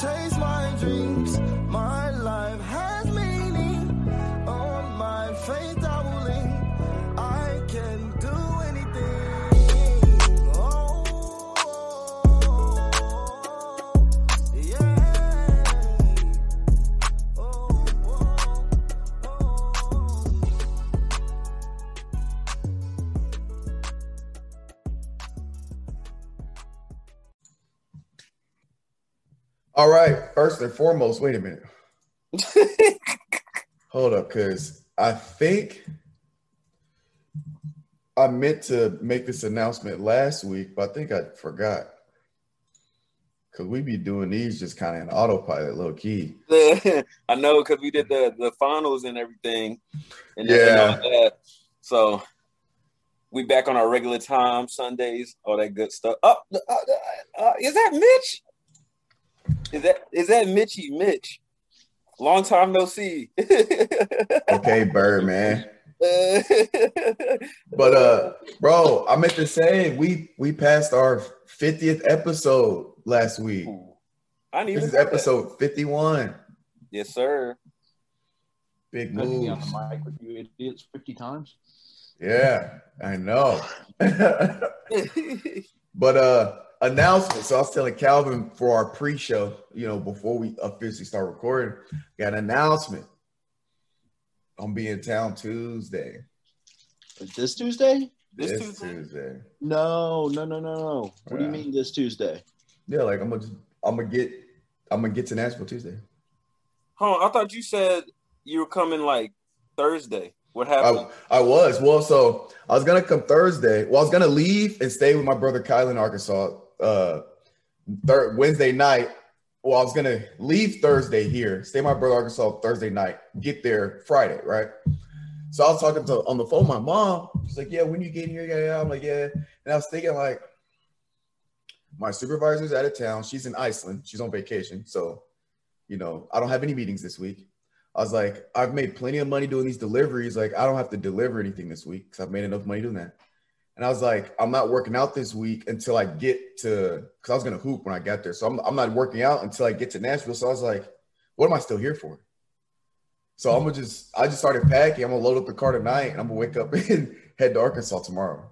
chase All right. First and foremost, wait a minute. Hold up, because I think I meant to make this announcement last week, but I think I forgot. Because we be doing these just kind of in autopilot, low key. I know because we did the the finals and everything, and, and all that. So we back on our regular time Sundays, all that good stuff. Oh, uh, uh, uh, is that Mitch? Is that is that Mitchy Mitch? Long time no see. Okay, Bird, man. But uh, bro, I meant to say we we passed our 50th episode last week. I need This is episode 51. Yes, sir. Big I've on the mic with you idiots 50 times. Yeah, I know. but uh announcement. So I was telling Calvin for our pre-show, you know, before we officially start recording, got an announcement. I'm be in town Tuesday. This Tuesday? This This, Tuesday? Tuesday. No, no, no, no, no. What do you mean this Tuesday? Yeah, like I'm gonna I'm gonna get I'm gonna get to Nashville Tuesday. Hold on, I thought you said you were coming like Thursday. What happened? I, I was well, so I was gonna come Thursday. Well, I was gonna leave and stay with my brother Kyle in Arkansas. Uh, third Wednesday night. Well, I was gonna leave Thursday here, stay my brother Arkansas Thursday night, get there Friday, right? So I was talking to on the phone my mom. She's like, "Yeah, when you get here, yeah, yeah." I'm like, "Yeah," and I was thinking like, my supervisor's out of town. She's in Iceland. She's on vacation, so you know I don't have any meetings this week. I was like, I've made plenty of money doing these deliveries. Like, I don't have to deliver anything this week because I've made enough money doing that. And I was like, I'm not working out this week until I get to, because I was gonna hoop when I got there. So I'm, I'm not working out until I get to Nashville. So I was like, what am I still here for? So I'm gonna just, I just started packing. I'm gonna load up the car tonight, and I'm gonna wake up and head to Arkansas tomorrow.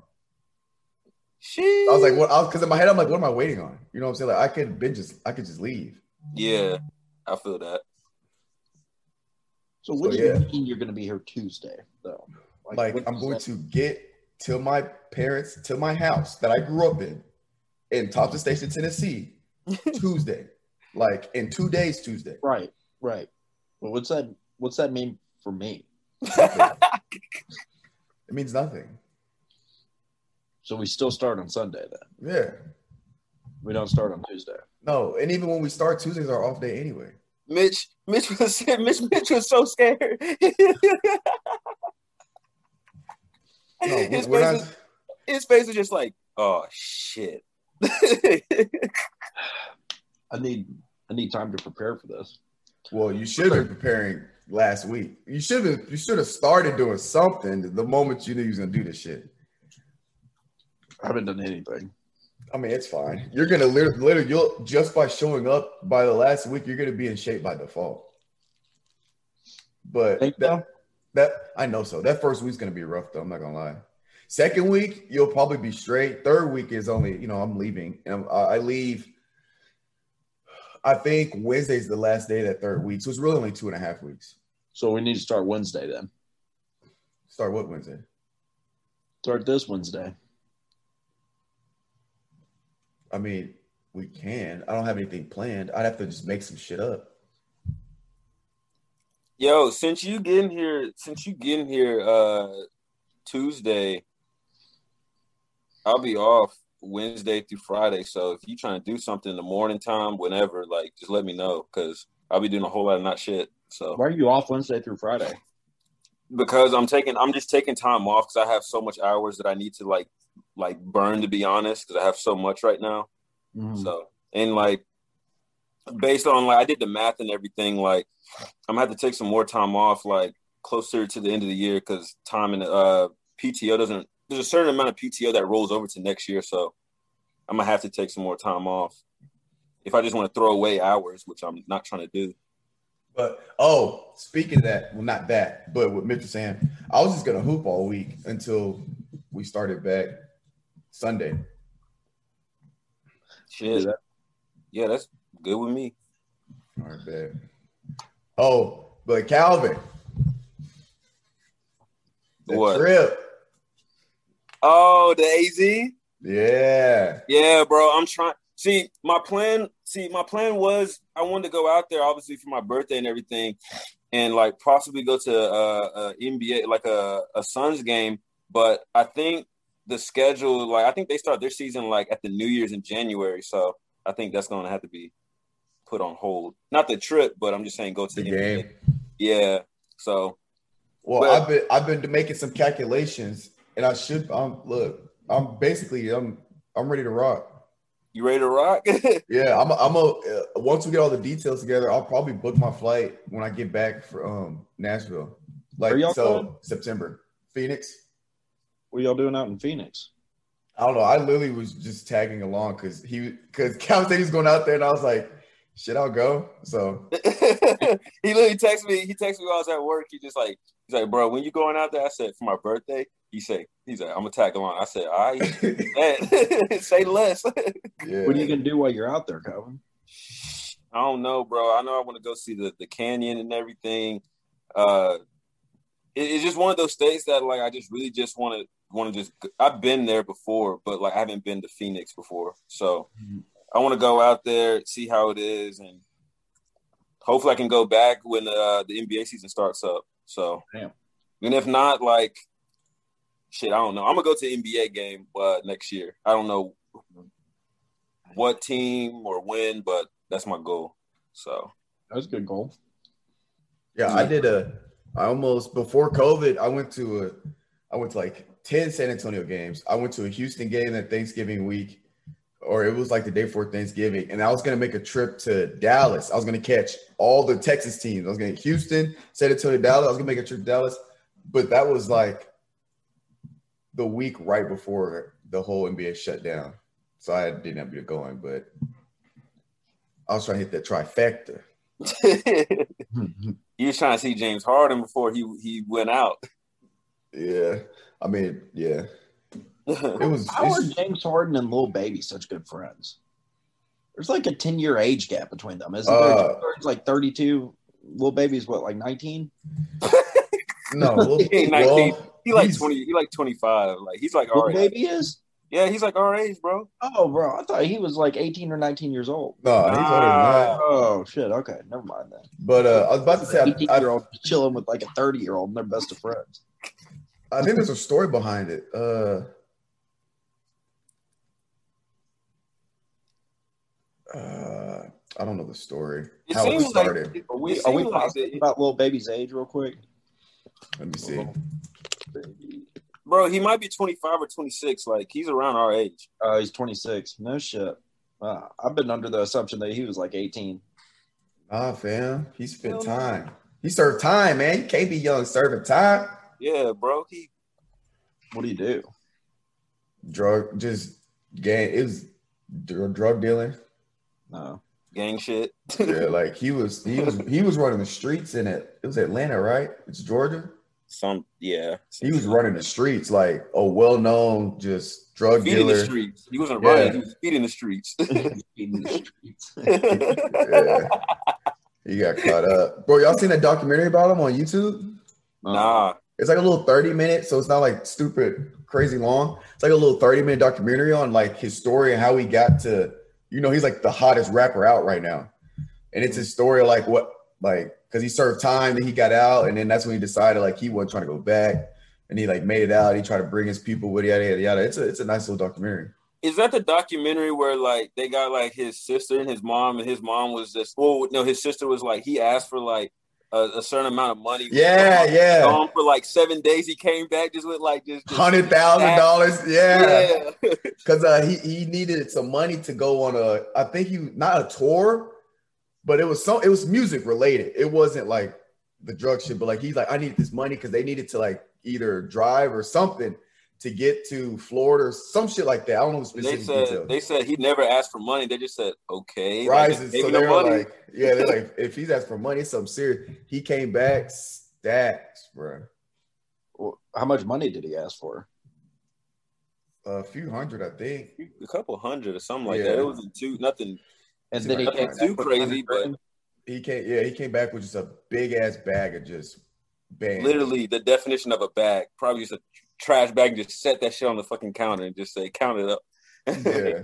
She. I was like, what? I was because in my head, I'm like, what am I waiting on? You know what I'm saying? Like, I could been just, I could just leave. Yeah, I feel that. So what So, do you yeah. mean you're going to be here Tuesday, though? like what I'm going that- to get to my parents to my house that I grew up in in Thompson Station, Tennessee, Tuesday. Like in two days, Tuesday. Right, right. Well, what's that? What's that mean for me? It means nothing. So we still start on Sunday then. Yeah. We don't start on Tuesday. No, and even when we start, Tuesdays are off day anyway. Mitch, Mitch was Mitch, Mitch was so scared. No, his, face not. was, his face was just like, oh shit. I need I need time to prepare for this. Well, you should have been preparing last week. You should have. You should have started doing something the moment you knew you was gonna do this shit. I haven't done anything. I mean, it's fine. You're gonna literally, literally you'll just by showing up by the last week, you're gonna be in shape by default. But Think that, so? That I know so. That first week's gonna be rough though. I'm not gonna lie. Second week, you'll probably be straight. Third week is only, you know, I'm leaving, and I I leave. I think Wednesday's the last day of that third week, so it's really only two and a half weeks. So we need to start Wednesday then. Start what Wednesday? Start this Wednesday. I mean, we can. I don't have anything planned. I'd have to just make some shit up. Yo, since you getting here, since you getting here uh Tuesday, I'll be off Wednesday through Friday. So if you trying to do something in the morning time, whenever, like just let me know because I'll be doing a whole lot of not shit. So Why are you off Wednesday through Friday? because I'm taking I'm just taking time off because I have so much hours that I need to like like burn to be honest because I have so much right now. Mhm. So and like based on like I did the math and everything, like I'm gonna have to take some more time off like closer to the end of the year because time and uh PTO doesn't there's a certain amount of PTO that rolls over to next year, so I'm gonna have to take some more time off. if I just want to throw away hours, which I'm not trying to do. But oh, speaking of that, well, not that, but with Mitchell saying, I was just gonna hoop all week until we started back Sunday. Shit. Yeah, that's good with me. All right, bad. Oh, but Calvin, the What? trip, Oh, the AZ. yeah, Yeah, bro. I'm trying. See, my plan. See, my plan was I wanted to go out there, obviously for my birthday and everything, and like possibly go to uh, a NBA, like a a Suns game. But I think the schedule, like I think they start their season like at the New Year's in January, so I think that's going to have to be put on hold. Not the trip, but I'm just saying go to the the, game. NBA. Yeah. So Well, But- I've been I've been making some calculations, and I should. Um, look, I'm basically I'm I'm ready to rock. you ready to rock? Yeah, I'm. A, I'm a. Uh, once we get all the details together, I'll probably book my flight when I get back from um Nashville. Like Where so, going? September, Phoenix. What y'all doing out in Phoenix? I don't know. I literally was just tagging along because he because Cal said he's going out there, and I was like, "Shit, I'll go." So he literally texted me. He texted me while I was at work. He just like he's like, bro, when you going out there? I said for my birthday. He said he's like, I'm gonna tag along. I said, all right, say less. yeah, What are you gonna do while you're out there, Calvin? I don't know, bro. I know I want to go see the the canyon and everything. Uh, it- it's just one of those states that like I just really just want to want to just. I've been there before, but like I haven't been to Phoenix before, so Mhm. I want to go out there see how it is, and hopefully I can go back when uh, the NBA season starts up. So, Damn. and if not, like shit, I don't know. I'm gonna go to the NBA game uh, next year. I don't know what team or when, but that's my goal. So. That's a good goal. yeah. I did a. I almost before COVID, I went to a. I went to like ten San Antonio games. I went to a Houston game at Thanksgiving week, or it was like the day before Thanksgiving, and I was gonna make a trip to Dallas. I was gonna catch all the Texas teams. I was gonna Houston, San Antonio, Dallas. I was gonna make a trip to Dallas, but that was like the week right before the whole NBA shut down, so I didn't have to get going. But I was trying to hit that trifecta. he was trying to see James Harden before he he went out. Yeah, I mean, yeah, it was. How are James Harden and Lil Baby such good friends? There's like a 10 year age gap between them, isn't? Uh, James Harden's like 32. Lil Baby's what, like 19? No, well, He ain't 19. well, he like he's- twenty. He like twenty five. Like he's like Lil our age. Baby is? Yeah, he's like our age, bro. Oh, bro. I thought he was like 18 or 19 years old. No, he's older than that. Oh, shit. Okay. Never mind that. But uh, I was about to say, 18 I, year I, old chilling with like a 30 year old and they're best of friends. I think there's a story behind it. Uh, uh, I don't know the story. It how it seems like started. Are we, are we like positive it- about little Baby's age real quick? Let me see. Bro. He might be twenty five or twenty six. Like he's around our age. Uh, he's 26. No shit. Uh, I've been under the assumption that he was like 18. Ah, fam, he spent time. He served time, man. You can't be young serving time. Yeah, bro. He What do you do? Drug, just gang. It was dr- drug dealing. No. gang shit. Yeah, like he was, he was, he was running the streets in it. It was Atlanta, right? It's Georgia. Some yeah. He was running the streets like a well-known just drug feeding dealer. the streets. He wasn't Yeah. running. He was feeding the streets. In the streets. Yeah. He got caught up. Bro, y'all seen that documentary about him on YouTube? nah. It's like a little 30 minutes, so it's not like stupid, crazy long. It's like a little 30 minute documentary on like his story and how he got to, you know, he's like the hottest rapper out right now. And it's his story like what, like, because he served time, then he got out, and then that's when he decided like he wasn't trying to go back. And he like made it out. He tried to bring his people with yada yada yada. It's a it's a nice little documentary. Is that the documentary where like they got like his sister and his mom, and his mom was just well, no, his sister was like he asked for like a, a certain amount of money. Yeah, yeah. Gone for like seven days. He came back just with like just, just Hundred thousand dollars. Yeah. Yeah. because uh, he he needed some money to go on a I think he not a tour, but it was so it was music related. It wasn't like the drug shit, but like he's like I need this money because they needed to like either drive or something. To get to Florida or some shit like that. I don't know the They specific said details. they said he never asked for money. They just said okay. Like, rises. they So they're the like, yeah, they're like, if he's asked for money, it's something serious. He came back stacks, bro. Well, How much money did he ask for? A few hundred, I think. a couple hundred or something like Yeah. that. It wasn't too nothing. And then he came back too with crazy, but? He came, yeah, he came back with just a big ass bag of just bands. Literally, the definition of a bag. Probably just a trash bag. and Just set that shit on the fucking counter and just say, "Count it up." yeah.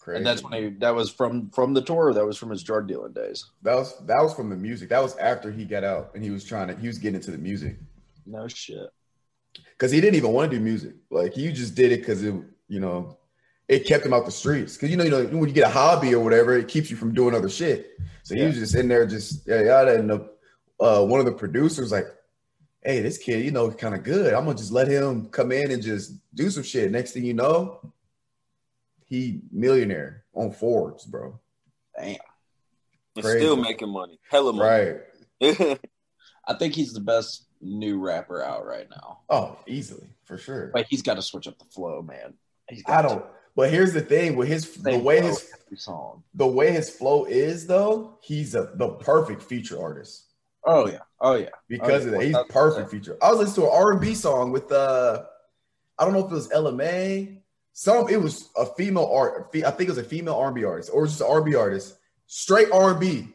Crazy. and that's when he that was from from the tour. That was from his drug dealing days. that was that was from the music. That was after he got out and he was trying to he was getting into the music No shit. because he didn't even want to do music. Like he just did it because it you know it kept him out the streets. Because you know you know when you get a hobby or whatever, it keeps you from doing other shit. So he was just in there just yeah yeah. And the, uh, one of the producers like, hey, this kid you know kind of good. I'm gonna just let him come in and just do some shit. Next thing you know, he millionaire on Forbes, bro. Damn. and Crazy. still making money. Hella money. Right. I think he's the best new rapper out right now. Oh, easily for sure. But he's got to switch up the flow, man. He's I got don't. But here's the thing with his to the way his song. the way his flow is though, he's a the perfect feature artist Oh yeah. Oh yeah. because Oh, of that. He's 1000%. perfect feature. I was listening to an R and B song with uh, I don't know if it was LMA. Some it was a female art. I think it was a female R and B artist or just an R and B artist, straight R and B.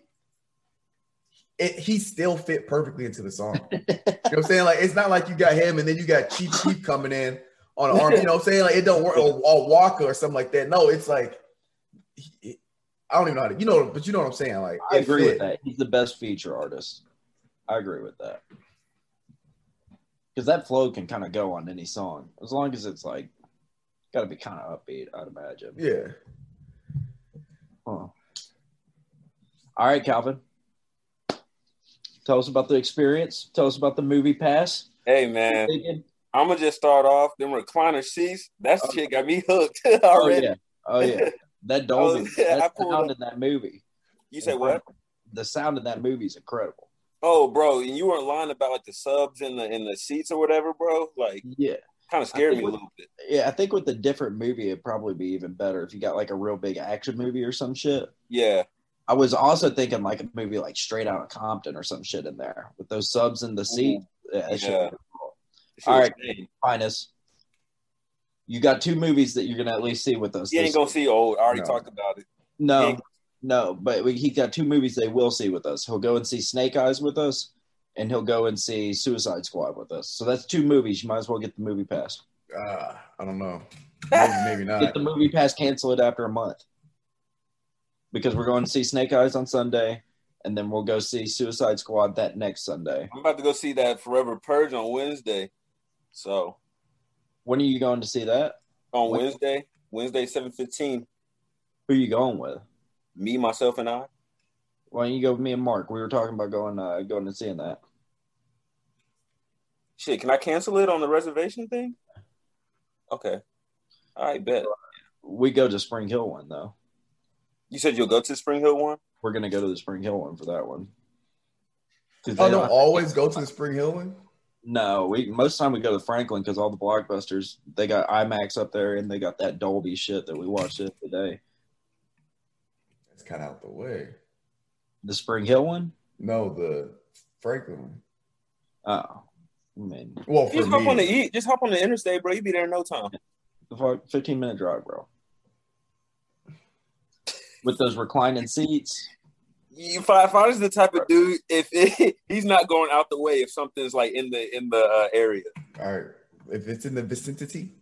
It, he still fit perfectly into the song. You know what I'm saying? Like it's not like you got him and then you got Chief Keef coming in on an arm. You know what I'm saying? Like it don't work or, or Walker or something like that. No, it's like he- I don't even know how to. You know, but you know what I'm saying? Like I agree fit. with that. He's the best feature artist. I agree with that. Because that flow can kind of go on any song as long as it's like got to be kind of upbeat. I'd imagine. Yeah. Huh. All right, Calvin. Tell us about the experience. Tell us about the movie pass. hey man, I'm gonna just start off. Them recliner seats. That Oh. shit got me hooked Oh already. yeah. Oh yeah. That Dolby. Oh, yeah, that pulled sound in that movie. You say what? The sound in that movie is incredible. Oh, bro, and you weren't lying about like the subs in the in the seats or whatever, bro. Like, Yeah. kind of scared me a little bit. Yeah, I think with a different movie, it'd probably be even better if you got like a real big action movie or some shit. Yeah, I was also thinking like a movie like Straight Out of Compton or some shit in there with those subs in the seat. Yeah, that Yeah. cool. All right. Finest. You got two movies that you're gonna at least see with us. You ain't gonna see old. I already No. talked about it. no. No, but we, he got two movies they will see with us. He'll go and see Snake Eyes with us, and he'll go and see Suicide Squad with us. So that's two movies. You might as well get the movie pass. Uh, I don't know. Maybe, maybe Get the movie pass, cancel it after a month. Because we're going to see Snake Eyes on Sunday, and then we'll go see Suicide Squad that next Sunday. I'm about to go see that Forever Purge on Wednesday. So When are you going to see that? on When- Wednesday, Wednesday seven fifteen. Who are you going with? Me, myself, and I. Why don't you go with me and Mark? We were talking about going uh, going and seeing that. Shit, can I cancel it on the reservation thing? Okay. All right, bet. We go to Spring Hill one though. You said you'll go to Spring Hill one. We're gonna go to the Spring Hill one for that one. Oh, they don't don't- always go to the Spring Hill one. No, we most time we go to Franklin because all the blockbusters they got IMAX up there and they got that Dolby shit that we watched it today. It's kind of out the way. The Spring Hill one. No, the Franklin one. Oh, man. mean, Well, for Just hop on the me, e- just hop on the interstate, bro. You be there in no time. the fuck, fifteen minute drive, bro. With those reclining seats. You find find is the type of dude if it, he's not going out the way if something's like in the in the uh, area. all right. If it's in the vicinity,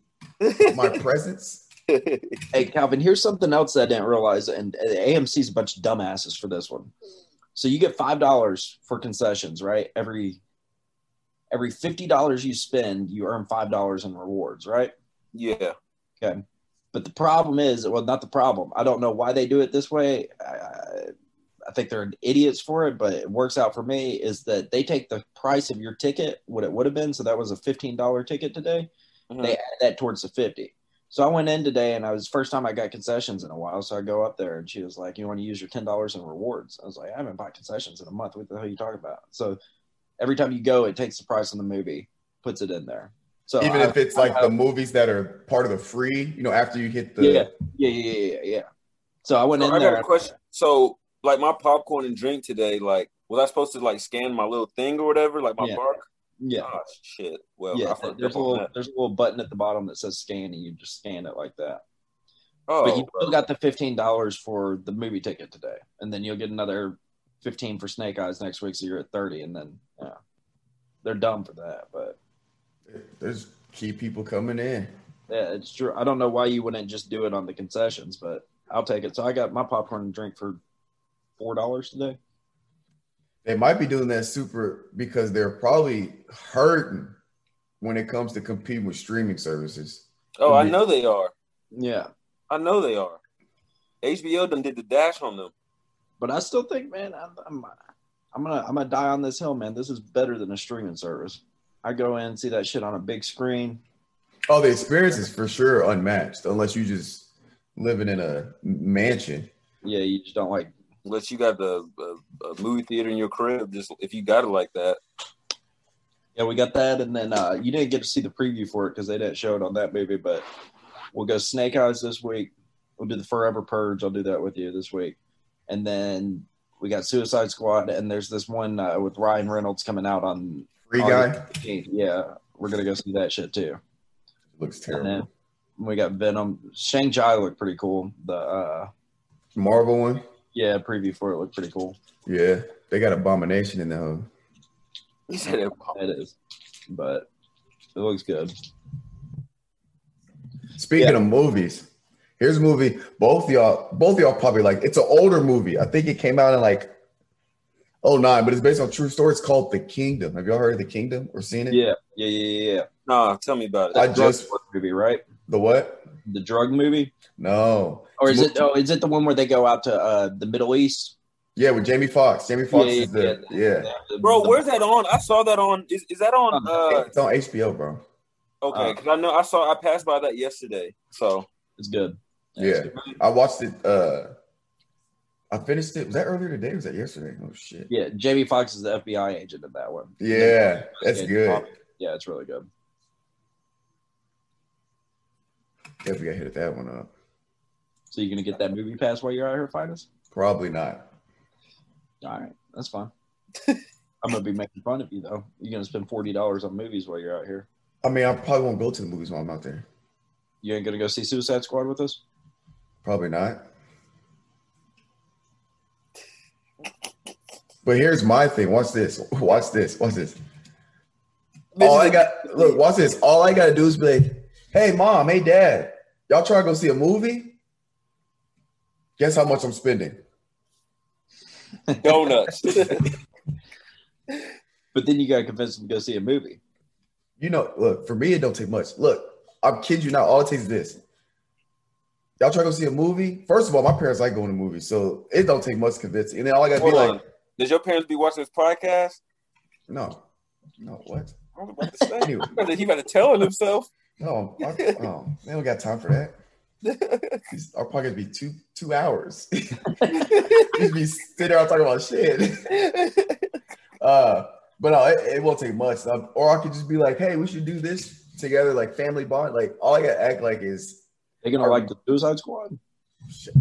my presence. Hey, Calvin, here's something else that I didn't realize, and AMC's a bunch of dumbasses for this one. So you get five dollars for concessions, right? Every every fifty dollars you spend, you earn five dollars in rewards, right? yeah, Okay. But the problem is, well, not the problem. I don't know why they do it this way. I, I think they're idiots for it, but it works out for me. Is that they take the price of your ticket, what it would have been, so that was a fifteen dollar ticket today. Mhm. They add that towards the fifty. So I went in today, and I was first time I got concessions in a while. So I go up there, and she was like, "You want to use your ten dollars in rewards?" I was like, "I haven't bought concessions in a month. What the hell are you talking about?" So every time you go, it takes the price of the movie, puts it in there. So Even I- if it's I like have- the movies that are part of the free, you know, after you hit the yeah, yeah, yeah, yeah, yeah, yeah. So I went So in I there. got a question. So, like my popcorn and drink today, like, was I supposed to like scan my little thing or whatever, like my Yeah. bark? Yeah, Oh shit. Well, yeah. I There's a little that. there's a little button at the bottom that says scan, and you just scan it like that. Oh, but you bro. still got the fifteen dollars for the movie ticket today, and then you'll get another fifteen for Snake Eyes next week, so you're at thirty, and then yeah, they're dumb for that, but there's key people coming in. yeah, it's true. I don't know why you wouldn't just do it on the concessions, but I'll take it. So I got my popcorn and drink for four dollars today. They might be doing that super because they're probably hurting when it comes to competing with streaming services. oh, I know they are. Yeah, I know they are. HBO done did the dash on them. but I still think, man, I'm, I'm I'm gonna I'm gonna die on this hill, man. This is better than a streaming service. I go in and see that shit on a big screen. Oh, the experience is for sure unmatched unless you just living in a mansion. Yeah, you just don't like Unless you got the uh, a movie theater in your crib, just if you got it like that. Yeah, we got that, and then uh, you didn't get to see the preview for it because they didn't show it on that movie. But we'll go Snake Eyes this week. We'll do the Forever Purge. I'll do that with you this week, and then we got Suicide Squad, and there's this one uh, with Ryan Reynolds coming out on Free guy 15th. Yeah, we're gonna go see that shit too. looks And terrible. then we got Venom. Shang Chi looked pretty cool. The uh, Marvel one, yeah preview for it looked pretty cool. yeah, they got Abomination in the home. He said it. It is, but it looks good. Speaking Yeah. of movies, here's a movie. Both y'all, both y'all probably like. It's an older movie. I think it came out in like oh nine, but it's based on a true story. It's called The Kingdom. Have y'all heard of The Kingdom or seen it? Yeah, yeah, yeah, yeah. yeah. Nah, tell me about it. I That drug just- movie, right? The what? The drug movie. No. Or is it? Oh, is it the one where they go out to uh, the Middle East? Yeah, with Jamie Foxx. Jamie Foxx yeah, is the yeah. The- Bro, where's that on? I saw that on. Is, is that on? Uh, It's on HBO, bro. okay, Uh, because I know I saw I passed by that yesterday. So It's good. Yeah. it's good. I watched it. Uh, I finished it. Was that earlier today? Was that yesterday? Oh shit. yeah. Jamie Foxx is the FBI agent in that one. Yeah, that's Yeah, good. Yeah, it's really good. Definitely got hit that one up. So you're gonna get that movie pass while you're out here, fighting us? Probably not. All right, that's fine. I'm gonna be making fun of you though. You're gonna spend forty dollars on movies while you're out here. I mean, I probably won't go to the movies while I'm out there. You ain't gonna go see Suicide Squad with us? Probably not. But here's my thing. Watch this. Watch this. Watch this. All I got, look, watch this. All I got to do is be like, hey, mom, hey, dad, y'all try to go see a movie? Guess how much I'm spending? donuts. But then you gotta convince them to go see a movie. You know, look, for me, it don't take much. Look, I'm kid you not. All it takes is this. Y'all try to go see a movie. First of all, my parents like going to movies, so it don't take much convincing. And then all I got to be Hold like, on. Does your parents be watching this podcast? no, no, what? I was about to say. Anyway, He better, he better tell himself. no, I, oh, they don't got time for that. These- Our podcast be two two hours. Just be sitting there talking about shit. Uh, but no, it, it won't take much. Um, or I could just be like, hey, we should do this together, like family bond. Like all I gotta act like is They gonna like the Suicide Squad?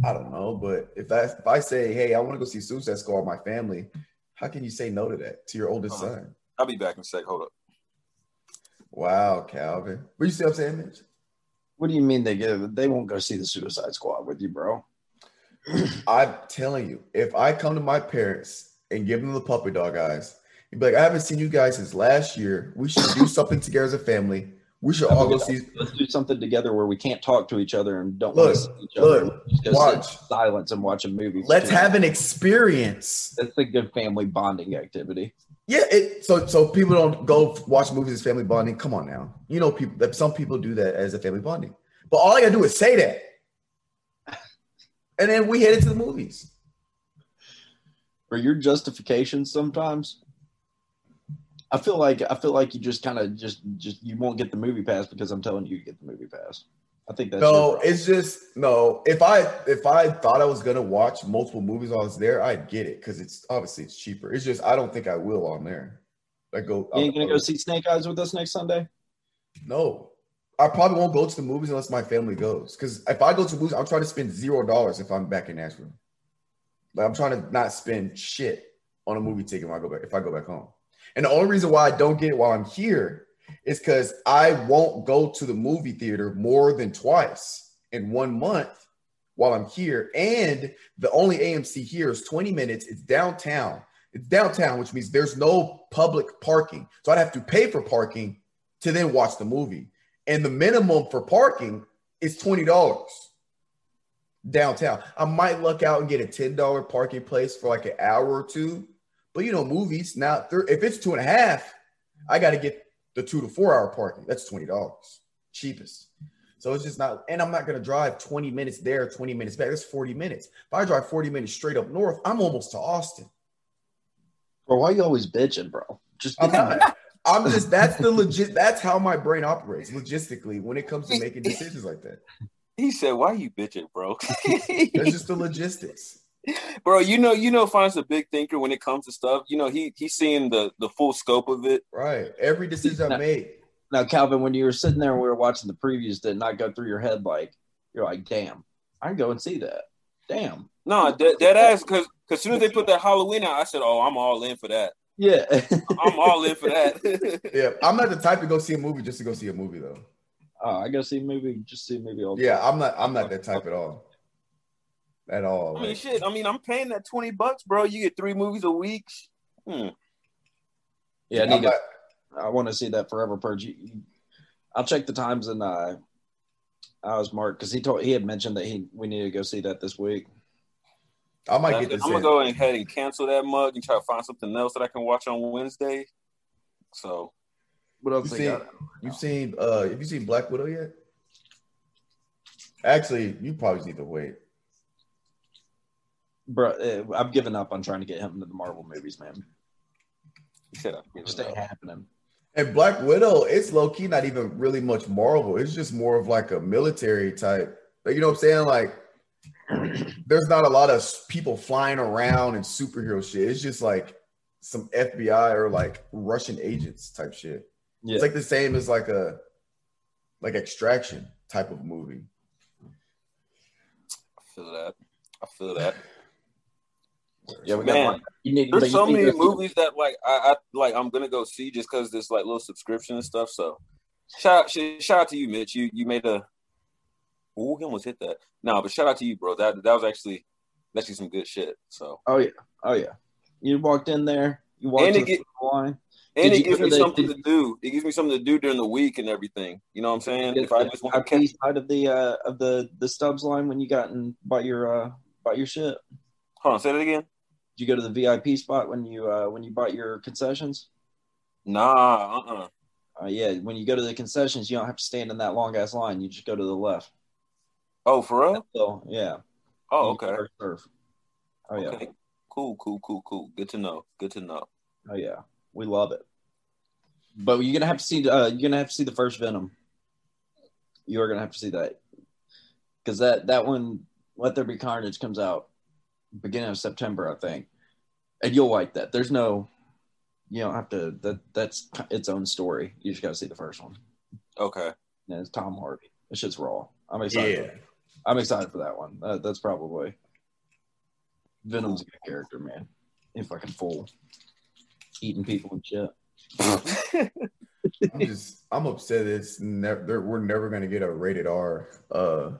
I don't know, but if I if I say, hey, I want to go see Suicide Squad with my family, how can you say no to that to your oldest Uh-huh. son? I'll be back in a sec. Hold up. Wow, Calvin. But you see what I'm saying, Mitch? What do you mean they give? They won't go see the Suicide Squad with you, bro. I'm telling you, if I come to my parents and give them the puppy dog eyes, you'd be like, I haven't seen you guys since last year. We should do something together as a family. We should all go see. Let's do something together where we can't talk to each other and don't Look, want to see each other. look, watch. silence and watch a movie. Let's have an experience. That's a good family bonding activity. Yeah, it, so so people don't go watch movies as family bonding. Come on now, you know people that some people do that as a family bonding. But all I gotta do is say that, and then we head into the movies. For your justifications, sometimes I feel like I feel like you just kind of just just you won't get the movie pass because I'm telling you you get the movie pass. I think that's no, it's just no. If I if I thought I was gonna watch multiple movies while I was there, I'd get it because it's obviously it's cheaper. It's just I don't think I will on there. I go. You ain't gonna go see Snake Eyes with us next Sunday? No, I probably won't go to the movies unless my family goes. Because if I go to movies, I'm trying to spend zero dollars if I'm back in Nashville. Like I'm trying to not spend shit on a movie ticket when I go back if I go back home. And the only reason why I don't get it while I'm here is because I won't go to the movie theater more than twice in one month while I'm here. And the only AMC here is 20 minutes. It's downtown. It's downtown, which means there's no public parking. So I'd have to pay for parking to then watch the movie. And the minimum for parking is $20 downtown. I might luck out and get a $10 parking place for like an hour or two. But you know, movies now, if it's two and a half, I got to get the two to four hour parking. That's $20 cheapest. So it's just not, and I'm not going to drive 20 minutes there, 20 minutes back. That's 40 minutes. If I drive 40 minutes straight up north, I'm almost to Austin. Bro, why are you always bitching, bro? Just I'm not. I'm just that's the legit that's how my brain operates logistically when it comes to making decisions like that. He said, "Why are you bitching, bro?" that's just the logistics. Bro, you know, you know, Fon's a big thinker when it comes to stuff. You know, he he's seeing the the full scope of it. Right. Every decision I made. Now, Calvin, when you were sitting there and we were watching the previews, did not go through your head like you're like, "Damn, I can go and see that." Damn. No, that, that ass because because soon as they put that Halloween out, I said, "Oh, I'm all in for that." Yeah, I'm all in for that. yeah, I'm not the type to go see a movie just to go see a movie though. Oh, I go see a movie, just see a movie all. Yeah, I'm not. I'm not that type at all. At all. I mean, shit. I mean, I'm paying that twenty bucks, bro. You get three movies a week. Hmm. Yeah, I need to. I want to see that Forever Purge. I'll check the times and uh, I was Mark because he told he had mentioned that he we need to go see that this week. I might get this. I'm gonna go ahead and cancel that mug and try to find something else that I can watch on Wednesday. So, what else? You seen, you've seen? Uh, have you seen Black Widow yet? Actually, you probably need to wait. Bro, uh, I'm giving up on trying to get him into the Marvel movies, man. Just ain't happening. And Black Widow, it's low key not even really much Marvel. It's just more of like a military type. Like, you know what I'm saying? Like, there's not a lot of people flying around and superhero shit. It's just like some FBI or like Russian agents type shit. Yeah. It's like the same as like a like extraction type of movie. I feel that. I feel that. Yeah, man. Need, there's so many movies that like I, I like I'm gonna go see just because there's like little subscription and stuff. So shout shout out to you, Mitch. You you made a Oh, he almost hit that. No, but shout out to you, bro. That that was actually actually some good shit. So. Oh yeah, oh yeah. You walked in there. You walked and it get, line. And it gives me the, something did, to do. It gives me something to do during the week and everything. You know what I'm saying? If I just want to catch side of the uh of the the Stubs line when you got and bought your uh bought your shit. Hold on, say that again. Did you go to the VIP spot when you uh when you bought your concessions? Nah, uh-uh. Uh, yeah, when you go to the concessions, you don't have to stand in that long ass line. You just go to the left. Oh, for real? So, yeah. Oh, okay. Oh, yeah. Okay. Cool, cool, cool, cool. Good to know. Good to know. Oh, yeah. We love it. But you're gonna have to see. Uh, you're gonna have to see the first Venom. You are gonna have to see that because that that one, Let There Be Carnage, comes out beginning of September, I think, and you'll like that. There's no, you don't have to. That that's its own story. You just gotta see the first one. Okay. And it's Tom Hardy. It's just raw. I'm excited. Yeah. I'm excited for that one. Uh, that's probably Venom's a good character, man. If I can fool, eating people and shit. I'm just I'm upset. It's never we're never gonna get a rated R uh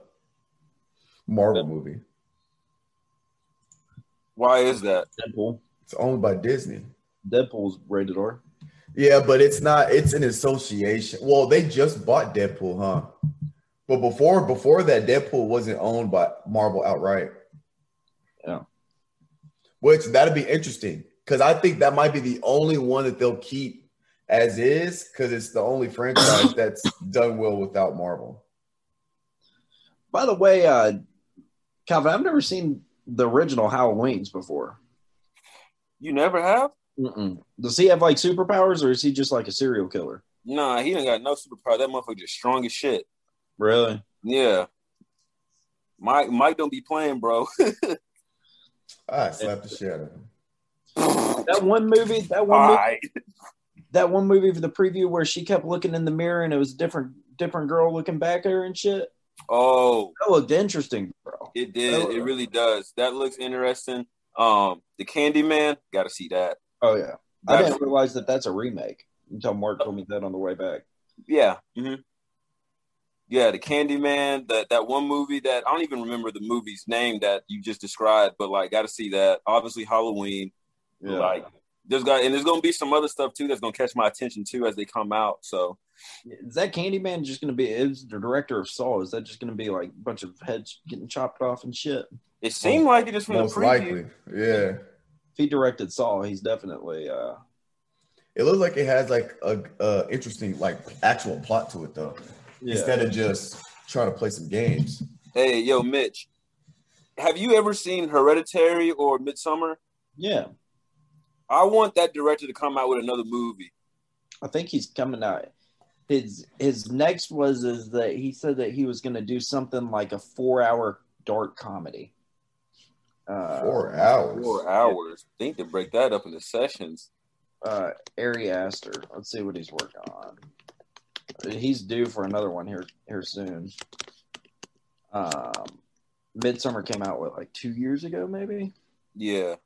Marvel movie. Why is that? Deadpool. It's owned by Disney. Deadpool's rated R. Yeah, but it's not. It's an association. Well, they just bought Deadpool, huh? But before before that, Deadpool wasn't owned by Marvel outright. Yeah. Which that'd be interesting because I think that might be the only one that they'll keep as is because it's the only franchise that's done well without Marvel. By the way, uh, Calvin, I've never seen the original Halloweens before. You never have? Mm-mm. Does he have like superpowers or is he just like a serial killer? Nah, he ain't got no superpower. That motherfucker just strong as shit. Really? Yeah. Mike Mike don't be playing, bro. I slapped the shit out of him. That one movie, that one movie, that one movie for the preview where she kept looking in the mirror and it was a different different girl looking back at her and shit. Oh, That looked interesting, bro. it did. It really does. That looks interesting. Um, the Candyman, got to see that. Oh yeah, I didn't realize that that's a remake until Mark told me that on the way back. Yeah. hmm Yeah, the Candyman, that that one movie that I don't even remember the movie's name that you just described, but like got to see that. Obviously Halloween. Yeah, Like there's got and there's gonna be some other stuff too that's gonna catch my attention too as they come out. So is that Candyman just going to be? Is the director of Saw? Is that just going to be like a bunch of heads getting chopped off and shit? it seemed like it just from the preview. likely. Yeah. If he directed Saw, he's definitely. uh It looks like it has like a, a interesting like actual plot to it though. Yeah. Instead of just trying to play some games. Hey, yo, Mitch, have you ever seen Hereditary or Midsommar? yeah, I want that director to come out with another movie. I think he's coming out. His his next was is that he said that he was going to do something like a four hour dark comedy. Uh, Four hours. Four hours. think to break that up into sessions. uh, Ari Aster. Let's see what he's working on. He's due for another one here here soon. Um, Midsommar came out what like two years ago, maybe. Yeah.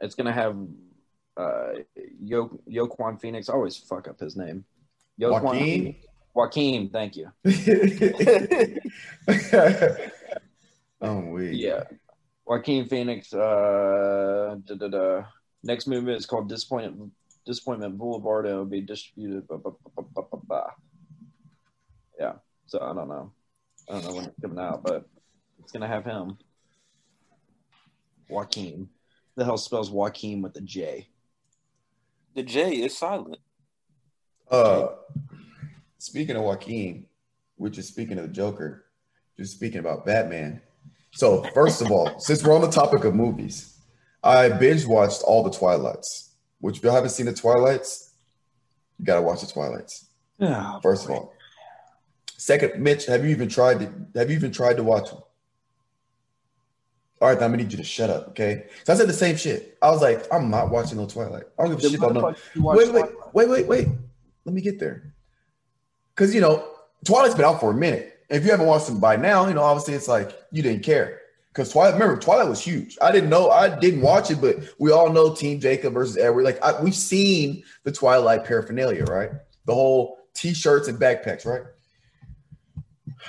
It's gonna have uh, Yo Yoquan Phoenix. I always fuck up his name. Yoquan Joaquin? Joaquin, thank you. oh wait. Yeah, Joaquin Phoenix. Uh, da, da, da. Next movie is called Disappointment Disappointment Boulevard. And it'll be distributed. Blah, blah, blah. Yeah, so I don't know. I don't know when it's coming out, but it's gonna have him. Joaquin. The hell spells Joaquin with a J. The J is silent. Uh speaking of Joaquin, which is speaking of the Joker, just speaking about Batman. So first of all, since we're on the topic of movies, I binge watched all the Twilights. Which if you haven't seen the Twilights, you gotta watch the Twilights. Yeah. First of all. Second, Mitch, have you even tried to have you even tried to watch them? All right, then I'm gonna need you to shut up, okay? So I said the same shit. I was like, I'm not watching no Twilight. I don't give a shit about no. Wait, wait, wait, wait, wait. Let me get there. Because you know, Twilight's been out for a minute. If you haven't watched them by now, you know, obviously it's like you didn't care. Because Twilight, remember, Twilight was huge. I didn't know, I didn't watch it, but we all know Team Jacob versus Edward. Like I, we've seen the Twilight paraphernalia, right? The whole t-shirts and backpacks, right?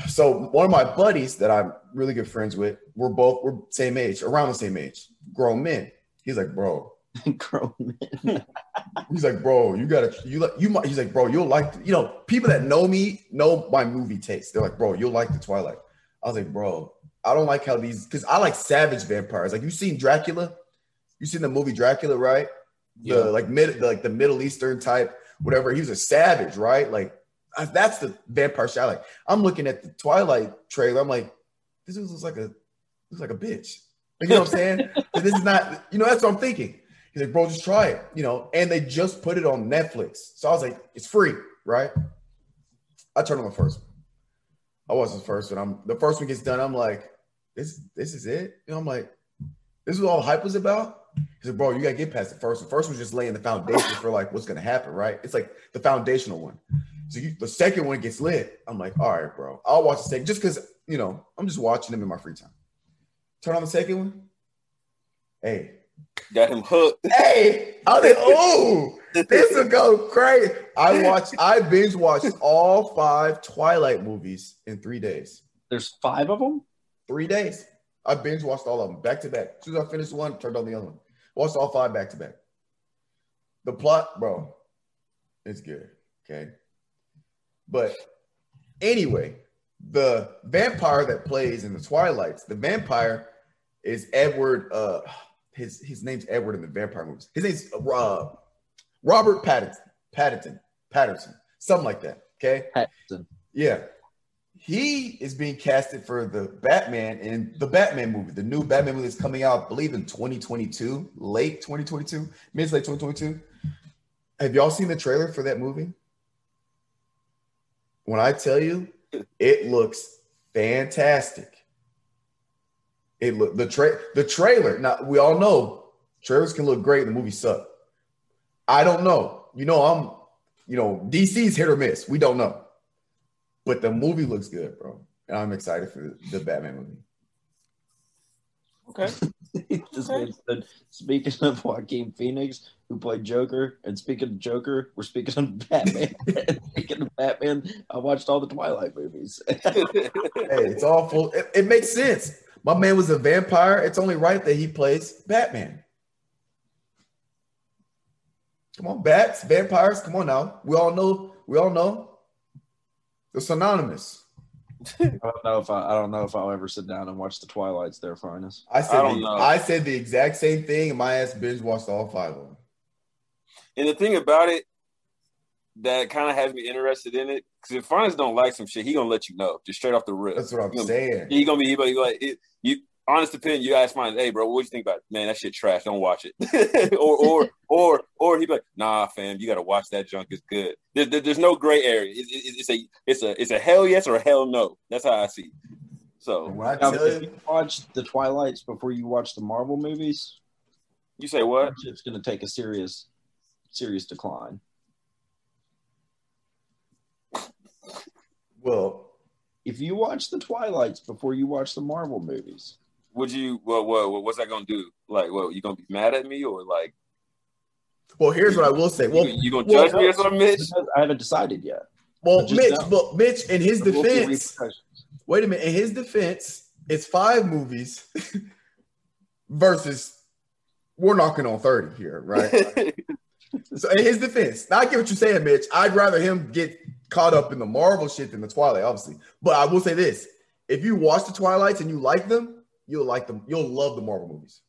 So one of my buddies that I'm really good friends with, we're both we're same age, around the same age, grown men. He's like, bro, Grown men. He's like, bro, you gotta, you like, you might. He's like, bro, you'll like, you know, people that know me know my movie taste. They're like, bro, you'll like the Twilight. I was like, bro, I don't like how these, because I like savage vampires. Like, you seen Dracula? You seen the movie Dracula, right? The Yeah. like mid, the, like the Middle Eastern type, whatever. He was a savage, right? Like, that's the vampire shit. I like. I'm looking at the Twilight trailer. I'm like, this looks like a, looks like a bitch. You know what I'm saying? This is not, you know, that's what I'm thinking. He's like, bro, just try it, you know. And they just put it on Netflix. So I was like, it's free, right? I turned on the first one. I watched the first one. I'm the first one gets done. I'm like, this, this is it. You know, I'm like, this is what all the hype was about. He said, bro, you gotta get past the first one. First one's just laying the foundation for like what's gonna happen, right? It's like the foundational one. So you, the second one gets lit. I'm like, all right, bro, I'll watch the second just because you know I'm just watching them in my free time. Turn on the second one. Hey, Got him hooked. hey, I was like, oh, this will go crazy. I watched, I binge watched all five Twilight movies in three days. There's five of them. Three days. I binge watched all of them back to back. As soon as I finished one, turned on the other one. Watched all five back to back. The plot, bro, it's good. Okay. But anyway, the vampire that plays in the Twilights, the vampire is Edward. Uh, his his name's Edward in the vampire movies. His name's uh, Robert Pattinson. Pattinson. Patterson. Something like that. Okay. Pattinson. Yeah. He is being casted for the Batman in the Batman movie, the new Batman movie that's coming out, I believe, in 2022, late 2022, mid to late 2022. Have y'all seen the trailer for that movie? When I tell you, it looks fantastic. It look the tra- the trailer. Now we all know trailers can look great, the movie suck. I don't know. You know, I'm, you know, DC's hit or miss. We don't know. But the movie looks good, bro. And I'm excited for the Batman movie. Okay. this man said, speaking of Joaquin Phoenix, who played Joker, and speaking of Joker, we're speaking of Batman. speaking of Batman, I watched all the Twilight movies. Hey, it's all full. It, it makes sense. My man was a vampire. It's only right that he plays Batman. Come on, bats, vampires. Come on now. We all know. We all know. They're synonymous. I don't know if I, I don't know if I'll ever sit down and watch the Twilights. There, Finest. I said. I don't the, know. I said the exact same thing, my ass binge watched all five of them. And the thing about it that kind of has me interested in it, because if Franz don't like some shit, he gonna let you know just straight off the rip. That's what I'm He gonna- saying. He gonna be, he gonna be like, it, you. Honest opinion, you guys find, hey bro, what do you think about it? Man, that shit trash. Don't watch it. or or or or he'd be like, nah, fam, you gotta watch that junk. It's good. There, there- there's no gray area. It- it- it's a it's a it's a hell yes or a hell no. That's how I see. it. So When I Now, tell if you, you watch the Twilights before you watch the Marvel movies, you say what? it's going to take a serious, serious decline. well, If you watch the Twilights before you watch the Marvel movies, Would you? What what what's that gonna do? Like, what you gonna be mad at me or like well, here's what I will say. Well, you, you gonna well, judge me or something, Mitch? I haven't decided yet. well, Mitch, now. but Mitch, in his There will be defense, wait a minute. In his defense, it's five movies versus we're knocking on thirty here, right? So in his defense, now I get what you're saying, Mitch. I'd rather him get caught up in the Marvel shit than the Twilight, obviously. But I will say this: if you watch the Twilights and you like them, you'll like them. You'll love the Marvel movies.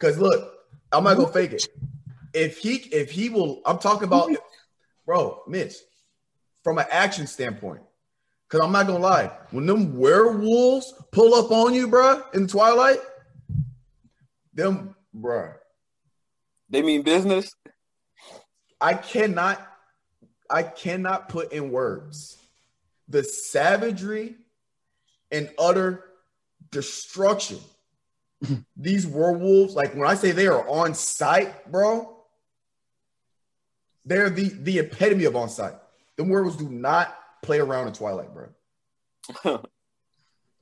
Cause look, I'm not gonna fake it. If he if he will, I'm talking about, bro, Mitch, from an action standpoint. Cause I'm not gonna lie, when them werewolves pull up on you, bro, in Twilight, them, bro, they mean business. I cannot, I cannot put in words the savagery and utter destruction. These werewolves, like when I say they are on site, bro, they're the the epitome of on site. The werewolves do not play around in Twilight, bro.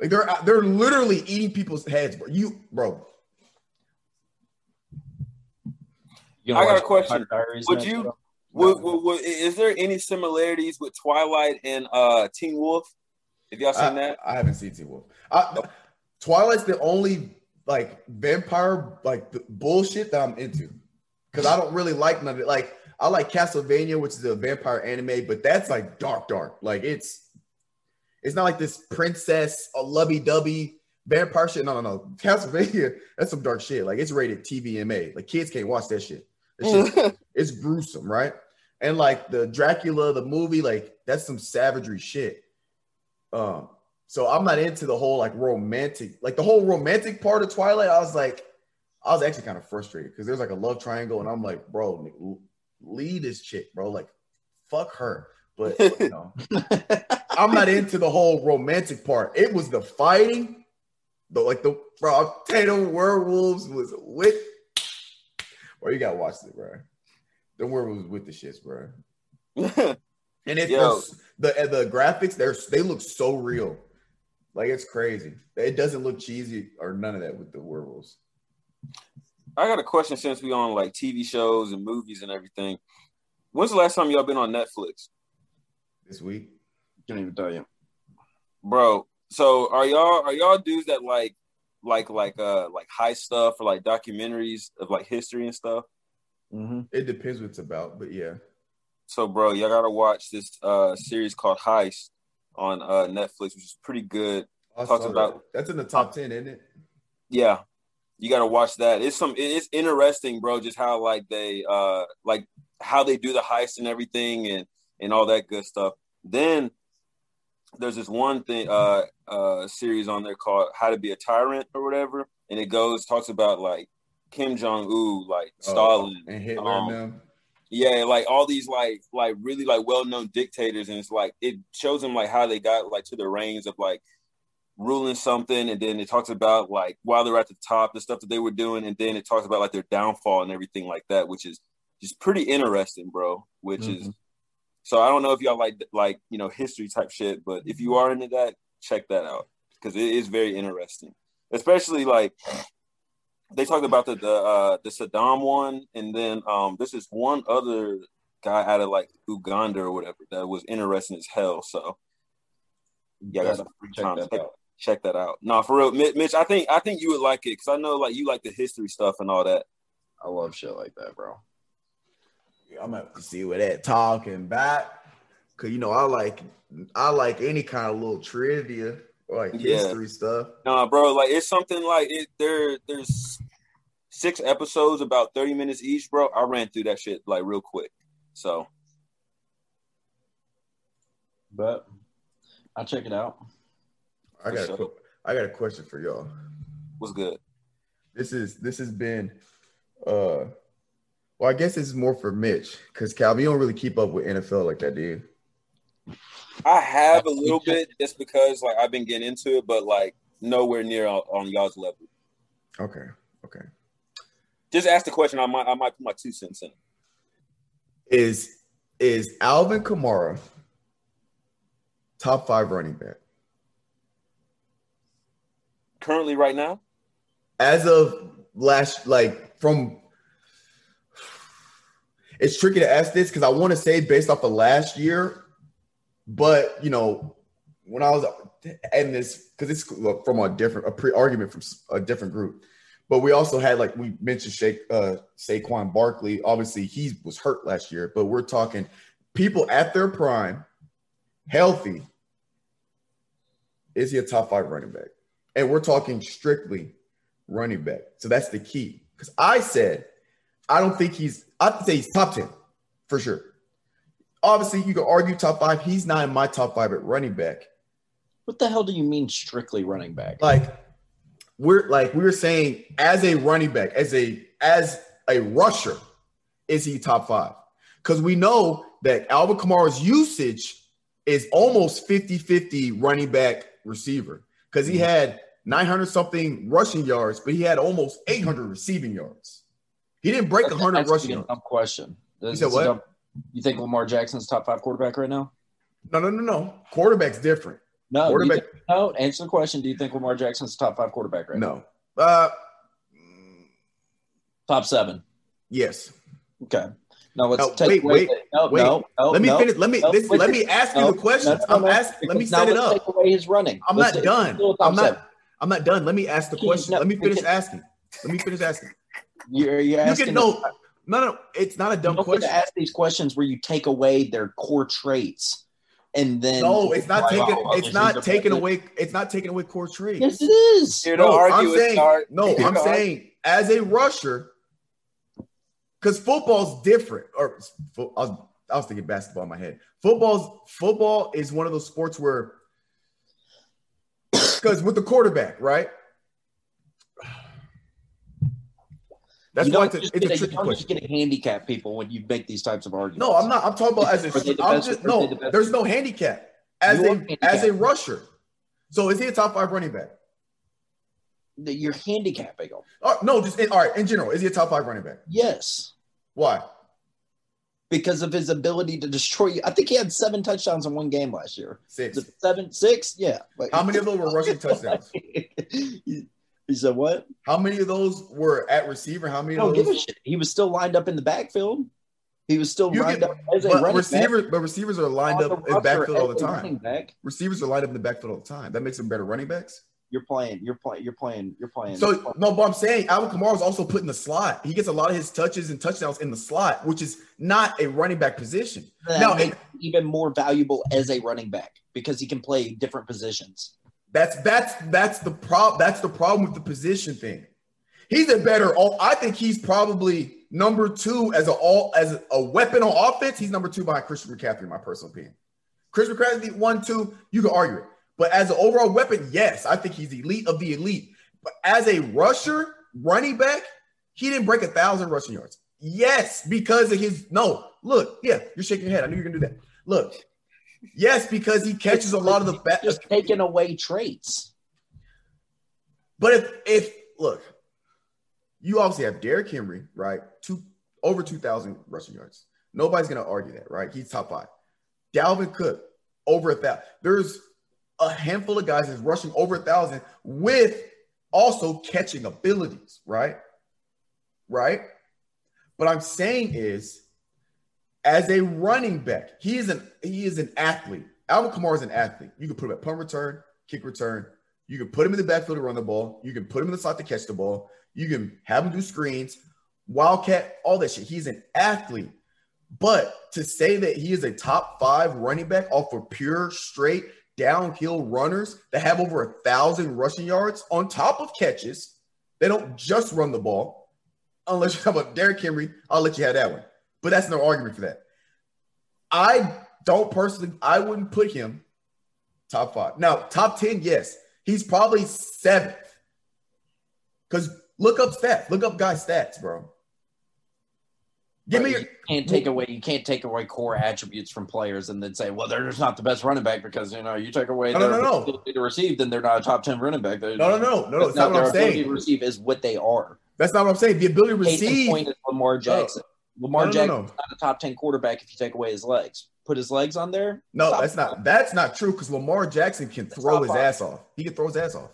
Like they're they're literally eating people's heads, bro. You, bro. You I got a question. Would you- bro? Would, would, would, is there any similarities with Twilight and uh Teen Wolf? Have y'all seen I, that? I haven't seen Teen Wolf. I, Twilight's the only like vampire like the bullshit that I'm into because I don't really like none of it. Like I like Castlevania, which is a vampire anime, but that's like dark, dark. Like it's it's not like this princess a lovey dovey vampire shit. No, no, no. Castlevania, that's some dark shit. Like it's rated TVMA. Like kids can't watch that shit. That shit it's gruesome, right? And like the Dracula, the movie, like that's some savagery shit. Um, so I'm not into the whole like romantic, like the whole romantic part of Twilight. I was like, I was actually kind of frustrated because there's like a love triangle, and I'm like, bro, lead this chick, bro. Like, fuck her. But you know, I'm not into the whole romantic part. It was the fighting, the like the bro. I'll tell you, the werewolves was with. Bro, you gotta watch it, bro. The werewolves with the shits, bro. And it's the the graphics. They're they look so real, like it's crazy. It doesn't look cheesy or none of that with the werewolves. I got a question since we on like TV shows and movies and everything. When's the last time y'all been on Netflix, This week, Can't even tell you. bro? So are y'all are y'all dudes that like like like uh like high stuff or like documentaries of like history and stuff? Mm-hmm. it depends what it's about, but yeah. So, bro, y'all gotta watch this uh series called Heist on uh Netflix, which is pretty good. I Talks about- that. that's in the top ten, isn't it? Yeah, you gotta watch that. It's some it's interesting, bro. Just how like they uh like how they do the heist and everything and and all that good stuff. Then there's this one thing uh uh series on there called How to Be a Tyrant or whatever, and it goes talks about like Kim Jong Un, like Oh, Stalin, and Hitler Um, and them. Yeah, like all these like like really like well known dictators, and it's like it shows them like how they got like to the reins of like ruling something, and then it talks about like while they're at the top, the stuff that they were doing, and then it talks about like their downfall and everything like that, which is just pretty interesting, bro. Which Mhm. is so I don't know if y'all like like you know history type shit, but if you are into that, check that out because it is very interesting. Especially like they talked about the the uh, the Saddam one, and then um this is one other guy out of like Uganda or whatever that was interesting as hell. So yeah, I got some free check time. that Check, out. check that out. No, for real, Mitch. I think I think you would like it because I know like you like the history stuff and all that. I love shit like that, bro. Yeah, I'm gonna have to see where that talking back. Cause you know, I like I like any kind of little trivia or like Yeah. history stuff. Nah, bro, like it's something like it. There, there's six episodes, about thirty minutes each, bro. I ran through that shit like real quick. So But I'll check it out. I got a, For sure. que- I got a question for y'all. What's good. This is this has been uh well, I guess this is more for Mitch because Calvin, you don't really keep up with NFL like that, do you? I have a little bit just because like I've been getting into it, but like nowhere near on, on y'all's level. Okay, okay. Just ask the question. I might I might put my two cents in. Is is Alvin Kamara top five running back? Currently, right now, as of last like from it's tricky to ask this because I want to say based off of last year, but you know, when I was in this because it's from a different a pre-argument from a different group, but we also had like we mentioned Shake uh Saquon Barkley. Obviously, he was hurt last year, but we're talking people at their prime, healthy. Is he a top five running back? And we're talking strictly running back. So that's the key. Because I said, I don't think he's, I'd say he's top 10 for sure. Obviously, you could argue top five. He's not in my top five at running back. What the hell do you mean strictly running back? Like, we're like we were saying, as a running back, as a as a rusher, is he top five? Because we know that Alvin Kamara's usage is almost 50-50 running back receiver. Because he mm-hmm. had 900 something rushing yards, but he had almost 800 receiving yards. He didn't break That's 100 actually rushing yards. dumb question. This said what? dumb- you think Lamar Jackson's top five quarterback right now? No, no, no, no. Quarterback's different. No. Quarterback, think- no. Answer the question. Do you think Lamar Jackson's top five quarterback right now? no. Uh, Top seven. yes. Okay. Now let's No, take wait, away wait, the- no, wait. no, no, let me no, finish. Let me no, this, let me ask you no, the questions. no, no, I'm asking. Let me set it up. Take away his running. I'm Let's not take- done. I'm not. seven. I'm not done. Let me ask the question. no, Let me finish asking. Let me finish asking. You're, you're You asking. can no, no, no. It's not a you dumb question. to ask these questions where you take away their core traits, and then No, it's not Like, taking. oh, It's not he's a- taking away. It's not taking away core traits. Yes, it is. Here to No, argue I'm saying. Art. No, Here I'm to argue- saying as a rusher, because football's different. Or I was, I was thinking basketball in my head. Football's football is one of those sports where, because with the quarterback, right? That's why it's a, it's get a tricky you don't just get to handicap people when you make these types of arguments. No, I'm not. I'm talking about as a. the I'm best- just no. the? There's no handicap as You a as a rusher. So is he a top five running back? You're handicapping them. Oh, no, just in, all right. In general, is he a top five running back? Yes, Why? because of his ability to destroy you. I think he had seven touchdowns in one game last year. Six. Seven, six, yeah. But How many of them were rushing touchdowns? he, said what? How many of those were at receiver? How many I don't of give a those? shit. He was still lined up in the backfield. He was still You lined can- up as a But running receivers, back. but receivers are lined up the in backfield all the time. back. Receivers are lined up in the backfield all the time. That makes them better running backs. You're playing. You're playing. You're playing. You're playing. So no, but I'm saying Alvin Kamara is also put in the slot. He gets a lot of his touches and touchdowns in the slot, which is not a running back position. that now, him even more valuable as a running back because he can play different positions. That's that's that's the problem. That's the problem with the position thing. He's a better. All I think he's probably number two as a all as a weapon on offense. He's number two behind Christian McCaffrey, in my personal opinion. Christian McCaffrey one, two. You can argue it, but as an overall weapon, yes, I think he's elite of the elite. But as a rusher, running back, he didn't break a thousand rushing yards. Yes, because of his no. Look, yeah, you're shaking your head. I knew you're gonna do that. Look, yes, because he catches a lot of the back. just taking away traits. But if if look, you obviously have Derrick Henry, right? Two over 2,000 rushing yards. Nobody's going to argue that, right? He's top five. Dalvin Cook, over a thousand. There's a handful of guys that's rushing over a thousand with also catching abilities, right? Right? But I'm saying is, as a running back, he is an he is an athlete. Alvin Kamara is an athlete. You can put him at punt return, kick return. You can put him in the backfield to run the ball. You can put him in the slot to catch the ball. You can have him do screens, wildcat, all that shit. He's an athlete. But to say that he is a top five running back off of pure straight downhill runners that have over a thousand rushing yards on top of catches, they don't just run the ball. Unless you have a Derrick Henry, I'll let you have that one. But that's no argument for that. I don't personally, I wouldn't put him top five. Now, top 10, yes. He's probably seventh. Because look up stats. Look up guys' stats, bro. Give me your, you can't take away you can't take away core attributes from players and then say, well, they're just not the best running back because you know you take away no, their no, no, ability to receive, then they're not a top ten running back. They're, no, no, no, no, that's not what I'm saying. Ability to receive is what they are. That's not what I'm saying. The ability to receive. Point is Lamar Jackson. No. Lamar no, no, Jackson is not a top ten quarterback if you take away his legs. Put his legs on there. No, that's not. That's not true because Lamar Jackson can throw his five. ass off. He can throw his ass off.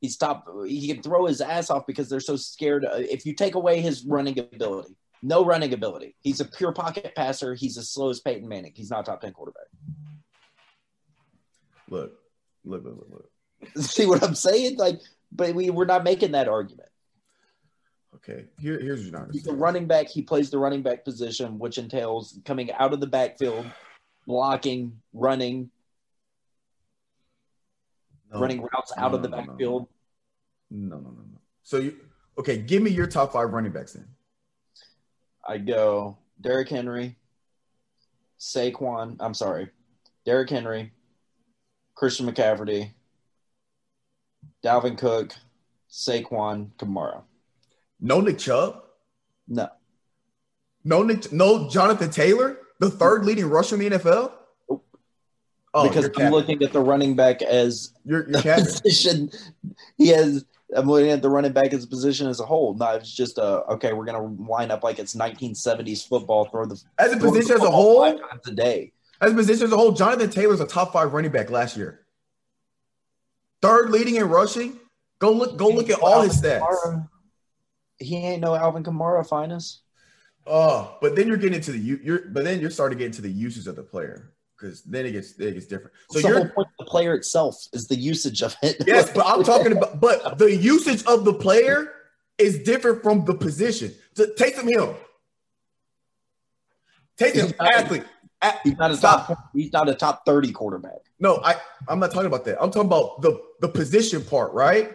He's top. He can throw his ass off because they're so scared. Uh, if you take away his running ability, no running ability. He's a pure pocket passer. He's as slow as Peyton Manning. He's not top 10 quarterback. Look, look, look, look, look. See what I'm saying? Like, but we, we're not making that argument. Okay, Here, here's your He's a running back. He plays the running back position, which entails coming out of the backfield, blocking, running, no, running routes out no, of the backfield. No, no, no, no. So you okay? Give me your top five running backs then. I go Derrick Henry, Saquon. I'm sorry, Derrick Henry, Christian McCaffrey, Dalvin Cook, Saquon, Kamara. No Nick Chubb. No. No Nick. No Jonathan Taylor, the third leading rusher in the NFL. Oh, because I'm looking at the running back as your, your position. He has I'm looking at the running back as a position as a whole. Not it's just a okay. We're gonna line up like it's 1970s football. Throw the as a position as a whole five times a day. As a position as a whole, Jonathan Taylor's a top five running back last year. Third leading in rushing. Go look. Go look at all his stats. He ain't no Alvin Kamara finest. Oh, but then you're getting into the you. You're but then you're starting to get into the uses of the player because then it gets it gets different. So the whole point of the player itself is the usage of it. yes, but I'm talking about but the usage of the player is different from the position. So Taysom Hill. Taysom athlete. He's not a top. He's not a top thirty quarterback. No, I I'm not talking about that. I'm talking about the the position part, right?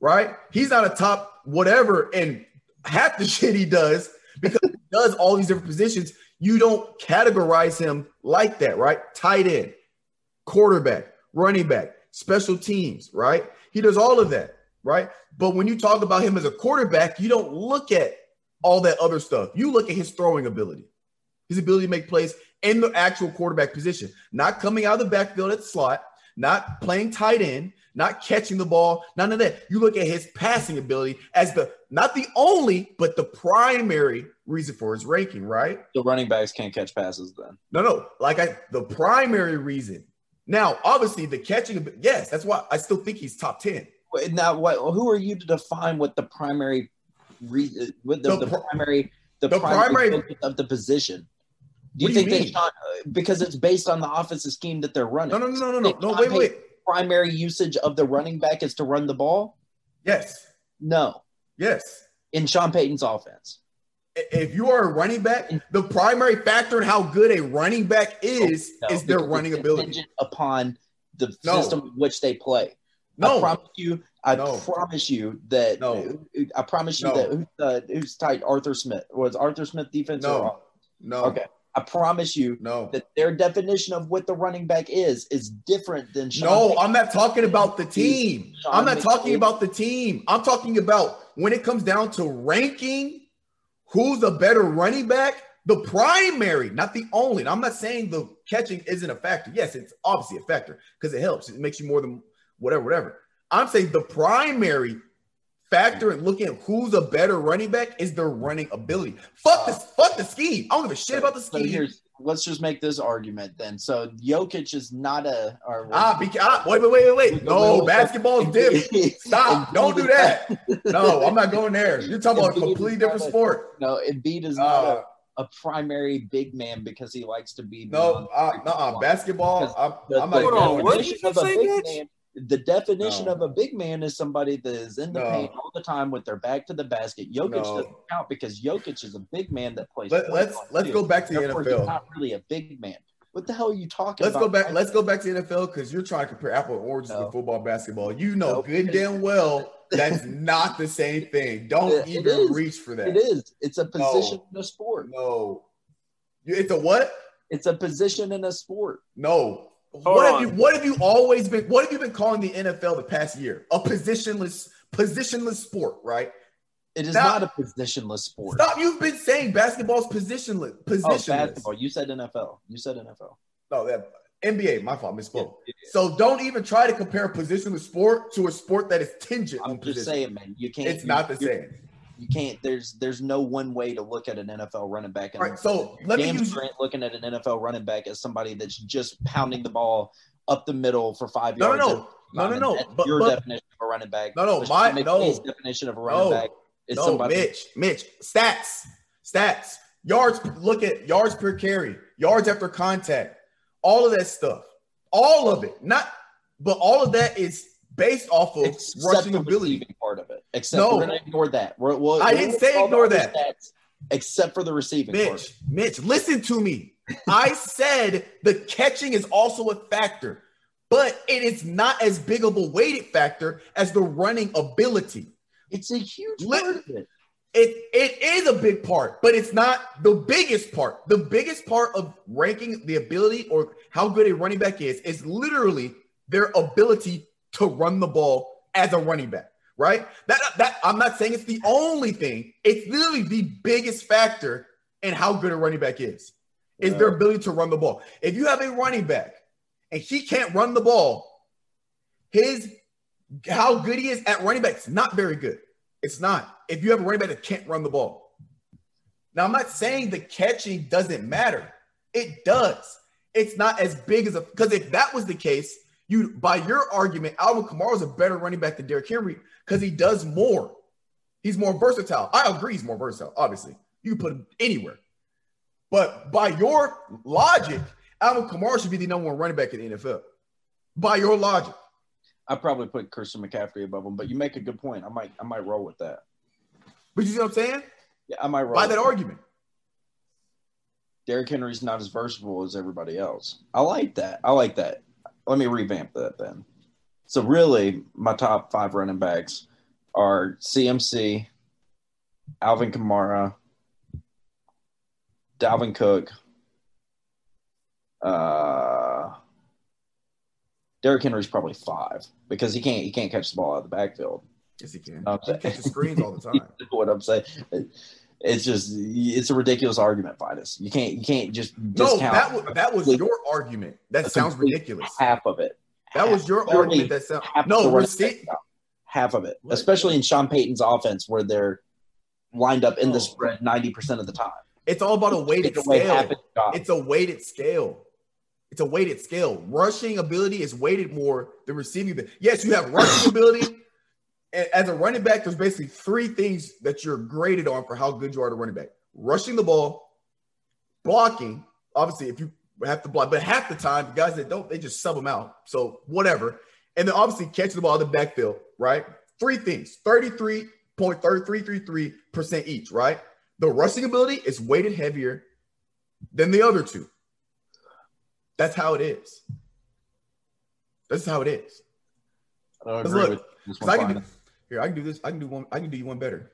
Right? He's not a top whatever, and half the shit he does because he does all these different positions you don't categorize him like that, right? Tight end, quarterback, running back, special teams, right? He does all of that, right? But when you talk about him as a quarterback, you don't look at all that other stuff. You look at his throwing ability, his ability to make plays in the actual quarterback position, not coming out of the backfield at slot, not playing tight end, not catching the ball, none of that. You look at his passing ability as the not the only, but the primary reason for his ranking, right? The running backs can't catch passes then. No, no. Like I the primary reason. Now, obviously, the catching, yes, that's why I still think he's top 10. Now, what who are you to define what the primary reason with the, the, the primary the, the primary, primary of the position? Do you think they shot uh, because it's based on the offensive scheme that they're running? No, no, no, no, no, no. Wait, wait. Primary usage of the running back is to run the ball. Yes. No. Yes. In Sean Payton's offense. If you are a running back, the primary factor in how good a running back is no, is their running ability. Upon the no. system which they play. No. I promise you. I no. promise you that. No. I promise you that. Who's, uh, who's tight? Arthur Smith was Arthur Smith defense. No. Or, no. Okay. I promise you no. that their definition of what the running back is is different than Sean No, I'm not talking about the team. Sean I'm not talking about the team. I'm talking about when it comes down to ranking who's a better running back, the primary, not the only. And I'm not saying the catching isn't a factor. Yes, it's obviously a factor because it helps. It makes you more than whatever, whatever. I'm saying the primary factor in looking at who's a better running back is their running ability. Fuck this, fuck the scheme. I don't give a shit about the So scheme. here's let's just make this argument then. So Jokic is not a or Ah, be, ah, wait, wait, wait, wait, wait. No, basketball is different. Stop. Don't do that. No, I'm not going there. You're talking about a completely different sport. No, Embiid is Uh, not a, a primary big man because he likes to be no, uh, no, basketball. I'm, The, I'm the not Hold on, what did you say, big Mitch? The definition No. of a big man is somebody that is in the No. paint all the time with their back to the basket. Jokic No. doesn't count because Jokic is a big man that plays. Let, point let's let's go back to the Therefore, he's NFL. not really a big man. What the hell are you talking Let's about? go back. Let's go back to the NFL because you're trying to compare apple and oranges No. with football basketball. You know No. good damn well that's not the same thing. Don't It- it even is. reach for that. It is. It's a position in a sport. No, You- it's a what? It's a position in a sport. No. What have you What have you always been? What have you been calling the NFL the past year? A positionless, positionless sport, right? It is Now- not a positionless sport. Stop. You've been saying basketball's positionless. Oh, Positionless. basketball. You said NFL. You said NFL. No, that NBA. My fault. Misspoke. Yeah. So don't even try to compare a positionless sport to a sport that is tingent I'm just position. saying, man. You can't. it's you- not the same. You can't. There's there's no one way to look at an NFL running back. And All right, so let me James use looking at an NFL running back as somebody that's just pounding the ball up the middle for five no, yards. no, no, no, no, no. But, your but definition of a running back. No, no, my- no. Definition of a running No. back is no, somebody. Mitch, Mitch, stats, stats, yards. Look at yards per carry, yards after contact, all of that stuff, all of it. Not, but all of that is based off of Except rushing the ability. receiving part of it. Except No. we're gonna ignore that. We're, we'll, I we'll didn't say at all the ignore that. stats, except for the receiving part. Mitch, Mitch, listen to me. I said the catching is also a factor, but it is not as big of a weighted factor as the running ability. It's a huge Let- part of it. It it is a big part, but it's not the biggest part. The biggest part of ranking the ability or how good a running back is is literally their ability to run the ball as a running back, right? That that I'm not saying it's the only thing. It's literally the biggest factor in how good a running back is. Is their ability to run the ball. If you have a running back and he can't run the ball, his how good he is at running back is not very good. It's not. If you have a running back that can't run the ball. Now, I'm not saying the catching doesn't matter. It does. It's not as big as a because if that was the case, you by your argument, Alvin Kamara is a better running back than Derrick Henry because he does more. He's more versatile. I agree, he's more versatile. Obviously, you can put him anywhere. But by your logic, Alvin Kamara should be the number one running back in the NFL. By your logic. I probably put Christian McCaffrey above him, but you make a good point. I might I might roll with that. But you see what I'm saying? Yeah, I might roll By with that argument. Derrick Henry's not as versatile as everybody else. I like that. I like that. Let me revamp that then. So really, my top five running backs are CMC, Alvin Kamara, Dalvin Cook, uh, Derrick Henry's probably five because he can't he can't catch the ball out of the backfield. Yes, he can. Okay. He catches screens all the time. What I'm saying? It's just it's a ridiculous argument, Vitus. You can't you can't just No, discount that was that was your argument. That sounds ridiculous. half of it. That was your argument. That sounds half no. running half of it, What? especially in Sean Payton's offense where they're lined up in No. the oh. spread ninety percent of the time. it's all about a weighted scale. It's a weighted scale. It's a weighted scale. Rushing ability is weighted more than receiving. Yes, you have rushing ability. As a running back, there's basically three things that you're graded on for how good you are to running back: rushing the ball, blocking. Obviously, if you have to block, but half the time, the guys that don't, they just sub them out. So whatever. And then obviously catching the ball in the backfield, right? Three things: thirty-three point three three three percent each, right? The rushing ability is weighted heavier than the other two. That's how it is. That's how it is. I agree look, with this. I can do, here, I can do this. I can do one. I can do you one better.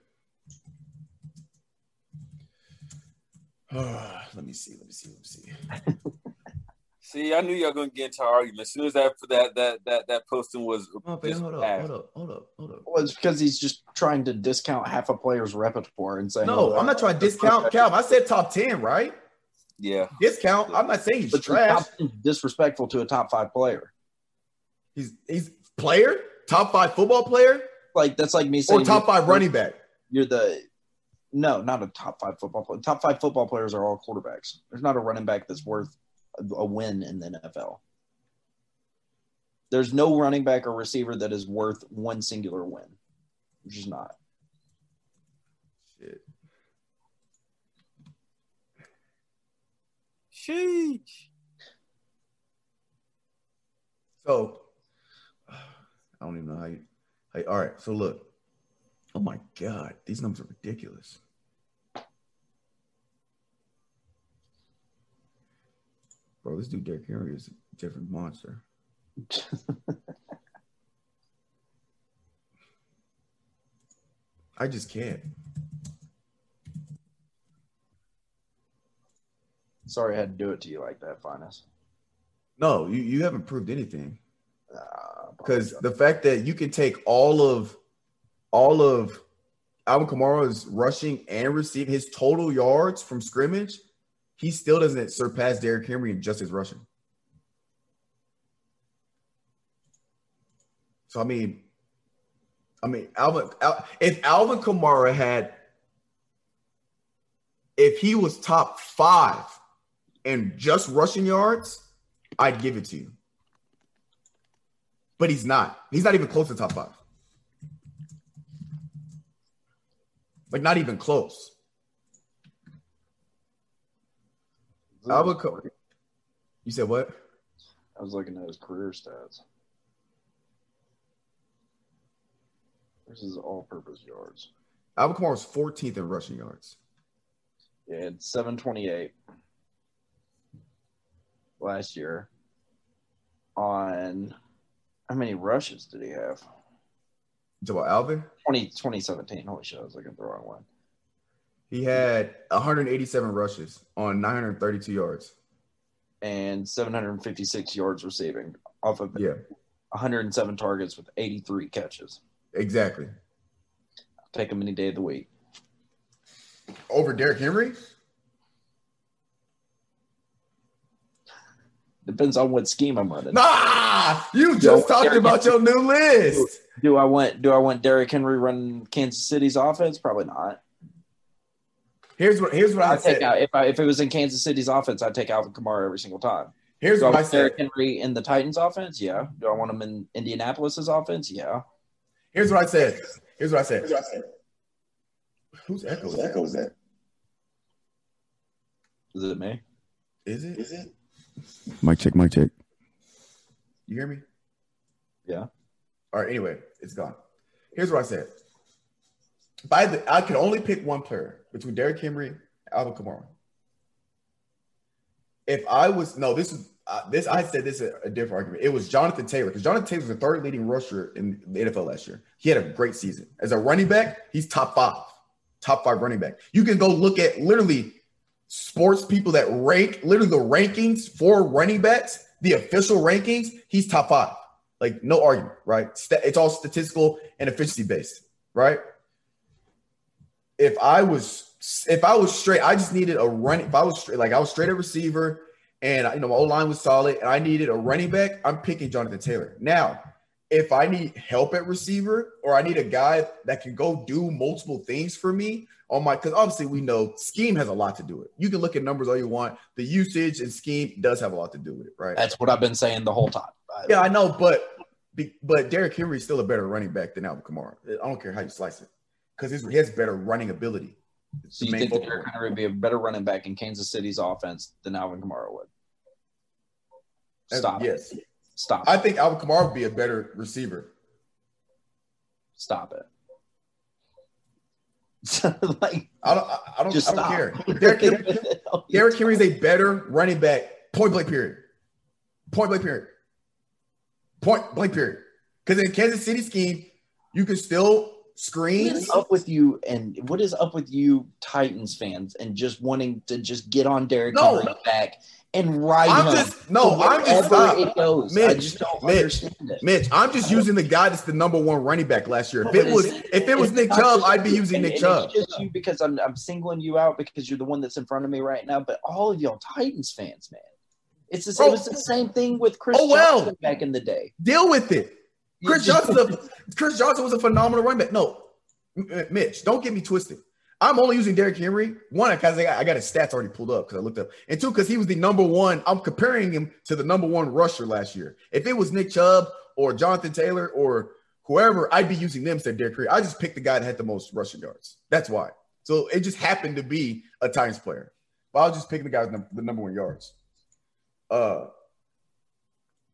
let me see. Let me see. Let me see. See, I knew y'all gonna get into an argument as soon as that that that that that posting was. Oh, man, hold up. Hold up. Hold up. Hold up. Well, it's because he's just trying to discount half a player's repertoire and saying, No, oh, I'm not trying to discount Cal. I said top ten, right? Yeah, Discount. I'm not saying he's But trash. top disrespectful to a top five player. He's he's player, top five football player. Like that's like me saying or top you're- five running back. You're the no, not a top five football player. Top five football players are all quarterbacks. There's not a running back that's worth a, a win in the NFL. There's no running back or receiver that is worth one singular win. which is not. Shit. Sheesh. So I don't even know how you. You- all right, so look. Oh my god, these numbers are ridiculous. Bro, this dude Derrick Henry is a different monster. I just can't. Sorry I had to do it to you like that, Finest. No, you, you haven't proved anything. Because the fact that you can take all of all of Alvin Kamara's rushing and receiving his total yards from scrimmage, he still doesn't surpass Derrick Henry in just his rushing. So I mean, I mean Alvin. Al, if Alvin Kamara had, if he was top five in just rushing yards, I'd give it to you but he's not. He's not even close to top five. Like not even close. Ka- you said what? I was looking at his career stats. This is all-purpose yards. Alvin Kamara was 14th in rushing yards. Yeah, it's 728 last year. On how many rushes did he have? About Alvin? 20, 2017. Holy shit, I was looking at the wrong one. He had 187 rushes on 932 yards. And 756 yards receiving off of Yeah, 107 targets with 83 catches. exactly. Take him any day of the week. Over Derrick Henry? Depends on what scheme I'm running. Nah, Ah, you just Yo, talked Derrick about your new list. Do I want do I want Derrick Henry running Kansas City's offense? Probably not. Here's what here's what I I'd take said. out if I if it was in Kansas City's offense, I'd take Alvin Kamara every single time. Here's Do I what I want Derrick said. Henry in the Titans offense? Yeah. Do I want him in Indianapolis's offense? Yeah. Here's what I said. Here's what I said. Who's echo is that? Echo is that? Is it me? Is it? Is it? Mic check, mic check. You hear me? Yeah. All right, anyway, it's gone. Here's what I said. If I, had to- I could only pick one player between Derrick Henry and Alvin Kamara. If I was no, this is uh, this I said this is a, a different argument. It was Jonathan Taylor because Jonathan Taylor was the third leading rusher in the NFL last year. He had a great season as a running back. He's top five, top five running back. You can go look at literally sports people that rank literally the rankings for running backs, the official rankings. He's top five. Like no argument, right? It's all statistical and efficiency based, right? If I was if I was straight, I just needed a run. If I was straight, like I was straight at receiver, and you know my O line was solid, and I needed a running back, I'm picking Jonathan Taylor. Now, if I need help at receiver, or I need a guy that can go do multiple things for me on my, because obviously we know scheme has a lot to do with it. You can look at numbers all you want. The usage and scheme does have a lot to do with it, right? That's what I've been saying the whole time. Yeah, I know, but but Derrick Henry is still a better running back than Alvin Kamara. I don't care how you slice it, because he has better running ability. So you think Derrick. Henry would be a better running back in Kansas City's offense than Alvin Kamara would? Stop. it. Yes, Stop. I think Alvin Kamara would be a better receiver. Stop it. like, I don't. I, don't. just I don't stop. care. Derrick, Henry- oh, Derrick Henry is a better running back. Point blank. Period. Point blank. Period. Point blank. Period. Because in Kansas City scheme, you can still What screen. is up with you and what is up with you Titans fans and just wanting to just get on Derrick No. Henry back and ride I'm him just no. I'm just it goes. I Mitch, just don't Mitch, understand it. Mitch, I'm just using the guy that's the number one running back last year. If it was if it was Nick Chubb, I'd be using and- Nick and Chubb. It's just you because I'm I'm singling you out because you're the one that's in front of me right now. But all of y'all Titans fans, man, it's the, Bro. it was the oh. same thing with Chris Oh, well. Johnson back in the day. Deal with it. Chris Johnson, Chris Johnson was a phenomenal running back. No, Mitch, don't get me twisted. I'm only using Derrick Henry one because I got, I got his stats already pulled up because I looked up, and two because he was the number one. I'm comparing him to the number one rusher last year. If it was Nick Chubb or Jonathan Taylor or whoever, I'd be using them instead of Derrick Henry. I just picked the guy that had the most rushing yards. That's why. So it just happened to be a Titans player. But I was just picking the guy with the number one yards. Uh,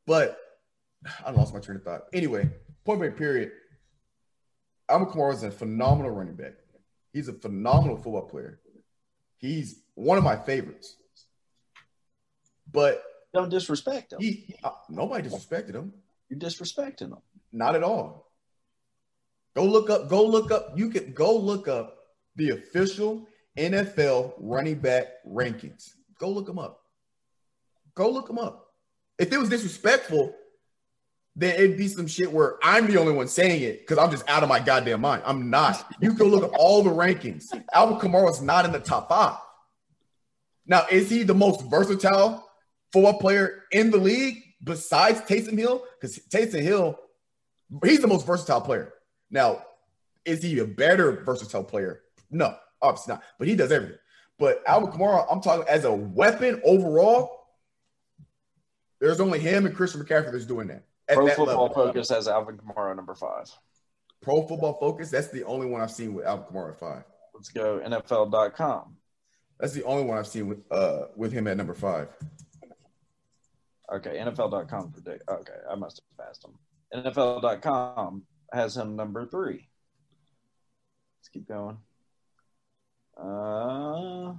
but I lost my train of thought. Anyway, point blank period. Alvin Kamara is a phenomenal running back. He's a phenomenal football player. He's one of my favorites. But don't disrespect him. He, uh, nobody disrespected him. You're disrespecting him. Not at all. Go look up. Go look up. You can go look up the official NFL running back rankings. Go look them up. Go look them up. If it was disrespectful, then it'd be some shit where I'm the only one saying it because I'm just out of my goddamn mind. I'm not. You can look at all the rankings. Alvin Kamara is not in the top five. Now, is he the most versatile football player in the league besides Taysom Hill? Because Taysom Hill, he's the most versatile player. Now, is he a better versatile player? No, obviously not. But he does everything. But Alvin Kamara, I'm talking as a weapon overall. There's only him and Christian McCaffrey that's doing that. Pro Football level. Focus has Alvin Kamara number five. Pro Football Focus, that's the only one I've seen with Alvin Kamara at five. Let's go NFL.com. That's the only one I've seen with uh with him at number five. Okay, NFL.com predict. Okay, I must have passed him. NFL.com has him number three. Let's keep going. Uh,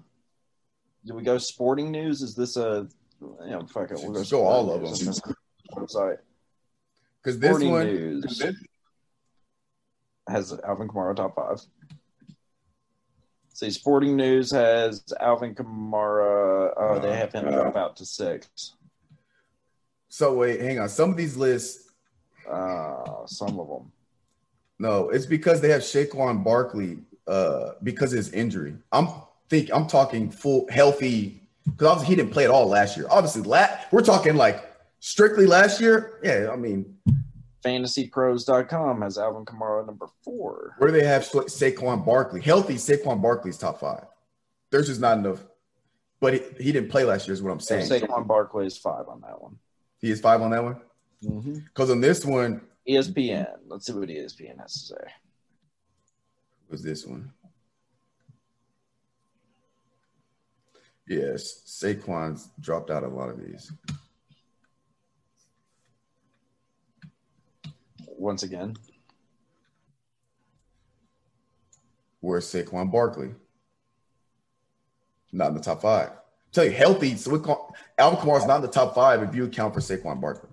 do we go sporting news? Is this a you know fuck it? We'll go, go all of them. Website. Because this Sporting one news has Alvin Kamara top five. See, Sporting News has Alvin Kamara. Oh, they have him drop out to six. So wait, hang on. Some of these lists, uh, some of them. No, it's because they have Saquon Barkley uh, because of his injury. I'm think I'm talking full healthy because obviously he didn't play at all last year. Obviously, la- we're talking like strictly last year, yeah, I mean, fantasypros.com has Alvin Kamara number four. Where do they have Sa- Saquon Barkley? Healthy Saquon Barkley's top five. There's just not enough. But he, he didn't play last year, is what I'm saying. Saquon Barkley is five on that one. He is five on that one? Because mm-hmm. on this one, ESPN. Let's see what ESPN has to say. Was this one? Yes, Saquon's dropped out a lot of these. Once again. Where's Saquon Barkley? Not in the top five. tell you, healthy. So we call, Alvin Kamara is not in the top five if you account for Saquon Barkley.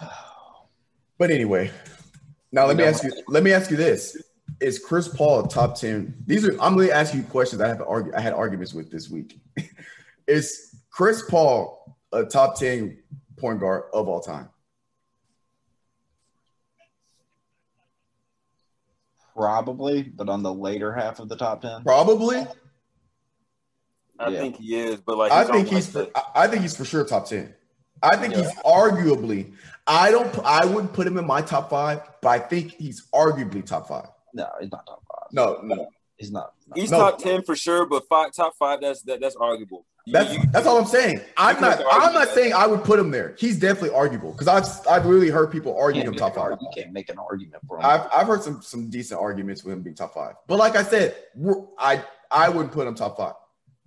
But anyway, now let me ask you. Let me ask you this: Is Chris Paul a top ten? These are. I'm going to ask you questions. I have argue. I had arguments with this week. is Chris Paul a top ten point guard of all time? Probably, but on the later half of the top ten. Probably. I yeah. think he is, but like I think he's for, I think he's for sure top ten. I think yeah. he's arguably. I don't. I wouldn't put him in my top five, but I think he's arguably top five. No, he's not top five. No, no, he's not. He's no. top ten for sure, but five top five. That's that, that's arguable. That's you, that's all I'm saying. I'm not. I'm not saying I would put him there. He's definitely arguable because I've I've really heard people argue him top five. You can't make an argument for him. I've I've heard some some decent arguments with him being top five. But like I said, I I wouldn't put him top five.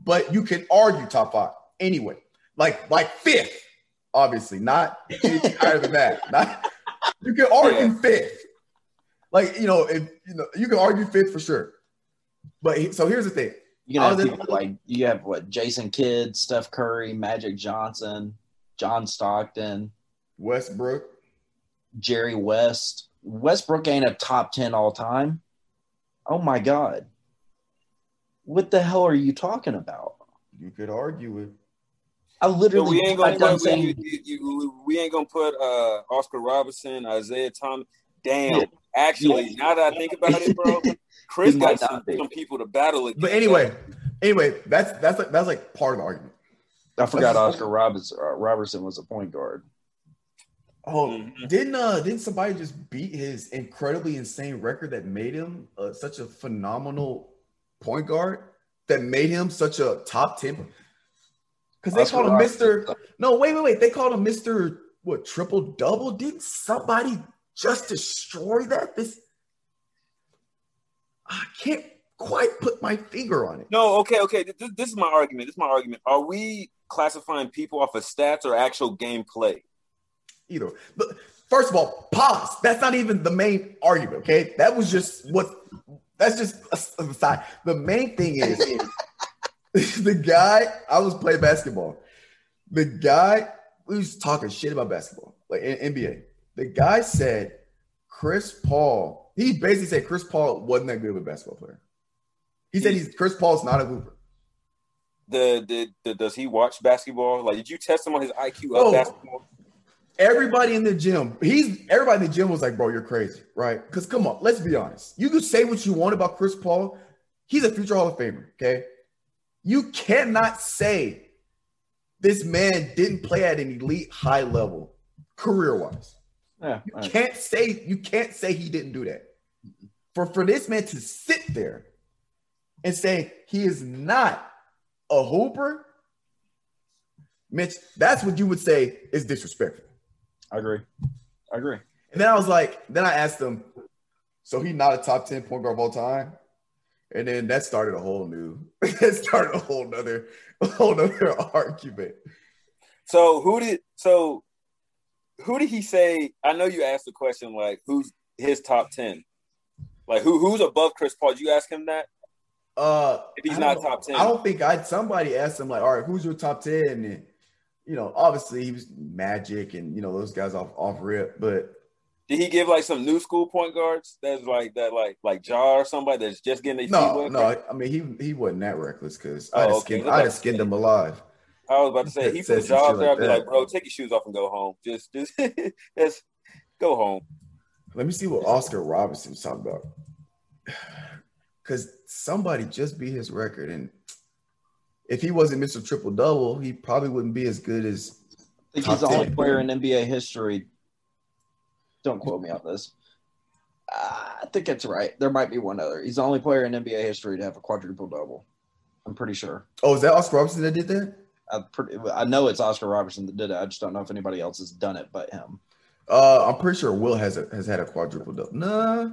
But you can argue top five anyway. Like like fifth, obviously, not higher than that. Not you can argue yeah. fifth. Like you know, if you know, you can argue fifth for sure. But so here's the thing. You can have people like you have what Jason Kidd, Steph Curry, Magic Johnson, John Stockton, Westbrook, Jerry West. Westbrook ain't a top ten all time. Oh my god. What the hell are you talking about? You could argue it. I literally we ain't gonna put, saying, we, you, you, we, ain't gonna put uh, Oscar Robertson, Isiah Thomas. Damn. Yeah. Actually, yeah. now that I think about it, bro, Chris got some, some, people to battle against. But anyway, anyway, that's that's like that's like part of the argument. I forgot Oscar Robertson, uh, Robertson was a point guard. Oh, Mhm. didn't uh didn't somebody just beat his incredibly insane record that made him uh, such a phenomenal point guard that made him such a top 10 because they Oscar called him Mr. No, wait, wait, wait. They called him Mr. What triple double? Didn't somebody just destroy that? This I can't quite put my finger on it. No, okay, okay. This, this is my argument. This is my argument. Are we classifying people off of stats or actual gameplay? either. But first of all, pause. That's not even the main argument. Okay, that was just what. That's just aside. The main thing is the guy. I was playing basketball. The guy we was talking shit about basketball, like in NBA. The guy said Chris Paul. He basically said Chris Paul wasn't that good of a basketball player. He said he's Chris Paul's not a hooper. The, the, the does he watch basketball? Like, did you test him on his IQ of Oh. basketball? Everybody in the gym, he's everybody in the gym was like, bro, you're crazy, right? Because come on, let's be honest. You can say what you want about Chris Paul. He's a future Hall of Famer, okay? You cannot say this man didn't play at an elite high level career-wise. Yeah, You right. can't say you can't say he didn't do that. For for this man to sit there and say he is not a hooper, Mitch, that's what you would say is disrespectful. I agree. I agree. And then I was like, then I asked him, so he not a top 10 point guard of all time? And then that started a whole new, that started a whole nother, a whole nother argument. So who did so who did he say? I know you asked the question like who's his top ten? Like who who's above Chris Paul? Did you ask him that? Uh, If he's not top 10. I don't think I. Somebody asked him like, "All right, who's your top 10? And you know, obviously he was Magic and you know those guys off off rip, but Did he give like some new school point guards that's like that like like Ja or somebody that's just getting their no, no. I mean, he he wasn't that reckless because Oh, I'd have okay. skinned, I'd have skinned him alive. I was about to say he put some Ja shit out there. like I'd be like, bro, take your shoes off and go home. Just just just go home. Let me see what Oscar Robinson was talking about. Because somebody just beat his record, and if he wasn't Mr. Triple Double, he probably wouldn't be as good as. I think he's the only player in NBA history. Don't quote me on this. Uh, I think that's right. There might be one other. He's the only player in NBA history to have a quadruple double. I'm pretty sure. Oh, is that Oscar Robinson that did that? I, pretty, I know it's Oscar Robertson that did it. I just don't know if anybody else has done it but him. Uh, I'm pretty sure Will has a, has had a quadruple double. Nah.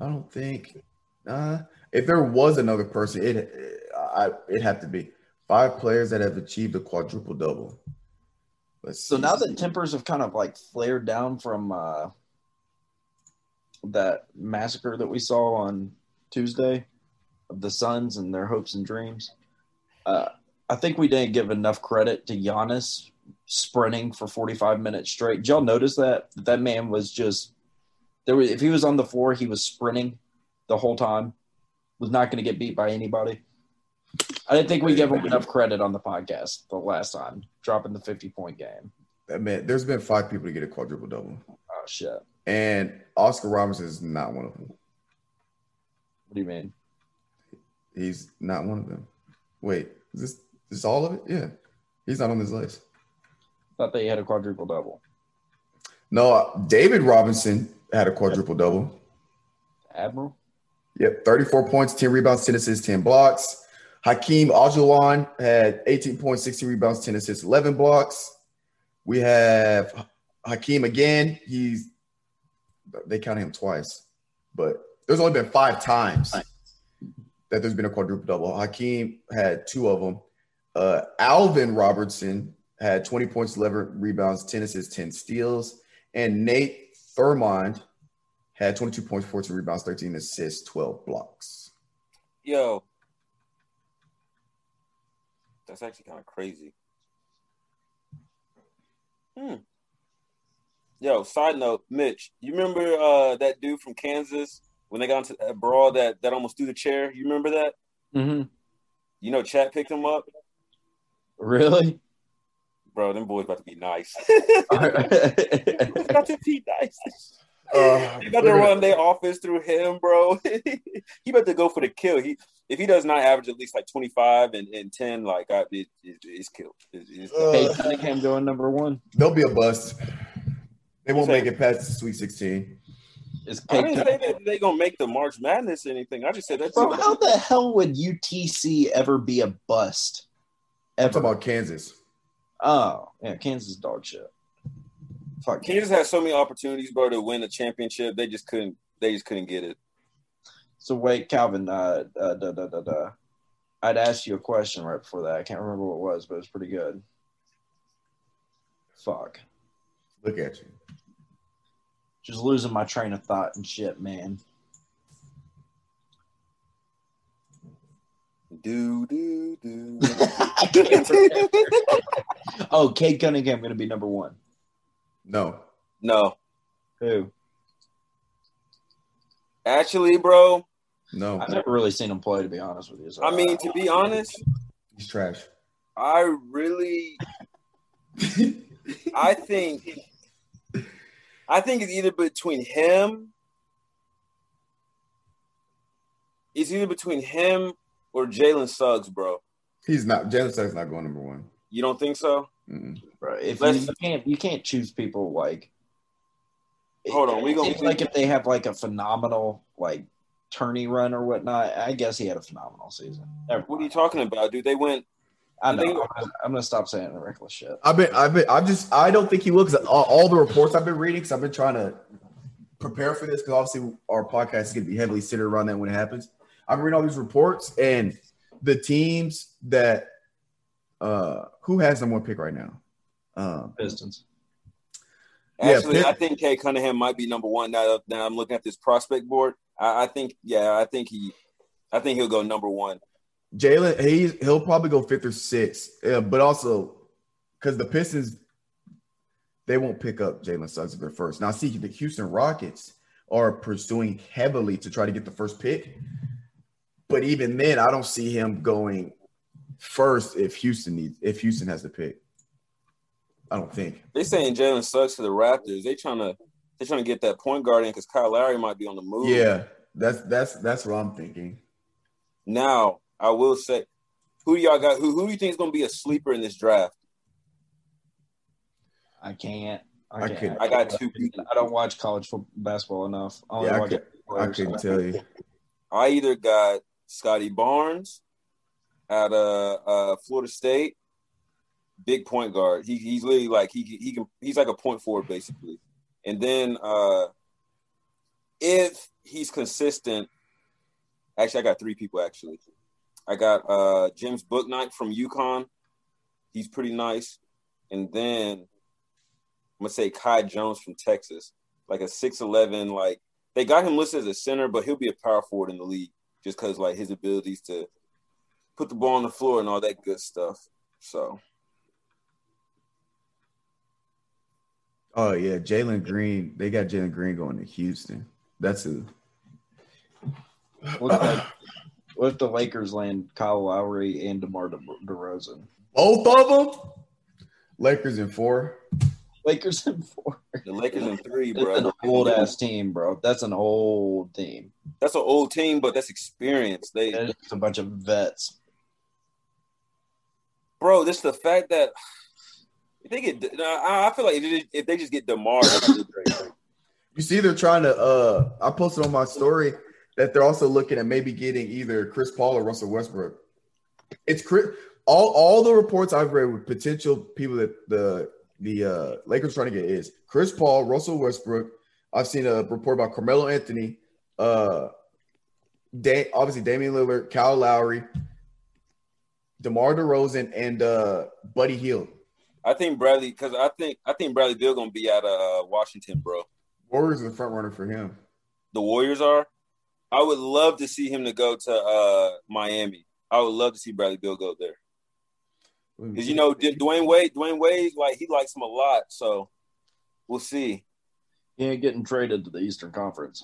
I don't think. Nah. If there was another person, it I it had to be five players that have achieved a quadruple double. Let's So see. now that tempers have kind of like flared down from uh, that massacre that we saw on Tuesday of the Suns and their hopes and dreams, uh, I think we didn't give enough credit to Giannis sprinting for 45 minutes straight. Did y'all notice that? That, man was just there. Was, if he was on the floor, he was sprinting the whole time. Was not going to get beat by anybody. I didn't think we gave him enough credit on the podcast the last time, dropping the 50 point game. that man, there's been five people to get a quadruple double, Oh shit! and Oscar Robinson is not one of them. What do you mean? He's not one of them. Wait, is this is all of it? Yeah, he's not on this list. Thought they had a quadruple double. No, uh, David Robinson had a quadruple double. Admiral. Yep, 34 points, 10 rebounds, 10 assists, 10 blocks. Hakeem Olajuwon had 18 points, 16 rebounds, 10 assists, 11 blocks. We have Hakeem again. He's they counted him twice, but there's only been five times that there's been a quadruple double. Hakeem had two of them. Uh, Alvin Robertson had 20 points, 11 rebounds, 10 assists, 10 steals, and Nate Thurmond had 22 points, 14 rebounds, 13 assists, 12 blocks. Yo, that's actually kind of crazy. Hmm. Yo, side note, Mitch, you remember uh, that dude from Kansas when they got into that brawl that that almost threw the chair? You remember that? Mm-hmm. You know, Chat picked him up, Really? bro. Them boys about to be nice. about to be nice. Uh, He about to run their offense through him, bro. he about to go for the kill. He if he does not average at least like 25 and, and 10, like I, it, it, it's killed. It's, it's Uh, Cade Cunningham going number one. They'll be a bust. They won't You make say- it past the Sweet 16. Is I Cade didn't say that they gonna make the March Madness or anything. I just said that's Bro, how the hell would UTC ever be a bust? I'm Ever? talking about Kansas. oh, yeah, Kansas dog shit. Fuck Kansas had so many opportunities, bro, to win a championship. They just couldn't. They just couldn't get it. So wait, Calvin, uh, uh, da, da, da, da. I'd asked you a question right before that. I can't remember what it was, but it was pretty good. Fuck. Look at you. Just losing my train of thought and shit, man. Do do do. oh, Cade Cunningham going to be number one. No. no, Who? actually, bro. No. I've never really seen him play, to be honest with you. So I mean, to be honest, He's trash. I really, I think, I think it's either between him. It's either between him or Jalen Suggs, bro. He's not. Jalen Suggs not going number one. You don't think so? Mm-mm. bro, if you, you can't, you can't choose people like. Hold on, we gonna- It's like if they have like a phenomenal like tourney run or whatnot. I guess he had a phenomenal season. Never What are you talking about, dude? They went. I know. they- I'm gonna, I'm gonna stop saying the reckless shit. I've been. I've been. I've just. I don't think he will because all, all the reports I've been reading. Because I've been trying to prepare for this because obviously our podcast is going to be heavily centered around that when it happens. I've been reading all these reports and the teams that. Uh, who has number one pick right now? Um, Pistons. Yeah, Actually, Pitt- I think Cade Cunningham might be number one now. Now I'm looking at this prospect board. I, I think, yeah, I think he, I think he'll go number one. Jalen, he's he'll probably go fifth or sixth, yeah, but also because the Pistons, they won't pick up Jalen Suggs if they're first. Now, see, the Houston Rockets are pursuing heavily to try to get the first pick, but even then, I don't see him going first if Houston needs if Houston has the pick. I don't think. They saying Jalen Suggs to the Raptors. They trying to, they trying to get that point guard in because Kyle Lowry might be on the move. Yeah, that's that's that's what I'm thinking. Now I will say, who do y'all got? Who who do you think is going to be a sleeper in this draft? I can't. I I, can't. couldn't- I got two people. I don't watch college football, basketball enough. I only Yeah, I watch could- I players. couldn't tell you. I either got Scottie Barnes out of uh, Florida State, big point guard. He, he's literally like he he can he's like a point forward basically. And then uh, if he's consistent, actually I got three people actually. I got uh, James Bouknight from UConn. He's pretty nice. And then I'm gonna say Kai Jones from Texas, like a six eleven, like they got him listed as a center, but he'll be a power forward in the league just because like his abilities to put the ball on the floor and all that good stuff. So Oh yeah, Jalen Green. They got Jalen Green going to Houston. That's a What like, what if the Lakers land Kyle Lowry and DeMar De- DeRozan? both of them. Lakers in four. Lakers in four. the Lakers in three, It's bro. an old ass team, bro. That's an old team. That's an old team, but that's experience. They, It's a bunch of vets. bro, this the fact that if they get, I I feel like if they, just get Demar, that's great. You see, they're trying to. uh I posted on my story that they're also looking at maybe getting either Chris Paul or Russell Westbrook. It's Chris. All all the reports I've read with potential people that the the uh Lakers trying to get is Chris Paul, Russell Westbrook. I've seen a report about Carmelo Anthony, uh, da- obviously Damian Lillard, Kyle Lowry, DeMar DeRozan, and uh Buddy Hield. I think Bradley, because I think I think Bradley Beal gonna be out of uh, Washington, bro. Warriors are the front runner for him. The Warriors are. I would love to see him to go to uh, Miami. I would love to see Bradley Beal go there because you know Dwyane Wade. Dwyane Wade, like he likes him a lot. So we'll see. He ain't getting traded to the Eastern Conference.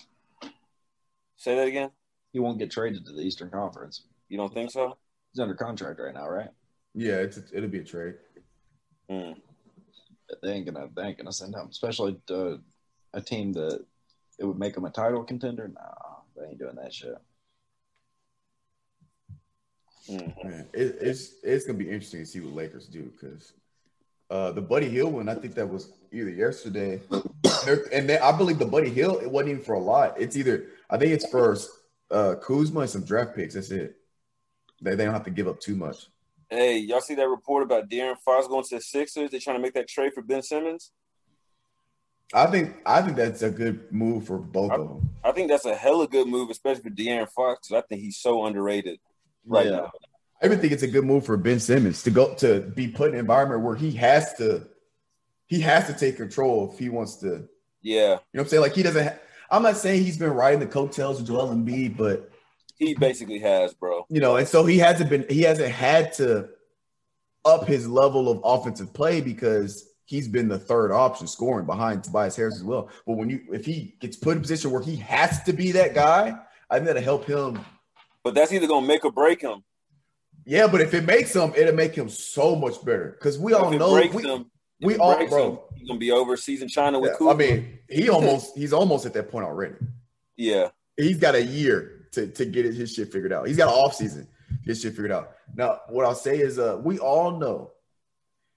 Say that again. He won't get traded to the Eastern Conference. You don't think so? He's under contract right now, right? Yeah, it's it'll be a trade. Hmm. They ain't gonna they ain't gonna send him, especially to a team that it would make him a title contender. Nah, they ain't doing that shit. Mhm. Man, it, it's it's gonna be interesting to see what Lakers do because uh, the Buddy Hield one, I think that was either yesterday, and then I believe the Buddy Hield it wasn't even for a lot. It's either I think it's for uh, Kuzma and some draft picks. That's it. They, they don't have to give up too much. Hey, y'all see that report about De'Aaron Fox going to the Sixers? They're trying to make that trade for Ben Simmons. I think I think that's a good move for both of them. I think that's a hella good move, especially for De'Aaron Fox. I think he's so underrated right Yeah. now. I even think it's a good move for Ben Simmons to go to be put in an environment where he has to he has to take control if he wants to Yeah, You know what I'm saying? Like he doesn't. Ha- I'm not saying he's been riding the coattails of Joel Embiid, but he basically has, bro. you know, and so he hasn't been. He hasn't had to up his level of offensive play because he's been the third option scoring behind Tobias Harris as well. But when you if he gets put in a position where he has to be that guy, I think that'll help him. But that's either gonna make or break him. Yeah, but if it makes him, it'll make him so much better because we all if it know we, him, we all- bro. him, he's gonna be overseas in China with Yeah. I mean, he almost he's almost at that point already. yeah, he's got a year to, to get his shit figured out. He's got an off season, get his shit figured out. Now, what I'll say is, uh, we all know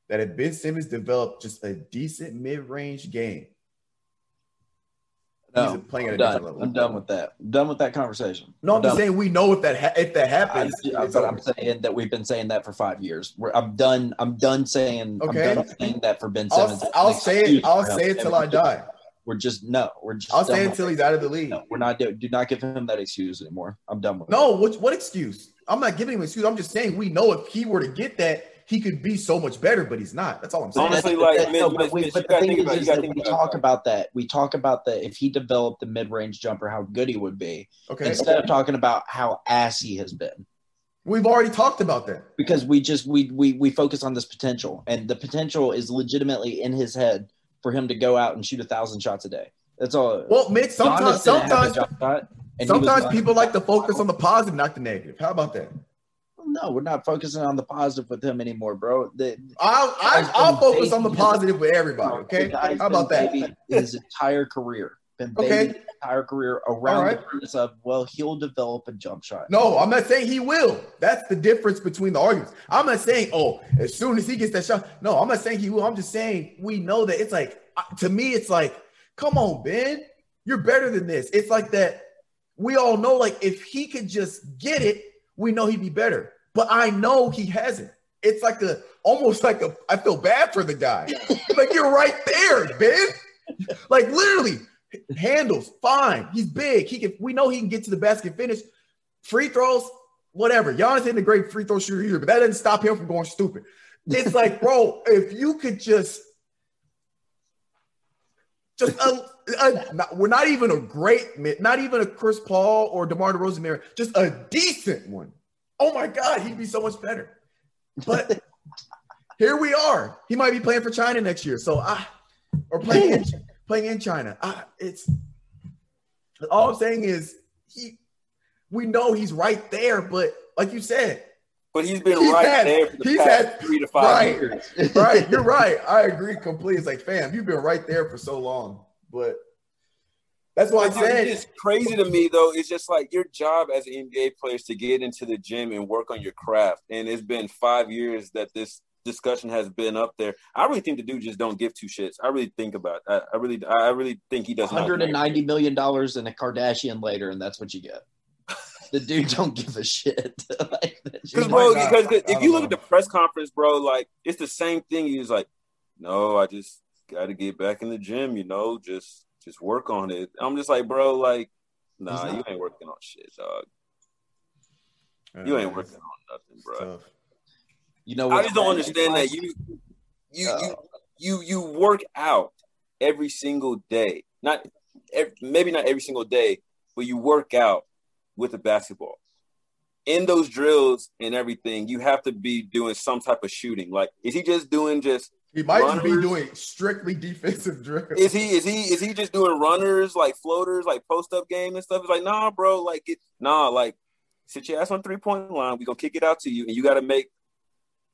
that if Ben Simmons developed just a decent mid range game, No, he's playing at a I'm different level. I'm done with that. I'm done with that conversation. No, I'm just saying we know if that ha- if that I, happens, but over. I'm saying that we've been saying that for five years. We're, I'm done. I'm done saying. Okay. I'm done saying that for Ben Simmons. I'll, I'll say it. I'll him. say it till I die. We're just no. We're just. I'll say it he's out of the league. No, we're not. Do, do not give him that excuse anymore. I'm done with. it. No, what what excuse? I'm not giving him an excuse. I'm just saying we know if he were to get that, he could be so much better, but he's not. That's all I'm saying. Honestly, But like, that- no, but we- Mitch, but the thing think is, about it. You is that we about talk about that. We talk about that if he developed the mid-range jumper, how good he would be, okay, instead of talking about how ass he has been. we've already talked about that. Because we just we we we focus on this potential, and the potential is legitimately in his head for him to go out and shoot a thousand shots a day. That's all. Well, Mitch, sometimes Giannis didn't have a sometimes shot, and Sometimes people like to focus on the positive, not the negative. How about that? No, we're not focusing on the positive with him anymore, bro. The, I'll I, I'll focus on the positive with everybody. Okay, how about that? His entire career, been Okay. his entire career around right. the premise of well, he'll develop a jump shot. No, I'm not saying he will. That's the difference between the arguments. I'm not saying oh, as soon as he gets that shot. No, I'm not saying he will. I'm just saying we know that it's like uh, to me, it's like, come on, Ben, you're better than this. It's like that. We all know, like if he could just get it, we know he'd be better. But I know he hasn't. It's like a almost like a. I feel bad for the guy. like you're right there, Ben. Like literally, handles fine. He's big. He can. We know he can get to the basket, finish free throws, whatever. Giannis isn't a great free throw shooter either, but that doesn't stop him from going stupid. It's like, bro, if you could just, just a, a not, we're not even a great, not even a Chris Paul or DeMar DeRozan, just a decent one. Oh my God, he'd be so much better. But here we are. He might be playing for China next year, so I or playing in, playing in China. I, it's all I'm saying is he. We know he's right there, but like you said, But he's been He's right had- there for the he's past had- three to five right. years. right? You're right. I agree completely. It's like, fam, you've been right there for so long, but that's why I But dude, said it's crazy to me though. It's just like your job as an NBA player is to get into the gym and work on your craft. And it's been five years that this discussion has been up there. I really think the dude just don't give two shits. I really think about. I, I really, I really think he does. not Hundred and care. ninety million dollars and a Kardashian later, and that's what you get. The dude don't give a shit. Like, Because bro, not. because I if don't you look know. at the press conference, bro, like it's the same thing. He's like, "No, I just got to get back in the gym. You know, just just work on it." I'm just like, bro, like, nah, He's you ain't working on shit, dog. Uh, You ain't working on nothing, bro. tough. you know I just don't understand that you you Uh, you you you work out every single day. Not ev maybe not every single day, but you work out with a basketball. In those drills and everything, you have to be doing some type of shooting. Like, is he just doing just? He might just be doing strictly defensive drills. Is he is he is he just doing runners like floaters like post up game and stuff? It's like, nah, bro. Like, it, nah, like sit your ass on three point line. We gonna kick it out to you, and you got to make,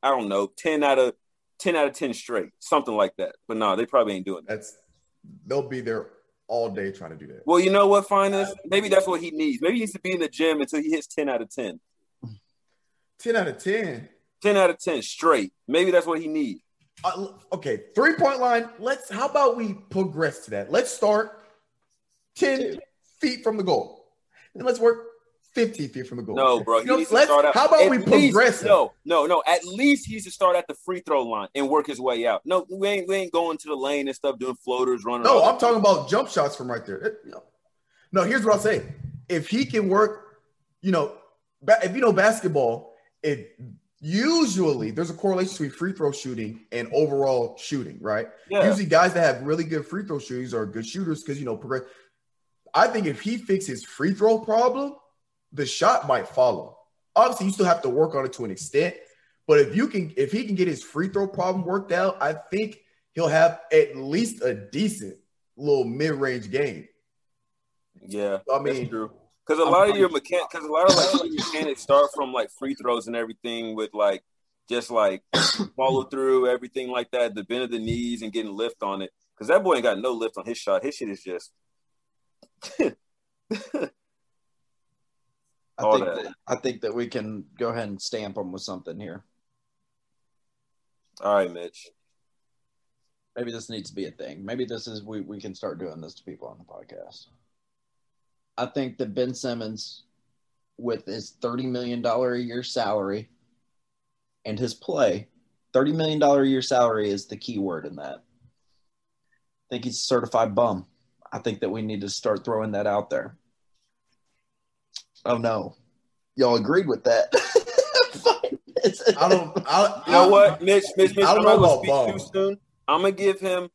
I don't know, ten out of ten out of ten straight, something like that. But nah, they probably ain't doing that. That's they'll be there all day trying to do that. Well, you know what, Finest? Maybe that's what he needs. Maybe he needs to be in the gym until he hits ten out of ten. 10 out of 10. 10 out of 10 straight. Maybe that's what he needs. Uh, okay, three point line. Let's. How about we progress to that? Let's start ten Dude. feet from the goal, and let's work fifteen feet from the goal. No, bro. You know, he needs to let's- start out. how about we least- progress him? No, no, no. At least he should start at the free throw line and work his way out. No, we ain't we ain't going to the lane and stuff, doing floaters, running. No, I'm talking about jump shots from right there. It- you know. No, here's what I'll say. If he can work, you know, ba- if you know basketball, it usually there's a correlation between free throw shooting and overall shooting, right? Yeah. Usually guys that have really good free throw shootings are good shooters because you know progress. I think if he fixes free throw problem, the shot might follow. Obviously, you still have to work on it to an extent, but if you can, if he can get his free throw problem worked out, I think he'll have at least a decent little mid range game. Yeah, I mean- true. Because a lot of your mechan, because a lot of like mechanics start from like free throws and everything with like just like follow through everything like that, the bend of the knees and getting lift on it. Because that boy ain't got no lift on his shot. His shit is just I think that. that. I think that we can go ahead and stamp them with something here. all right, Mitch. Maybe this needs to be a thing. Maybe this is we, we can start doing this to people on the podcast. I think that Ben Simmons, with his thirty million dollar a year salary and his play, thirty million dollar a year salary is the key word in that. I think he's a certified bum. I think that we need to start throwing that out there. Oh no, y'all agreed with that. I don't. I, You know I- what, Mitch? Mitch, Mitch I don't I'm know about speak Ball. too soon. I'm gonna give him.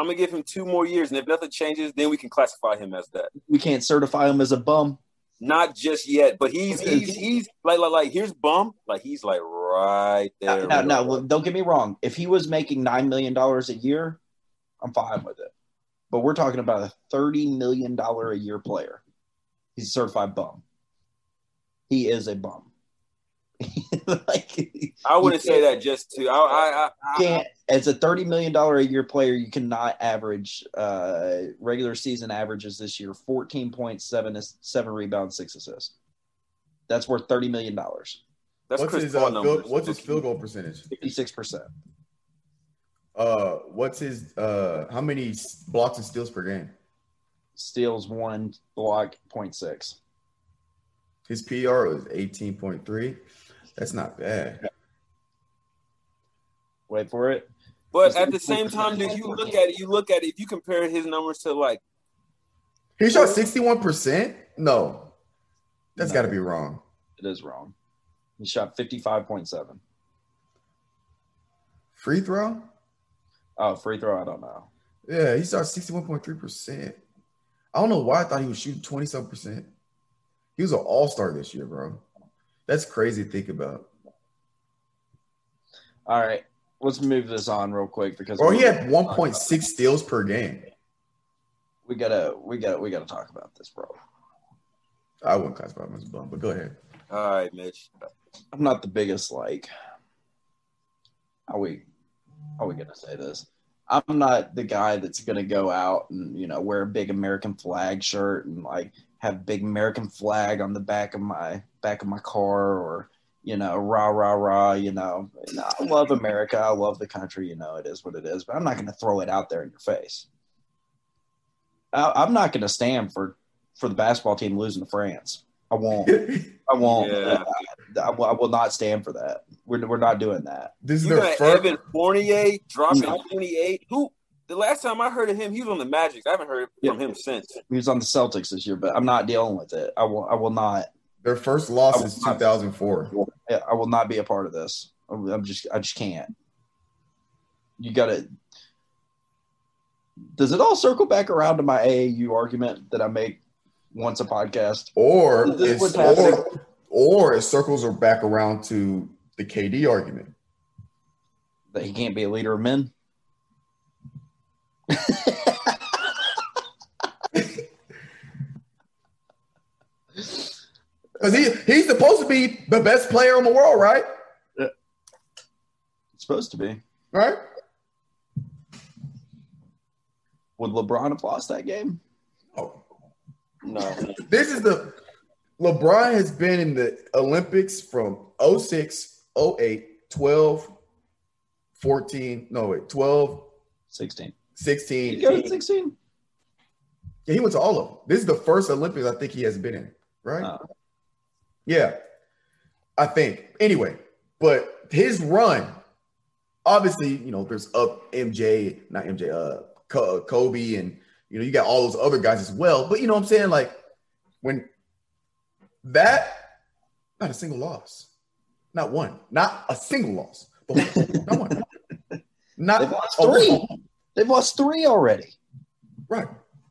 I'm gonna give him two more years, and if nothing changes, then we can classify him as that. we can't certify him as a bum. Not just yet, but he's he's he's like like like here's bum, like he's like right there. No, no, now, don't get me wrong. If he was making nine million dollars a year, I'm fine with it. But we're talking about a thirty million dollar a year player. He's a certified bum. He is a bum. like I wouldn't say that just to. I, I, I, I can't as a thirty million dollar a year player, you cannot average uh, regular season averages this year fourteen point seven seven rebounds, six assists. That's worth thirty million dollars, that's what's Chris his uh, numbers. field, what's his field goal percentage? fifty six percent. Uh, what's his uh? How many blocks and steals per game? Steals one block point six. His PR was eighteen point three. That's not bad. Wait for it. But at the same time, dude, you look at it. You look at it. If you compare his numbers to like, He shot sixty one percent. No, that's No. got to be wrong. It is wrong. He shot 55.7. Free throw? Oh, free throw, I don't know. Yeah, he shot sixty one point three percent. I don't know why I thought he was shooting twenty some percent. He was an all star this year, bro. That's crazy to think about. All right, let's move this on real quick because Or he had one point six steals per game. we gotta we gotta we gotta talk about this, bro. I wouldn't classify him as a bum, but go ahead. all right, Mitch. I'm not the biggest like. How we how we gonna say this? I'm not the guy that's gonna go out and you know wear a big American flag shirt and like have big American flag on the back of my back of my car or you know rah rah rah. You know, I love America. I love the country. You know, it is what it is. But I'm not gonna throw it out there in your face. I, I'm not gonna stand for for the basketball team losing to France. I won't. I won't. Yeah. I, will- I will not stand for that. We're, we're not doing that. this is You their got first. Evan Fournier dropping mm. No. 28. Who? The last time I heard of him, he was on the Magic. I haven't heard Yeah. from him since. He was on the Celtics this year, but I'm not dealing with it. I will. I will not. Their first loss is will not- 2004. I will not be a part of this. I'm I'm just. I just can't. You got to. Does it all circle back around to my AAU argument that I make once a podcast? Or is it's, or, or it circles are back around to the KD argument. That he can't be a leader of men. Because he, he's supposed to be the best player in the world, right? It's supposed to be. Right? Would LeBron have lost that game? Oh. No. This is the LeBron has been in the Olympics from 06, 08, 12, 14, no wait, 12, 16. 16. You go to 16? Yeah, he went to all of them. This is the first Olympics I think he has been in, right? Uh, Yeah, I think. Anyway, but his run, obviously, you know, there's up MJ, not MJ, uh, Kobe, and you know, you got all those other guys as well. But you know what I'm saying? Like when that, not a single loss, not one, not a single loss, whole- not one, not They've lost a- three. They've lost three already. Right.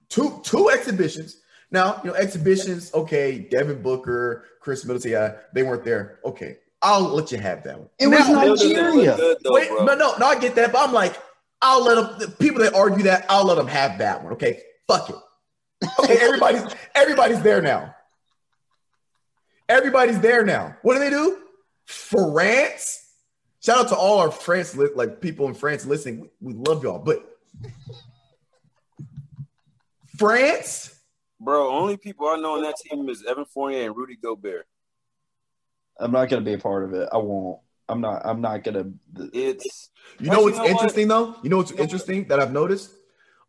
Two two exhibitions. Now, you know, exhibitions, okay, Devin Booker, Khris Middleton, yeah, they weren't there. Okay. I'll let you have that one. It was Now- Still Nigeria. good, though, Wait, bro. no, no, no, I get that, but I'm like, I'll let them the people that argue that, I'll let them have that one. Okay. Fuck it. Okay, everybody's everybody's there now. Everybody's there now. What do they do? France. Shout out to all our France li- like people in France listening. We, we love y'all, but France. Bro, only people I know on that team is Evan Fournier and Rudy Gobert. I'm not going to be a part of it. I won't. I'm not. I'm not going to. It's You know what's you know what? interesting though? You know what's You know what? interesting that I've noticed?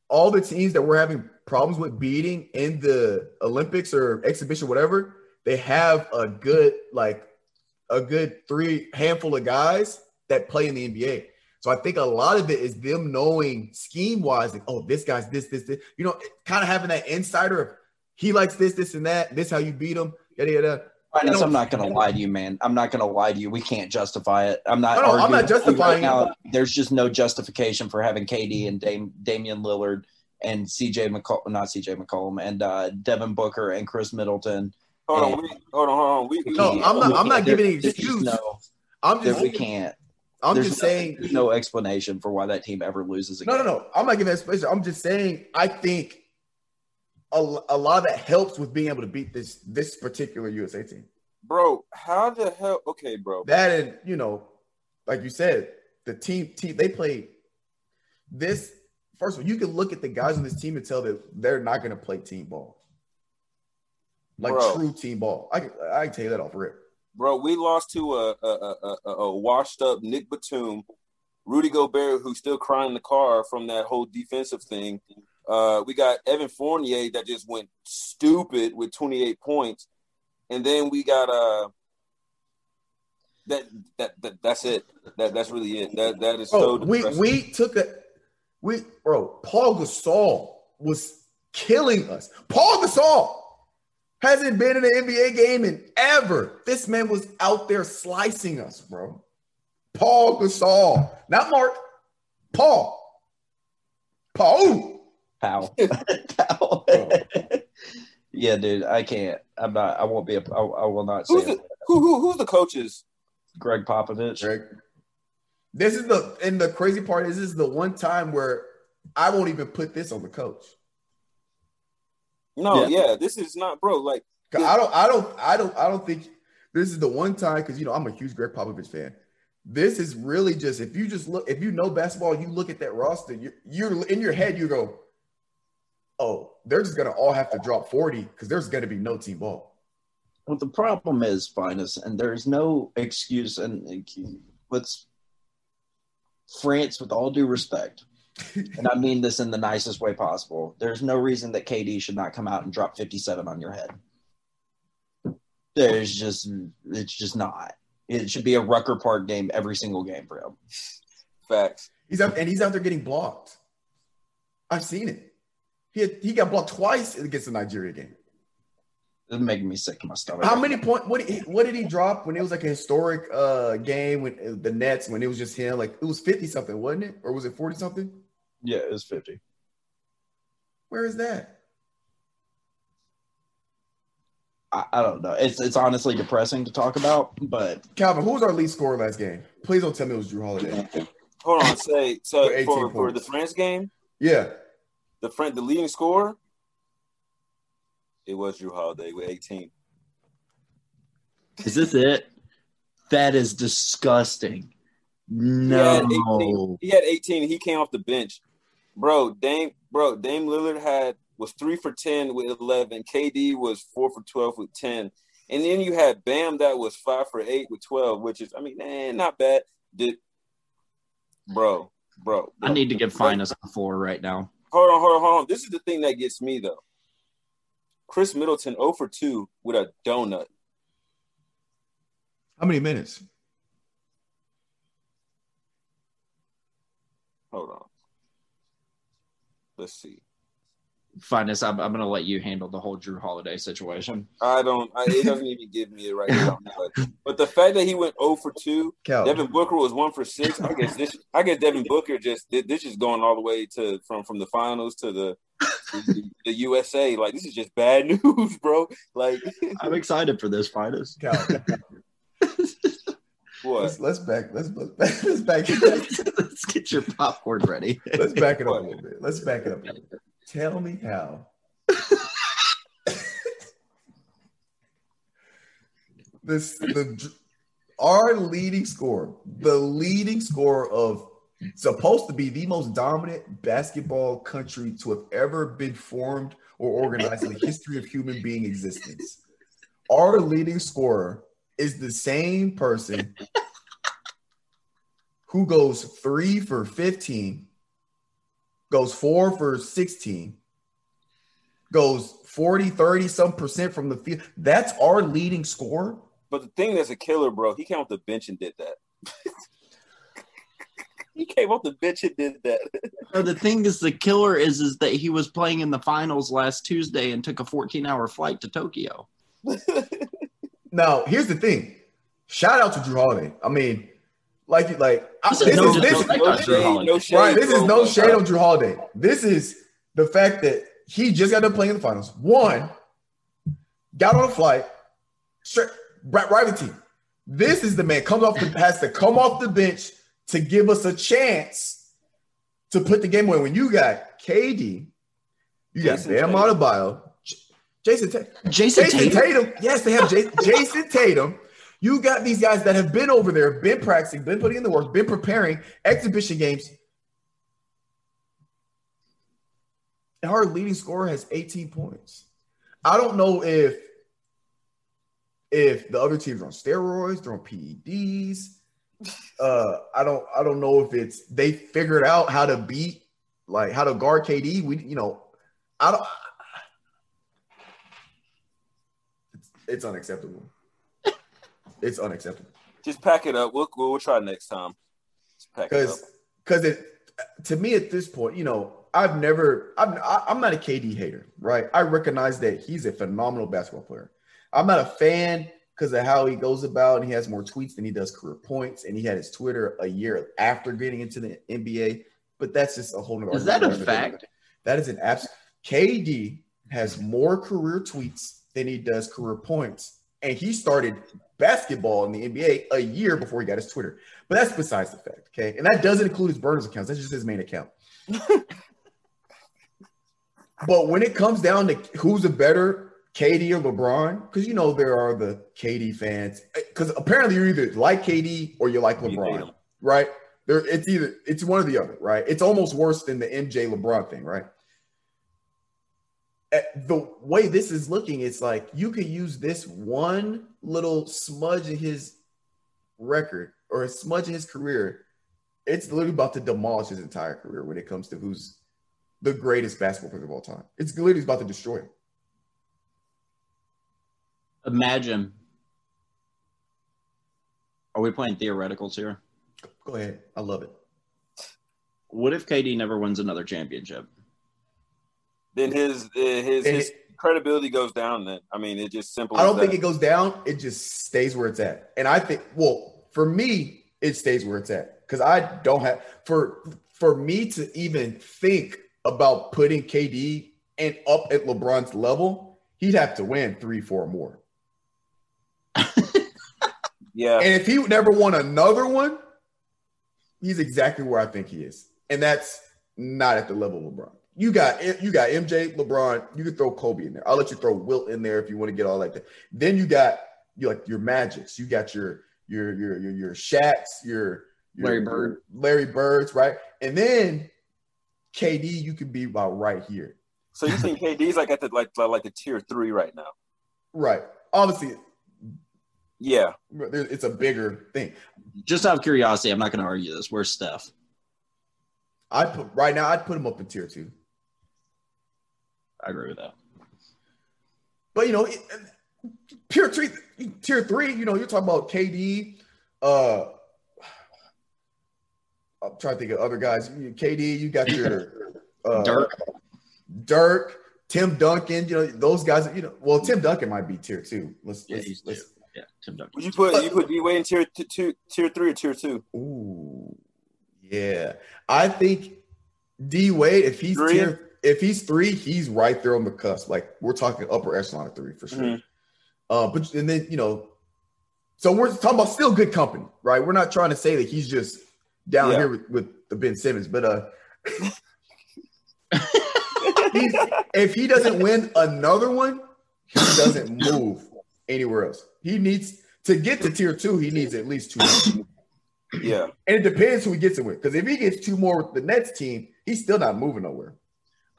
All the teams that we're having problems with beating in the Olympics or exhibition, whatever, they have a good like a good three handful of guys that play in the NBA. So I think a lot of it is them knowing scheme wise, like, oh, this guy's this, this, this, you know, kind of having that insider of he likes this, this, and that. This how you beat him. Yada yada. Finance, know- I'm not going to lie to you, man. I'm not going to lie to you. We can't justify it. I'm not. No, no, I'm arguing not justifying right now. There's just no justification for having KD and Dame, Damian Lillard and CJ McCollum, not CJ McCollum, and uh, Devin Booker and Khris Middleton. hold on, we, hold on, hold on. We, we, No, I'm not- I'm not There- giving an there's excuse. No, I'm there- just we can't. I'm there's just no, saying there's no explanation for why that team ever loses No, again. no, no. I'm not giving explanation. I'm just saying I think a, a lot of that helps with being able to beat this this particular USA team. bro, how the hell? Okay, bro. That and you know, like you said, the team team they played this. First of all, you can look at the guys on this team and tell that they're not going to play team ball, like Bro. true team ball. I can I can tell you that off rip. Bro, we lost to a a, a, a, washed up Nick Batum, Rudy Gobert, who's still crying in the car from that whole defensive thing. Uh, we got Evan Fournier that just went stupid with 28 points, and then we got uh that that, that that's it. That that's really it. That that is so. Bro, we we took a we bro. Paul Gasol was killing us. Paul Gasol hasn't been in an NBA game in ever. This man was out there slicing us, bro. Paul Gasol, not Marc. Paul. Paul. Pow. Pow. yeah, dude, I can't. I'm not. I won't be. A, I, I will not say who's the, who, who who's the coaches? Gregg Popovich. Greg. This is the and the crazy part is this is the one time where I won't even put this on the coach. No, Yeah. yeah, this is not, bro. Like 'Cause I don't, I don't, I don't, I don't think this is the one time because you know I'm a huge Gregg Popovich fan. This is really just if you just look, if you know basketball, you look at that roster, you, you're in your head, you go, oh, they're just gonna all have to drop 40 because there's gonna be no team ball. Well, the problem is, Finest, and there's no excuse. And and let's France, with all due respect, and I mean this in the nicest way possible. There's no reason that KD should not come out and drop 57 on your head. There's just, it's just not. It should be a Rucker Park game every single game for him. facts. He's out and he's out there getting blocked. I've seen it. He had, he got blocked twice against the Nigeria game. It's making me sick to my stomach. How many point? What did he, what did he drop when it was like a historic uh game when the Nets when it was just him? Like it was fifty something, wasn't it, or was it forty something? Yeah, it was 50. Where is that? I, I don't know. It's it's honestly depressing to talk about, but Calvin, who was our lead scorer last game? Please don't tell me it was Jrue Holiday. Hold on, say so For for, for the points. France game, Yeah, the friend the leading scorer, it was Jrue Holiday with 18. is this it? That is disgusting. He had 18. No. He had 18. He came off the bench, bro. Dame, bro. Dame Lillard had was three for 10 with 11. KD was four for 12 with 10, And then you had Bam that was five for eight with 12, which is, I mean, eh, not bad. Did bro, bro, bro. I need to give Finest a four right now. Hold on, hold on, hold on. This is the thing that gets me though. Khris Middleton 0 for 2 with a donut. How many minutes? Hold on. Let's see. Finest, I'm, I'm going to let you handle the whole Jrue Holiday situation. I don't. I, it doesn't even give me it right now. But, but the fact that he went 0 for 2, Cal. Devin Booker was 1 for 6. I guess this. I guess Devin Booker just this is going all the way to from from the finals to the the, the USA. Like this is just bad news, bro. Like I'm excited for this, Finest. What? let's, let's back. Let's let's back. Let's back. Let's get your popcorn ready. Let's back it up a little bit. Let's back it up. A little bit. Tell me how. this the our leading scorer, the leading scorer of supposed to be the most dominant basketball country to have ever been formed or organized in the history of human being existence. Our leading scorer is the same person who goes three for 15, goes four for 16, goes 40, 30 some percent from the field. That's our leading scorer. But the thing that's a killer, bro, he came off the bench and did that. he came off the bench and did that. No, the thing is, the killer is is that he was playing in the finals last Tuesday and took a 14 hour flight to Tokyo. Now, here's the thing. Shout out to Jrue Holiday. I mean, like, like I- This is this no is this, disrespect on Jrue Holiday. shade, right. This is no shade on Jrue Holiday. This is the fact that he just got done playing in the finals. One, got on a flight, straight right, right with the team. This is the man comes off the has to come off the bench to give us a chance to put the game away. When you got KD, you got Jason Bam Adebayo, J- Jayson Tatum. Jason, Jayson Tatum. Tatum. Yes, they have J- Jayson Tatum. You got these guys that have been over there, been practicing, been putting in the work, been preparing exhibition games. Our leading scorer has 18 points. I don't know if if the other teams are on steroids, they're on PEDs. Uh, I don't I don't know if it's they figured out how to beat like how to guard KD. We you know I don't it's, it's unacceptable. It's unacceptable. Just pack it up. We'll we'll, we'll try next time. Just pack it up. because because it to me at this point, you know, I've never I'm I- I'm not a KD hater, right? I recognize that he's a phenomenal basketball player. I'm not a fan because of how he goes about and he has more tweets than he does career points, and he had his Twitter a year after getting into the NBA. But that's just a whole nother Is that a fact? That is an absolute. KD has more career tweets than he does career points, and he started basketball in the NBA a year before he got his Twitter. But that's besides the fact, okay? And that doesn't include his burners accounts. That's just his main account. but when it comes down to who's a better KD or LeBron, because you know there are the KD fans, eh, because apparently you're either like KD or you like LeBron, right? There, it's either it's one or the other, right? It's almost worse than the MJ LeBron thing, right? Eh, The way this is looking, it's like you could use this one little smudge in his record or a smudge in his career. It's literally about to demolish his entire career when it comes to who's the greatest basketball player of all time. It's literally about to destroy him. Imagine. Are we playing theoreticals here? Go ahead. I love it. What if KD never wins another championship? Then his uh, his his it- credibility goes down. Then I mean, it just simple. I don't think that. it goes down. It just stays where it's at. And I think, well, for me, it stays where it's at because I don't have for for me to even think about putting KD and up at LeBron's level, he'd have to win three, four more. Yeah, And if he never won another one, he's exactly where I think he is, and that's not at the level of LeBron. You got you got MJ, LeBron. You could throw Kobe in there. I'll let you throw Wilt in there if you want to get all like that. Then you got you like your Magics. You got your your your your your Shaqs. Your, your Larry Bird. Larry Birds, right? And then KD, you could be about right here, so you think KD's like at the like like a tier three right now? right? Obviously, Yeah, It's a bigger thing. Just out of curiosity, I'm not going to argue this. Where's Steph? I put right now. I'd put him up in tier two. I agree with that. But you know, it, tier three, tier three. You know, you're talking about KD. Uh, I'm trying to think of other guys. KD, you got your uh, Dirk. Dirk, Tim Duncan. You know, those guys. You know, well, Tim Duncan might be tier two. Let's Yeah, let's, he's let's two. Yeah, Tim Duncan. would you put you put D Wade in tier two, two, tier three or tier two? Ooh, yeah. I think D Wade, if he's Three? tier, if he's three, he's right there on the cusp. Like we're talking upper echelon of three for sure. Mhm. Uh, but and then you know, so we're talking about still good company, right? We're not trying to say that he's just down Yeah. here with, with the Ben Simmons, but uh, he's, if he doesn't win another one, he doesn't move anywhere else. He needs to get to tier two. He needs at least two. more. Yeah, And it depends who he gets it with. Because if he gets two more with the Nets team, he's still not moving nowhere.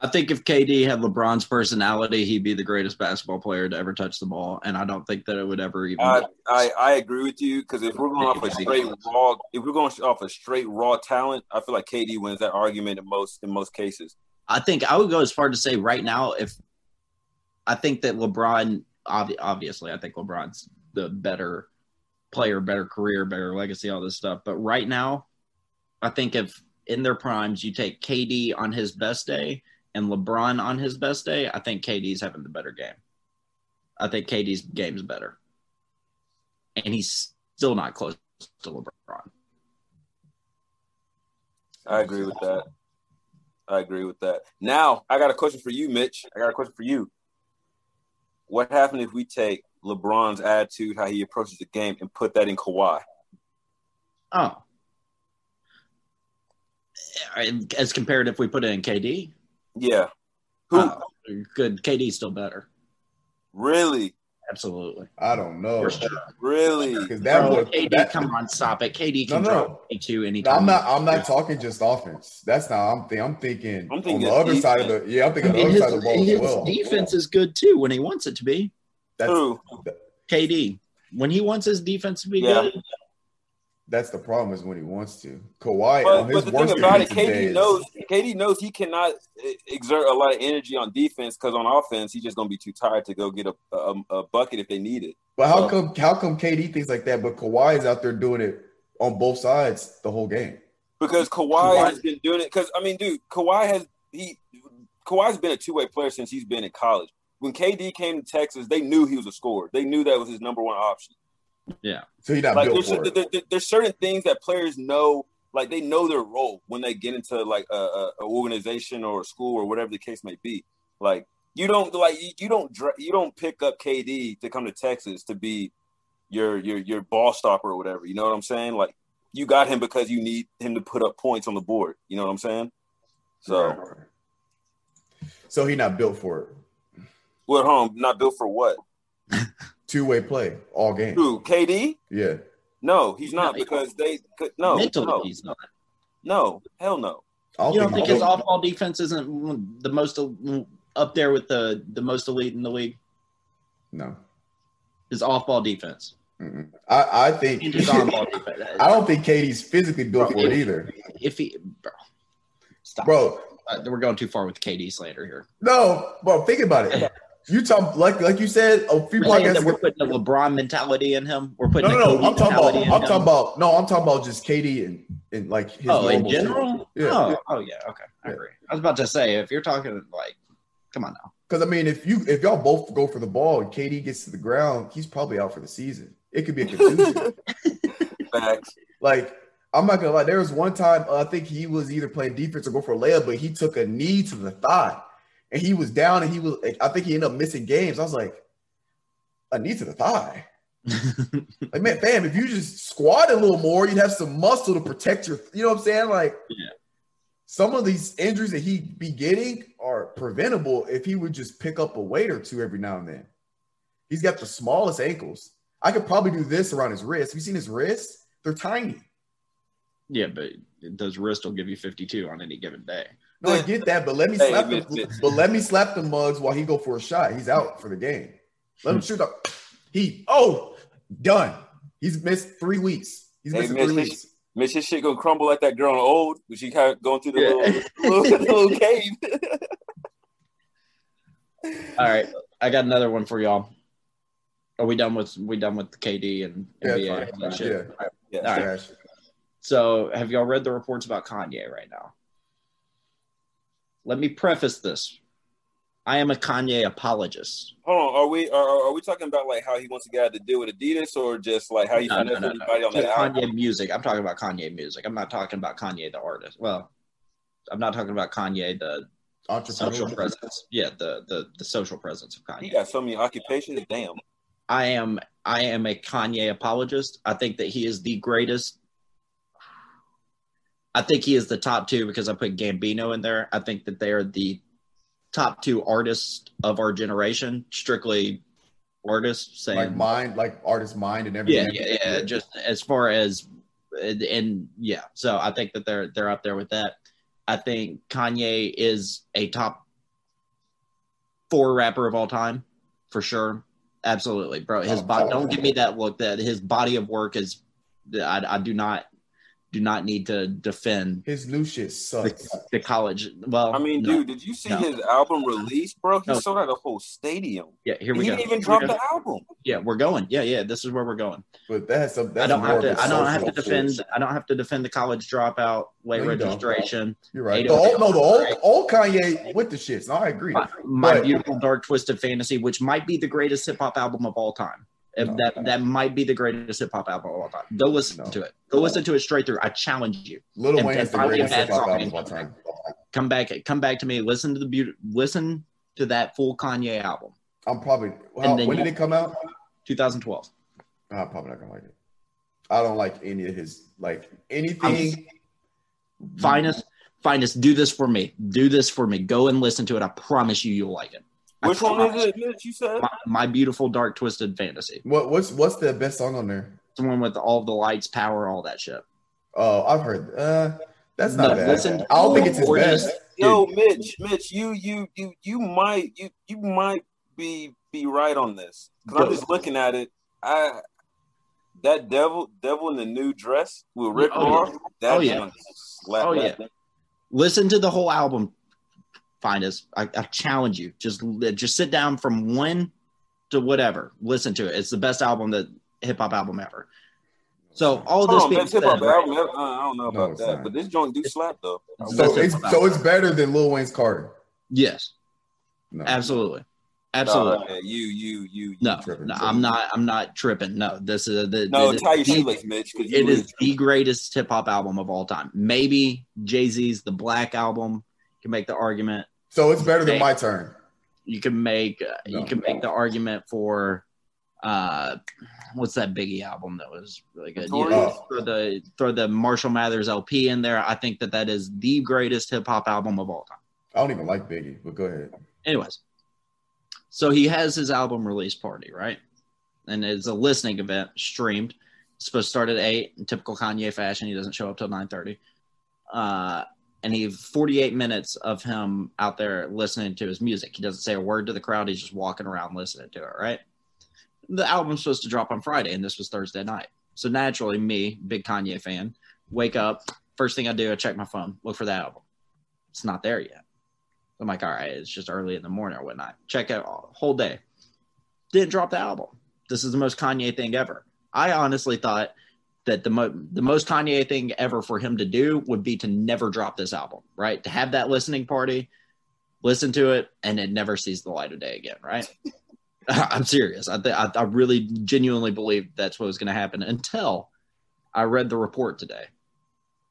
I think if KD had LeBron's personality, he'd be the greatest basketball player to ever touch the ball, and I don't think that it would ever even. I, I I agree with you because if we're going off a straight raw, if we're going off a straight raw talent, I feel like KD wins that argument in most in most cases. I think I would go as far to say right now, if I think that LeBron, obvi- obviously, I think LeBron's the better player, better career, better legacy, all this stuff. But right now, I think if in their primes you take KD on his best day and LeBron on his best day, I think KD's having the better game. I think KD's game's better. And he's still not close to LeBron. I agree with that. I agree with that. Now I got a question for you, Mitch. I got a question for you. What happened if we take LeBron's attitude, how he approaches the game, and put that in Kawhi? Oh. As compared if we put it in KD, Yeah. Who oh, good. KD's still better. really, Absolutely. I don't know. Sure. really? Because that Bro, boy, KD, that- come on, stop it. KD can no. drop 22 No, anytime. I'm not. I'm not talking just offense. That's not. I'm. Think, I'm thinking. I'm thinking on the other defense. side of the. Yeah, I'm thinking on the other his, side of the ball his as well. defense is good too when he wants it to be. That's Who? KD, when he wants his defense to be Yeah. good, that's the problem is when he wants to. Kawhi But, on his but the worst thing about it, KD days- knows KD knows he cannot exert a lot of energy on defense because on offense he's just gonna be too tired to go get a, a, um, a bucket if they need it. But how So- come? How come KD thinks like that? But Kawhi is out there doing it on both sides the whole game. Because Kawhi, Kawhi- has been doing it. Because I mean, dude, Kawhi has he Kawhi's been a two way player since he's been in college. When KD came to Texas, they knew he was a scorer. They knew that was his number one option. So he's not Like built there's, for it. there- there- there's certain things that players know, like they know their role when they get into like a, a, a organization or a school or whatever the case may be. Like you don't like you- you don't you don't pick up KD to come to Texas to be your your your ball stopper or whatever. You know what I'm saying? Like you got him because you need him to put up points on the board. You know what I'm saying? So Right. So he not built for it. we're home, not built for what? Two way play all game. Who? KD? Yeah. No, he's not No, because they could no mentally no he's not. no hell no. I You don't he think his off-ball defense isn't the most up there with the the most elite in the league? No. His off-ball defense Mm-mm. I, I think his on-ball defense. I don't think KD's physically built Bro, for it either. If he, bro, stop. Bro, Uh, we're going too far with KD slander here. no, bro, think about it. You talk like like you said a few We're podcasts that we're ago. putting a LeBron mentality in him. We're No, putting no, a no. Kobe I'm talking about. I'm him. talking about. No, I'm talking about just KD and and like his oh, in general? Yeah. Oh, oh, yeah. Okay. I Yeah. agree. I was about to say, if you're talking like, come on now. Because I mean, if you if y'all both go for the ball and KD gets to the ground, he's probably out for the season. It could be a contusion. Facts. like I'm not gonna lie. There was one time uh, I think he was either playing defense or go for a layup, but he took a knee to the thigh, and he was down, and he was. I think he ended up missing games. I was like, a knee to the thigh. Like man, fam, if you just squat a little more, you'd have some muscle to protect your. You know what I'm saying? Like, Yeah. some of these injuries that he be getting are preventable if he would just pick up a weight or two every now and then. He's got the smallest ankles. I could probably do this around his wrist. Have you seen his wrists? They're tiny. yeah, but those wrists will give you 52 on any given day. No, I get that, but let me Hey, slap Mitch, the, Mitch. but let me slap the mugs while he go for a shot. He's out for the game. Let him hmm. shoot up. He oh Done. He's missed three weeks. He's Hey, three this- weeks. Mitch, his shit gonna crumble like that girl in old when she kind of going through the Yeah. little, little, little cave. All right, I got another one for y'all. Are we done with we done with KD and NBA fine, and that shit? yeah. All right. Yeah. All right. So, have y'all read the reports about Kanye right now? Let me preface this. I am a Kanye apologist. Hold on, are we are, are we talking about like how he wants a guy to deal with Adidas or just like how he No, no, finessed no, no. everybody on that Just album? Kanye music. I'm talking about Kanye music. I'm not talking about Kanye the artist. Well, I'm not talking about Kanye the social presence. Yeah, the the the social presence of He Kanye. got so many occupations. Damn. I am I am a Kanye apologist. I think that he is the greatest. I think he is the top two because I put Gambino in there. I think that they are the top two artists of our generation, strictly artists. Saying, Like mind, like artist mind and everything. yeah, yeah. Just as far as and, and yeah, so I think that they're they're up there with that. I think Kanye is a top four rapper of all time for sure. Absolutely, bro. His Oh, body. oh. Don't give me that look. That his body of work is. I, I do not do not need to defend His new shit the, sucks. the college. Well, I mean, no. dude, did you see No. his album release, bro? He No. sold out a whole stadium. Yeah, here he we go. didn't even Here drop the album. Yeah, we're going. Yeah, yeah. This is where we're going. But that's has some. I That's don't have of to. a I don't have to defend. force. I don't have to defend the college dropout, late No, you registration. You're right. The old, no, the old, old Kanye with the shits. No, I agree. My, my But- beautiful dark twisted fantasy, which might be the greatest hip hop album of all time. If No. that that might be the greatest hip hop album of all time. Go listen No. to it. Go listen to it straight through. I challenge you. Lil Wayne is the greatest hip hop album of all time. Come back. Come back to me. Listen to the beauty. Listen to that full Kanye album, I'm probably. When did it come out? 2012. I'm uh, probably not gonna like it. I don't like any of his like anything. Finest, finest. Do this for me. Do this for me. Go and listen to it. I promise you, you'll like it. I Which one promise. is it, Mitch? You said? My, my beautiful dark twisted fantasy. What what's what's the best song on there? The one with all the lights, power, all that shit. Oh, I've heard. Uh, that's not No, bad. listen- I don't think it's his Or best. just- Yo, Mitch, Mitch, you you you you might you you might be be right on this. Cause I'm just looking at it. I that devil devil in the new dress with Rick Oh, yeah. Ross. That Oh, yeah. slap Oh, that yeah. Listen to the whole album. Find us. I, I challenge you. Just just sit down from when to whatever. Listen to it. It's the best album that hip hop album ever. So all Hold this being said, hip hop right? album. Uh, I don't know about it's that, not. but this joint do slap though. It's So it's so it's better than Lil Wayne's Carter. yes, No. absolutely, absolutely. No, you you you you No, tripping, no, tripping. I'm not. I'm not tripping. No, this is the. No, the- tie your the- shoelace, Mitch. Because It is the greatest hip hop album of all time. Maybe Jay Z's The Black Album. Can make the argument. So it's better than my turn. You can make uh, No. you can make the argument for uh what's that Biggie album that was really good? You know, Notorious? throw the throw the Marshall Mathers LP in there. I think that that is the greatest hip hop album of all time. I don't even like Biggie, but go ahead. Anyways, so he has his album release party, right? And it's a listening event streamed. It's supposed to start at eight. In typical Kanye fashion, he doesn't show up till nine thirty. Uh, and he 48 minutes of him out there listening to his music. He doesn't say a word to the crowd. He's just walking around listening to it, right? The album's supposed to drop on Friday, and this was Thursday night. So naturally, me, big Kanye fan, wake up. First thing I do, I check my phone, look for the album. It's not there yet. I'm like, all right, it's just early in the morning or whatnot. Check out all, whole day. Didn't drop the album. This is the most Kanye thing ever. I honestly thought that the mo- the most Kanye thing ever for him to do would be to never drop this album, right? To have that listening party, listen to it, and it never sees the light of day again, right? I'm serious. I, th- I I really genuinely believe that's what was going to happen until I read the report today.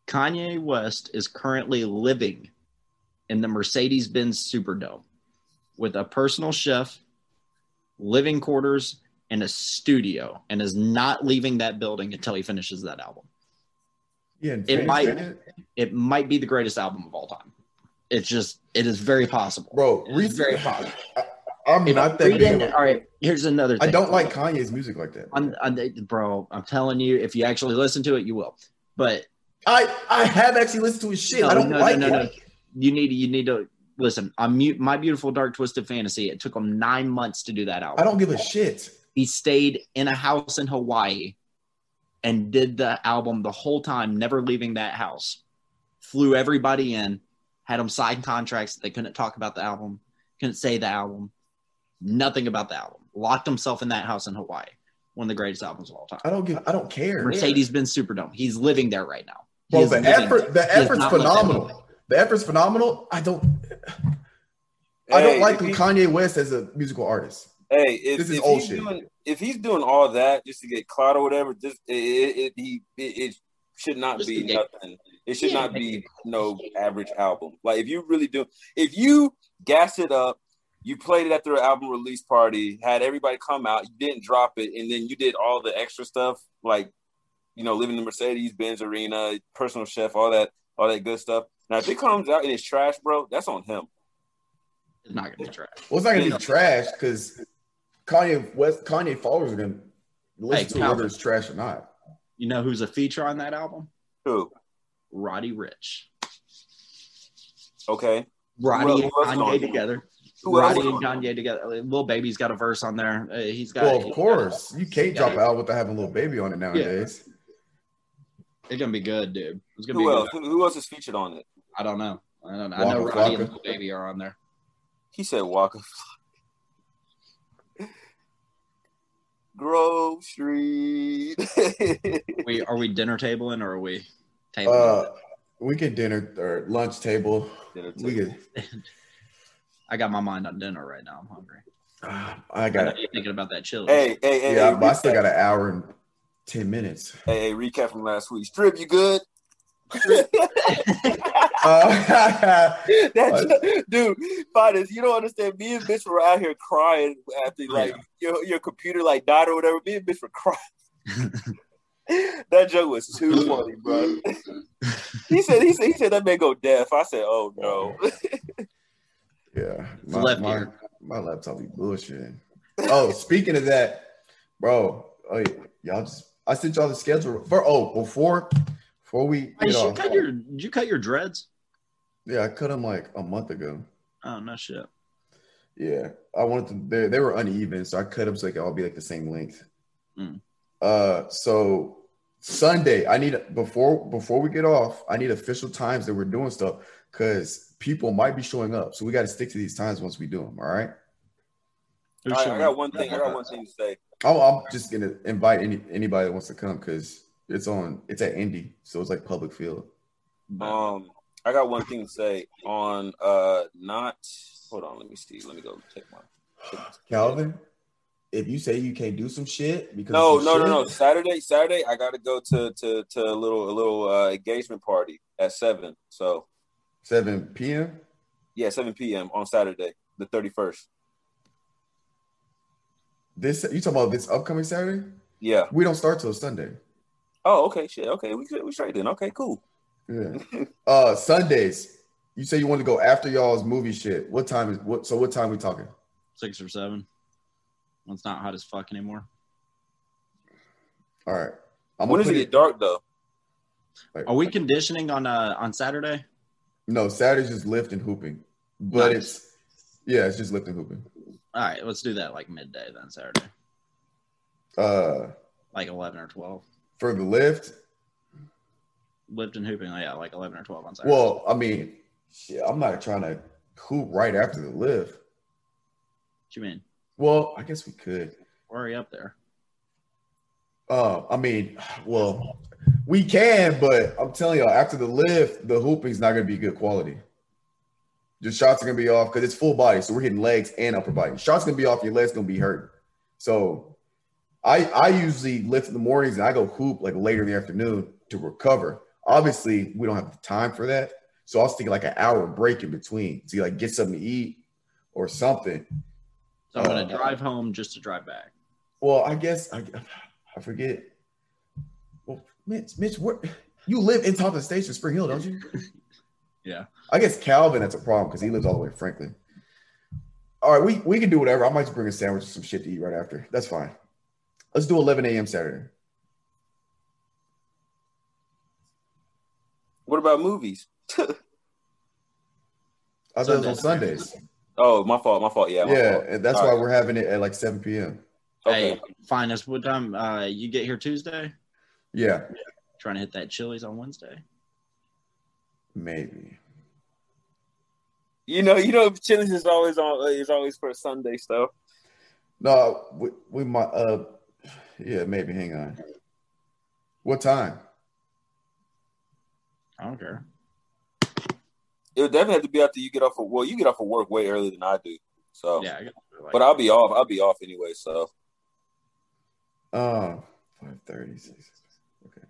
Kanye West is currently living in the Mercedes Benz Superdome with a personal chef, living quarters, and a studio, and is not leaving that building until he finishes that album. Yeah, It might- it. It might be the greatest album of all time. It's just, it is very possible. bro. It is very possible. I'm If not that big. Of all right, here's another thing. I don't like Kanye's music like that. I'm, I'm, bro, I'm telling you, if you actually listen to it, you will. But I I have actually listened to his shit. I don't no, like no, no, it. no. You need you need to listen. I'm mute. My beautiful dark twisted fantasy. It took them nine months to do that album. I don't give a shit. He stayed in a house in Hawaii and did the album the whole time, never leaving that house. Flew everybody in, had them sign contracts. They couldn't talk about the album, couldn't say the album, nothing about the album. Locked himself in that house in Hawaii. One of the greatest albums of all time. I don't give. I don't care. Mercedes Benz Superdome. He's living there right now. He Bro, the effort, there. the effort's not left that phenomenal. The effort's phenomenal. I don't. I don't like he- Kanye West as a musical artist. Hey, if, This is if old he's shit. doing if he's doing all that just to get clout or whatever, just it, it, it he it, it should not Just be nothing. It should Yeah. not be no average album. Like if you really do, if you gas it up, you played it at their album release party, had everybody come out, you didn't drop it, and then you did all the extra stuff like you know living in the Mercedes Benz Arena, personal chef, all that, all that good stuff. Now if it comes out and it's trash, bro, that's on him. It's not gonna be trash. Well, it's not gonna be trash because Kanye West, Kanye followers are gonna listen Hey, to it whether it's trash or not. You know who's a feature on that album? Who? Roddy Ricch. Okay. Roddy else- and who else is on Kanye it? together. Who Roddy is and on Kanye together. Lil Baby's got a verse on there. Uh, he's got. Well, of course, you can't Yeah. drop out without having a Lil Baby on it nowadays. It's gonna be good, dude. It's gonna Who be else? good. Who, who else is featured on it? I don't know. I don't know. I know Roddy Flocka. and Lil Baby are on there. He said Walker. Grove Street. We are we dinner tabling or are we tabling? Uh, we could dinner or lunch table. We could. I got my mind on dinner right now. I'm hungry. Uh, I I got know you're thinking about that chili. hey, hey, hey, Yeah, hey, I still got an hour and ten minutes. Hey, hey, recap from last week. Strip, you good? Uh, that, dude, Fighters, you don't understand. Me and bitch were out here crying after like your, your computer like died or whatever. Me and bitch were crying. that joke was too funny, bro. he said he said he said that man go deaf. I said, oh no. yeah, my, left my, ear. my laptop be bullshitting. Oh, speaking of that, bro, oh, yeah, y'all just I sent y'all the schedule for. Oh, before before we Hey, get did you cut your did you cut your dreads? Yeah, I cut them like a month ago. Oh no shit. Yeah, I wanted them. They they were uneven, so I cut them so they could all be like the same length. Mm. Uh, so Sunday, I need before before we get off, I need official times that we're doing stuff because people might be showing up. So we got to stick to these times once we do them. All right. All right I got one thing. I got one thing to say. I'm, I'm just gonna invite any anybody that wants to come because it's on. It's at Indy, so it's like public field. Um, I got one thing to say on uh not. Hold on, let me see. Let me go check my. Calvin, if you say you can't do some shit because No, no, no, no. Saturday, Saturday, I got to go to to to a little a little uh, engagement party at seven. So seven p.m. yeah, seven p.m. on Saturday, the thirty first. This you talking about this upcoming Saturday? Yeah. We don't start till Sunday. Oh, okay, shit. Okay, we we straight then. Okay, cool. Yeah. uh Sundays. You say you want to go after y'all's movie shit. What time is what so what time we talking? six or seven. When it's not hot as fuck anymore. All right. I'm When does it get dark though? like- Are we conditioning on uh on Saturday? No, Saturday's just lift and hooping. But Nice. it's yeah, it's just lift and hooping. All right, let's do that like midday then Saturday, Uh like eleven or twelve. for the lift, Lift and hooping, yeah, like eleven or twelve on Saturday. well, I mean, shit, I'm not trying to hoop right after the lift. what you mean? Well, I guess we could. We're already up there. Uh, I mean, well, we can, but I'm telling y'all, after the lift, the hooping's not gonna be good quality. Your shots are gonna be off because it's full body, so we're hitting legs and upper body. Shots gonna be off, your legs gonna be hurt. So, I I usually lift in the mornings and I go hoop like later in the afternoon to recover. Obviously, we don't have the time for that, so I was thinking like an hour break in between to like get something to eat or something. So I'm gonna Uh, drive home just to drive back. Well, I guess I, I forget. Well, Mitch, Mitch, where you live in top of the station, Spring Hill, don't you? Yeah. I guess Calvin that's a problem because he lives all the way in Franklin. All right, we, we can do whatever. I might just bring a sandwich or some shit to eat right after. That's fine. Let's do 11 a.m. Saturday. What about movies? I thought it was on Sundays. Oh, my fault. My fault. Yeah. my Yeah, fault. and that's All why right. we're having it at like 7 p.m. Okay. Hey, finest. What time? Uh, you get here Tuesday? Yeah, Trying to hit that Chili's on Wednesday. maybe. You know, you know, Chili's is always on. Is always for Sunday stuff. No, we, we might. Uh, yeah, maybe. Hang on. What time? I don't care. It would definitely have to be after you get off of. Well, you get off of work way earlier than I do. So, Yeah, I like, but I'll be off. I'll be off anyway. So, Uh, five thirty six. Okay.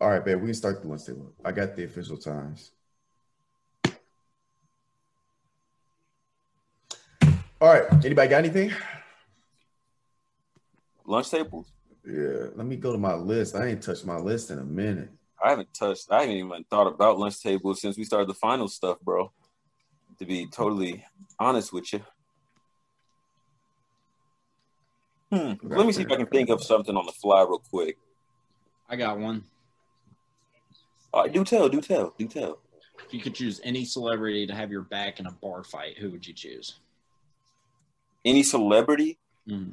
All right, babe. We can start the lunch table. I got the official times. All right. Anybody got anything? lunch tables. Yeah. Let me go to my list. I ain't touched my list in a minute. I haven't touched. I haven't even thought about lunch tables since we started the final stuff, bro. To be totally honest with you. Hmm. Let me see if I can think of something on the fly real quick. I got one. All right, do tell, do tell, do tell. If you could choose any celebrity to have your back in a bar fight, who would you choose? Any celebrity? Mm,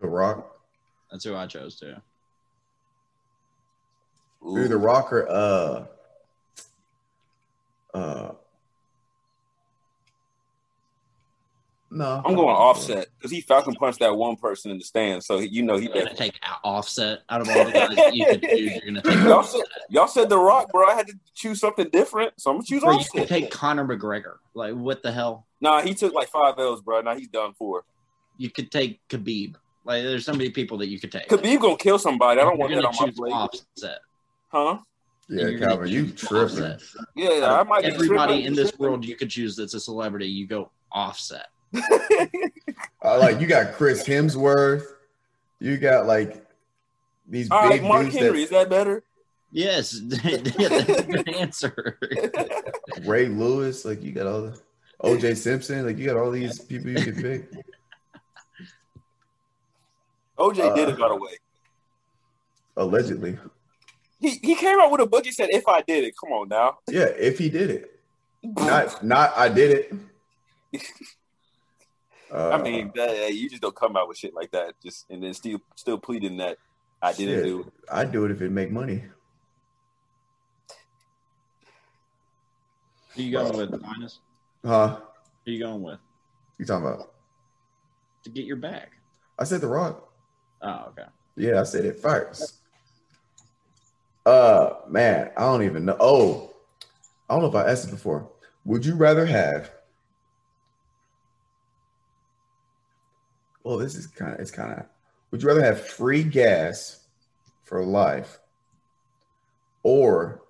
The Rock. that's who I chose too. Ooh. Either The Rock or uh uh no. I'm going offset because he Falcon punched that one person in the stand, so he- you know he. You're gonna take a- offset out of all the guys you could choose. You're gonna take Y'all said, y'all said The Rock, bro. I had to choose something different, so I'm gonna choose Or you could take Conor McGregor. Like what the hell? Nah, he took like five L's, bro. Now he's done for. You could take Khabib. Like there's so many people that you could take. Khabib gonna kill somebody. I don't want that gonna on my choose plate, offset. Huh? Yeah, And you're Calvin, you tripping. Offset. Yeah, I might. Everybody in this world you could choose that's a celebrity. You go offset. I like you got Chris Hemsworth. You got like these All right, big Mark dudes Henry, that is that better? Yes, yeah, that's a good answer. Ray Lewis, like you got all the OJ Simpson, like you got all these people you can pick. OJ did Uh, it, by the way. Allegedly. He he came out with a book. He said, "If I did it, come on now." Yeah, if he did it. Not not I did it. Uh, I mean, that, you just don't come out with shit like that, just and then still still pleading that I didn't shit, do it. I'd do it if it make money. Who you going with, Linus? Huh? Who you going with You talking about? to get your back? I said the rock. Oh, okay. Yeah, I said it first. Uh man, I don't even know. Oh, I don't know if I asked it before. Would you rather have well, this is kind of it's kind of would you rather have free gas for life or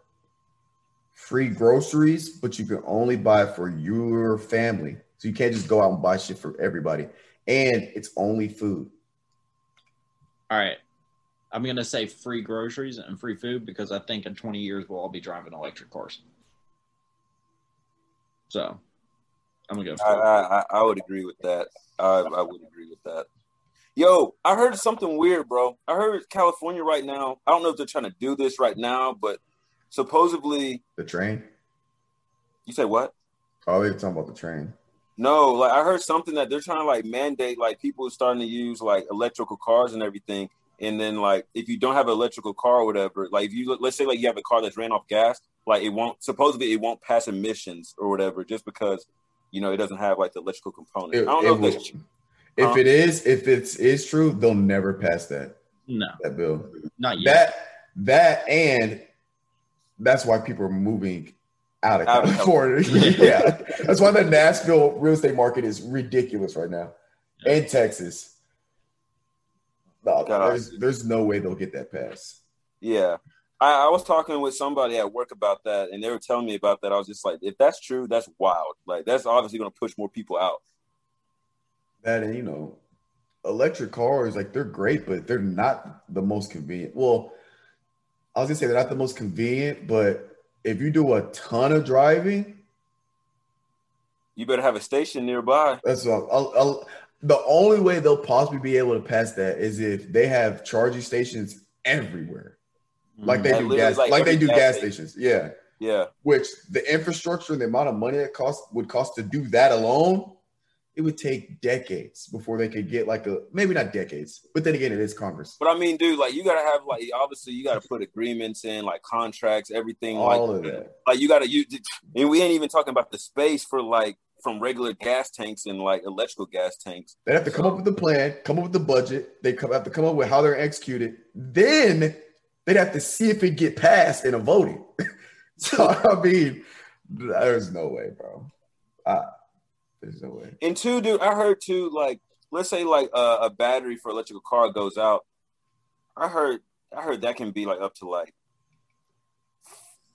free groceries, but you can only buy for your family? So you can't just go out and buy shit for everybody. And it's only food. All right. I'm going to say free groceries and free food because I think in 20 years we'll all be driving electric cars. So I'm going to go I, for I I- I would agree with that. I I would agree with that. Yo, I heard something weird, bro. I heard California right now. I don't know if they're trying to do this right now, but supposedly, The train. you say what? Oh, they're talking about the train. No, like I heard something that they're trying to like mandate like people starting to use like electrical cars and everything. And then like if you don't have an electrical car or whatever, like if you let's say like you have a car that's ran off gas, like it won't supposedly it won't pass emissions or whatever just because you know it doesn't have like the electrical component. It- I don't know if that's if Huh? it is, if it's is true, they'll never pass that No, that bill. not yet. That that and that's why people are moving out of Out of California. yeah, that's why the Nashville real estate market is ridiculous right now, and Texas. No, God. there's there's no way they'll get that pass. Yeah. I, I was talking with somebody at work about that, and they were telling me about that. I was just like, if that's true, that's wild. Like, that's obviously going to push more people out. That and you know, electric cars like they're great, but they're not the most convenient. Well, I was gonna say they're not the most convenient, but if you do a ton of driving, You better have a station nearby. that's what I'll, I'll, the only way they'll possibly be able to pass that is if they have charging stations everywhere, like they mm-hmm. Like, do gas, like like, they do gas station. stations. Yeah, Yeah. which the infrastructure and the amount of money it costs would cost to do that alone it would take decades before they could get like a maybe not decades, but then again, it is Congress. But I mean, dude, like you gotta have like obviously you gotta put agreements in, like contracts, everything. All like, of that. Like you gotta use, and we ain't even talking about the space for like from regular gas tanks and like electrical gas tanks. They have to come up with the plan, come up with the budget. They come have to come up with how they're executed. Then they'd have to see if it get passed in a voting. so I mean, there's no way, bro. I, there's no way. And two, dude, I heard too, like, let's say like uh, a battery for electrical car goes out. I heard, I heard that can be like up to like,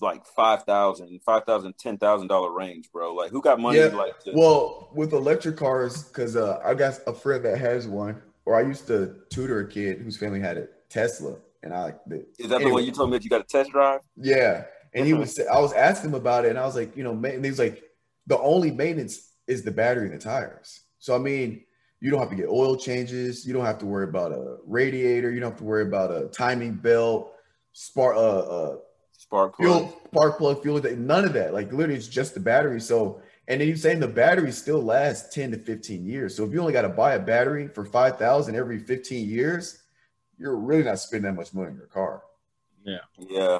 like five thousand, five thousand, ten thousand dollar range, bro. Like, who got money? Yeah, Like, to, Well, with electric cars, because uh, I got a friend that has one, or I used to tutor a kid whose family had a Tesla, and I the, is that the anyway. one you told me that you got a test drive? Yeah, and he was. I was asking him about it, and I was like, you know, ma- and he was like, the only maintenance is the battery and the tires. So I mean, you don't have to get oil changes. You don't have to worry about a radiator. You don't have to worry about a timing belt, spark, uh, uh, Spark plug. fuel, spark plug, fuel. None of that. Like literally, it's just the battery. So, and then you're saying the battery still lasts ten to fifteen years. So if you only got to buy a battery for five thousand every fifteen years, you're really not spending that much money on your car Yeah, Yeah.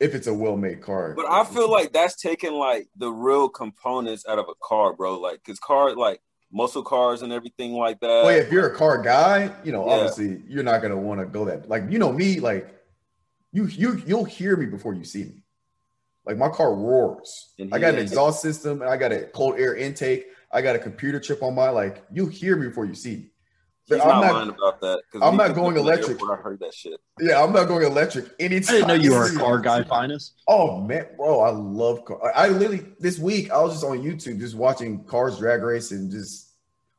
if it's a well-made car. but I feel like that's taking like the real components out of a car, bro. Like, cause car, like muscle cars and everything like that. Well, if you're a car guy, you know, Yeah. obviously you're not gonna want to go that. Like, you know me, like you you you'll hear me before you see me. Like my car roars. And I got an exhaust system and I got a cold air intake. I got a computer chip on my like. You hear me before you see me. He's I'm not, not- lying about that. 'cause I'm not going took me to the electric. I heard that shit. Yeah, I'm not going electric I anytime. didn't know you were a car guy, finest. Oh man, bro, I love car. I I literally this week I was just on YouTube just watching cars drag race and just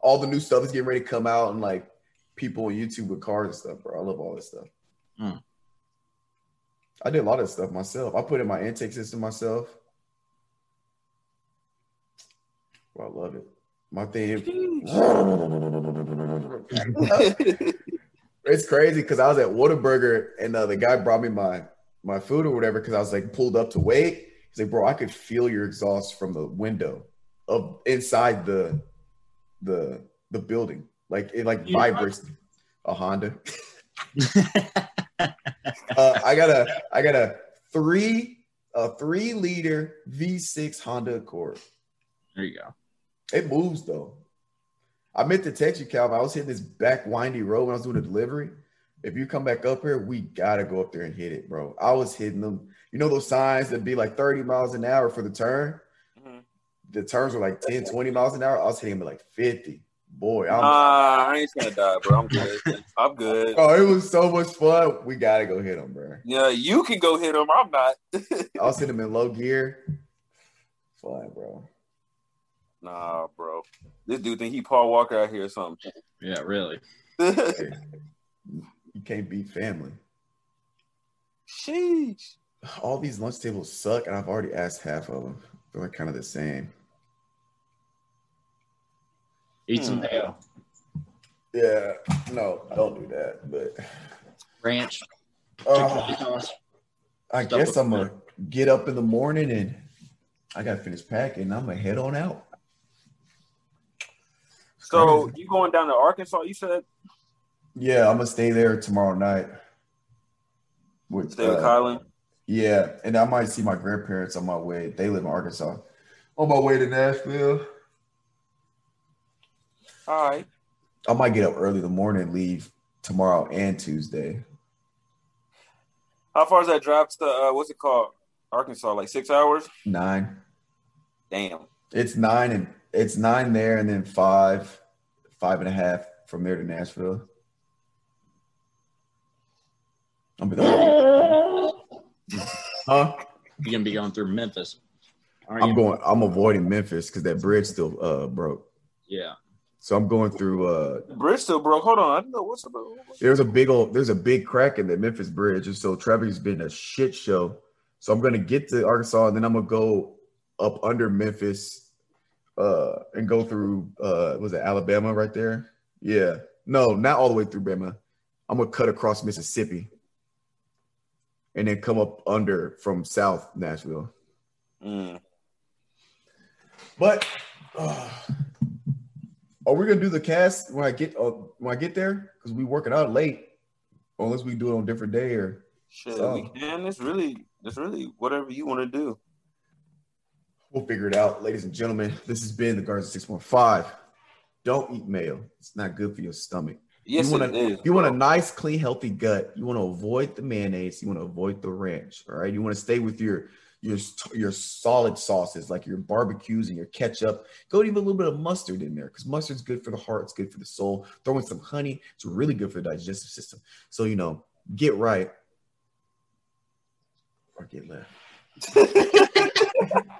all the new stuff is getting ready to come out and like people on YouTube with cars and stuff, bro. I love all this stuff. Hmm. I did a lot of stuff myself. I put in my intake system myself. Bro, I love it. My thing. It's crazy because I was at Whataburger and uh, the guy brought me my my food or whatever because I was like pulled up to wait. He's like, bro, I could feel your exhaust from the window of inside the the the building. Like it like You- vibrates. A Honda. uh, I got a I got a three a three liter V6 Honda Accord. There you go. It moves though. I meant to text you, Calvin. I was hitting this back windy road when I was doing the delivery. If you come back up here, we gotta go up there and hit it, bro. I was hitting them. You know those signs that be like 30 miles an hour for the turn? Mhm. The turns were like 10, 20 miles an hour. I was hitting them at like 50. Boy, I'm Nah, I ain't trying to die, bro. I'm good. I'm good. oh, it was so much fun. We gotta go hit him, bro. Yeah, you can go hit him. I'm not. I'll hitting him in low gear. Fun, bro. nah, bro. This dude think he Paul Walker out here or something. Yeah, really. You can't beat family. Sheesh. All these lunch tables suck, and I've already asked half of them. They're like kind of the same. Eat some Hmm. mayo. Yeah, no, don't do that. But Ranch. uh, sauce. I guess I'm gonna get up in the morning and I gotta finish packing. I'm gonna head on out. So you going down to Arkansas? You said Yeah, I'm gonna stay there tomorrow night. With, stay with uh, Kylan. Yeah, and I might see my grandparents on my way. They live in Arkansas. On my way to Nashville. All right. I might get up early in the morning leave tomorrow and Tuesday. How far is that drive to uh, what's it called? Arkansas, like six hours. Nine. Damn. It's nine and it's nine there and then five, five and a half from there to Nashville. I'm be huh? You're gonna be going through Memphis. Aren't I'm you? going. I'm avoiding Memphis because that bridge still uh broke. Yeah. So I'm going through. uh still broke. Hold on. I don't know what's about. There's a big old. There's a big crack in the Memphis bridge, and so traffic's been a shit show. So I'm gonna get to Arkansas, and then I'm gonna go up under Memphis, uh, and go through. uh Was it Alabama right there? Yeah. No, not all the way through Bama. I'm gonna cut across Mississippi, and then come up under from South Nashville. Mm. But Are we gonna do the cast when I get uh, when I get there? Because we working out late, unless we do it on a different day or. Shit, So- we can. It's really, it's really whatever you want to do. We'll figure it out, ladies and gentlemen. This has been the Guardian Six Point Five. Don't eat mayo; it's not good for your stomach. Yes, you want it a is, you want a nice, clean, healthy gut. You want to avoid the mayonnaise. You want to avoid the ranch. All right. You want to stay with your your your solid sauces like your barbecues and your ketchup. Go even a little bit of mustard in there because mustard's good for the heart. It's good for the soul. Throw in some honey. It's really good for the digestive system. So you know, get right or get left.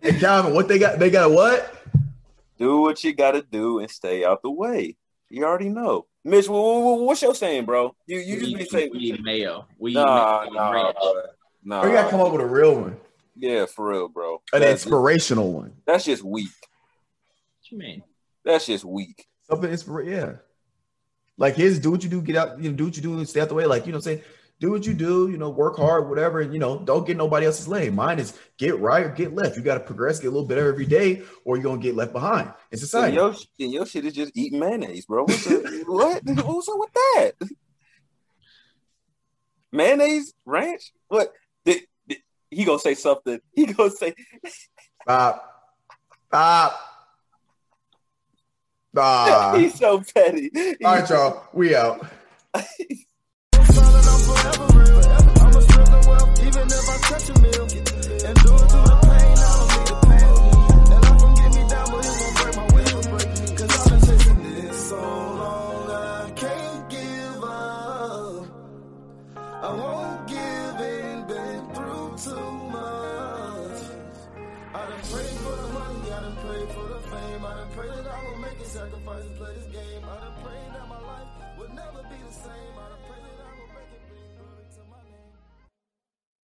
Hey Calvin, what they got? They got what? do what you got to do and stay out the way. You already know, Mitch. wha- wha- wha- What's your saying, bro? You you just we, be saying, we eat mayo. We eat nah, nah, ranch. bro. nah. We gotta come up with a real one, Yeah, for real, bro. an That's just, inspirational one. that's just weak. What you mean? That's just weak. Something inspira- yeah. Like his do what you do, get out, you know, do what you do and stay out the way. Like, you know what I'm saying? Do what you do, you know, work hard, whatever, and you know, don't get nobody else's lane. Mine is get right or get left. You gotta progress, get a little better every day, or you're gonna get left behind in And society. your, and your shit is just eating mayonnaise, bro. What's the, what? What's up with that? Mayonnaise ranch? What? Did, did- he gonna say something? He gonna say, Stop. Stop. Stop. he's so petty. All right, y'all. We out. Solid, I'm forever real. I'ma strip the wealth, even if I touch a meal. And do it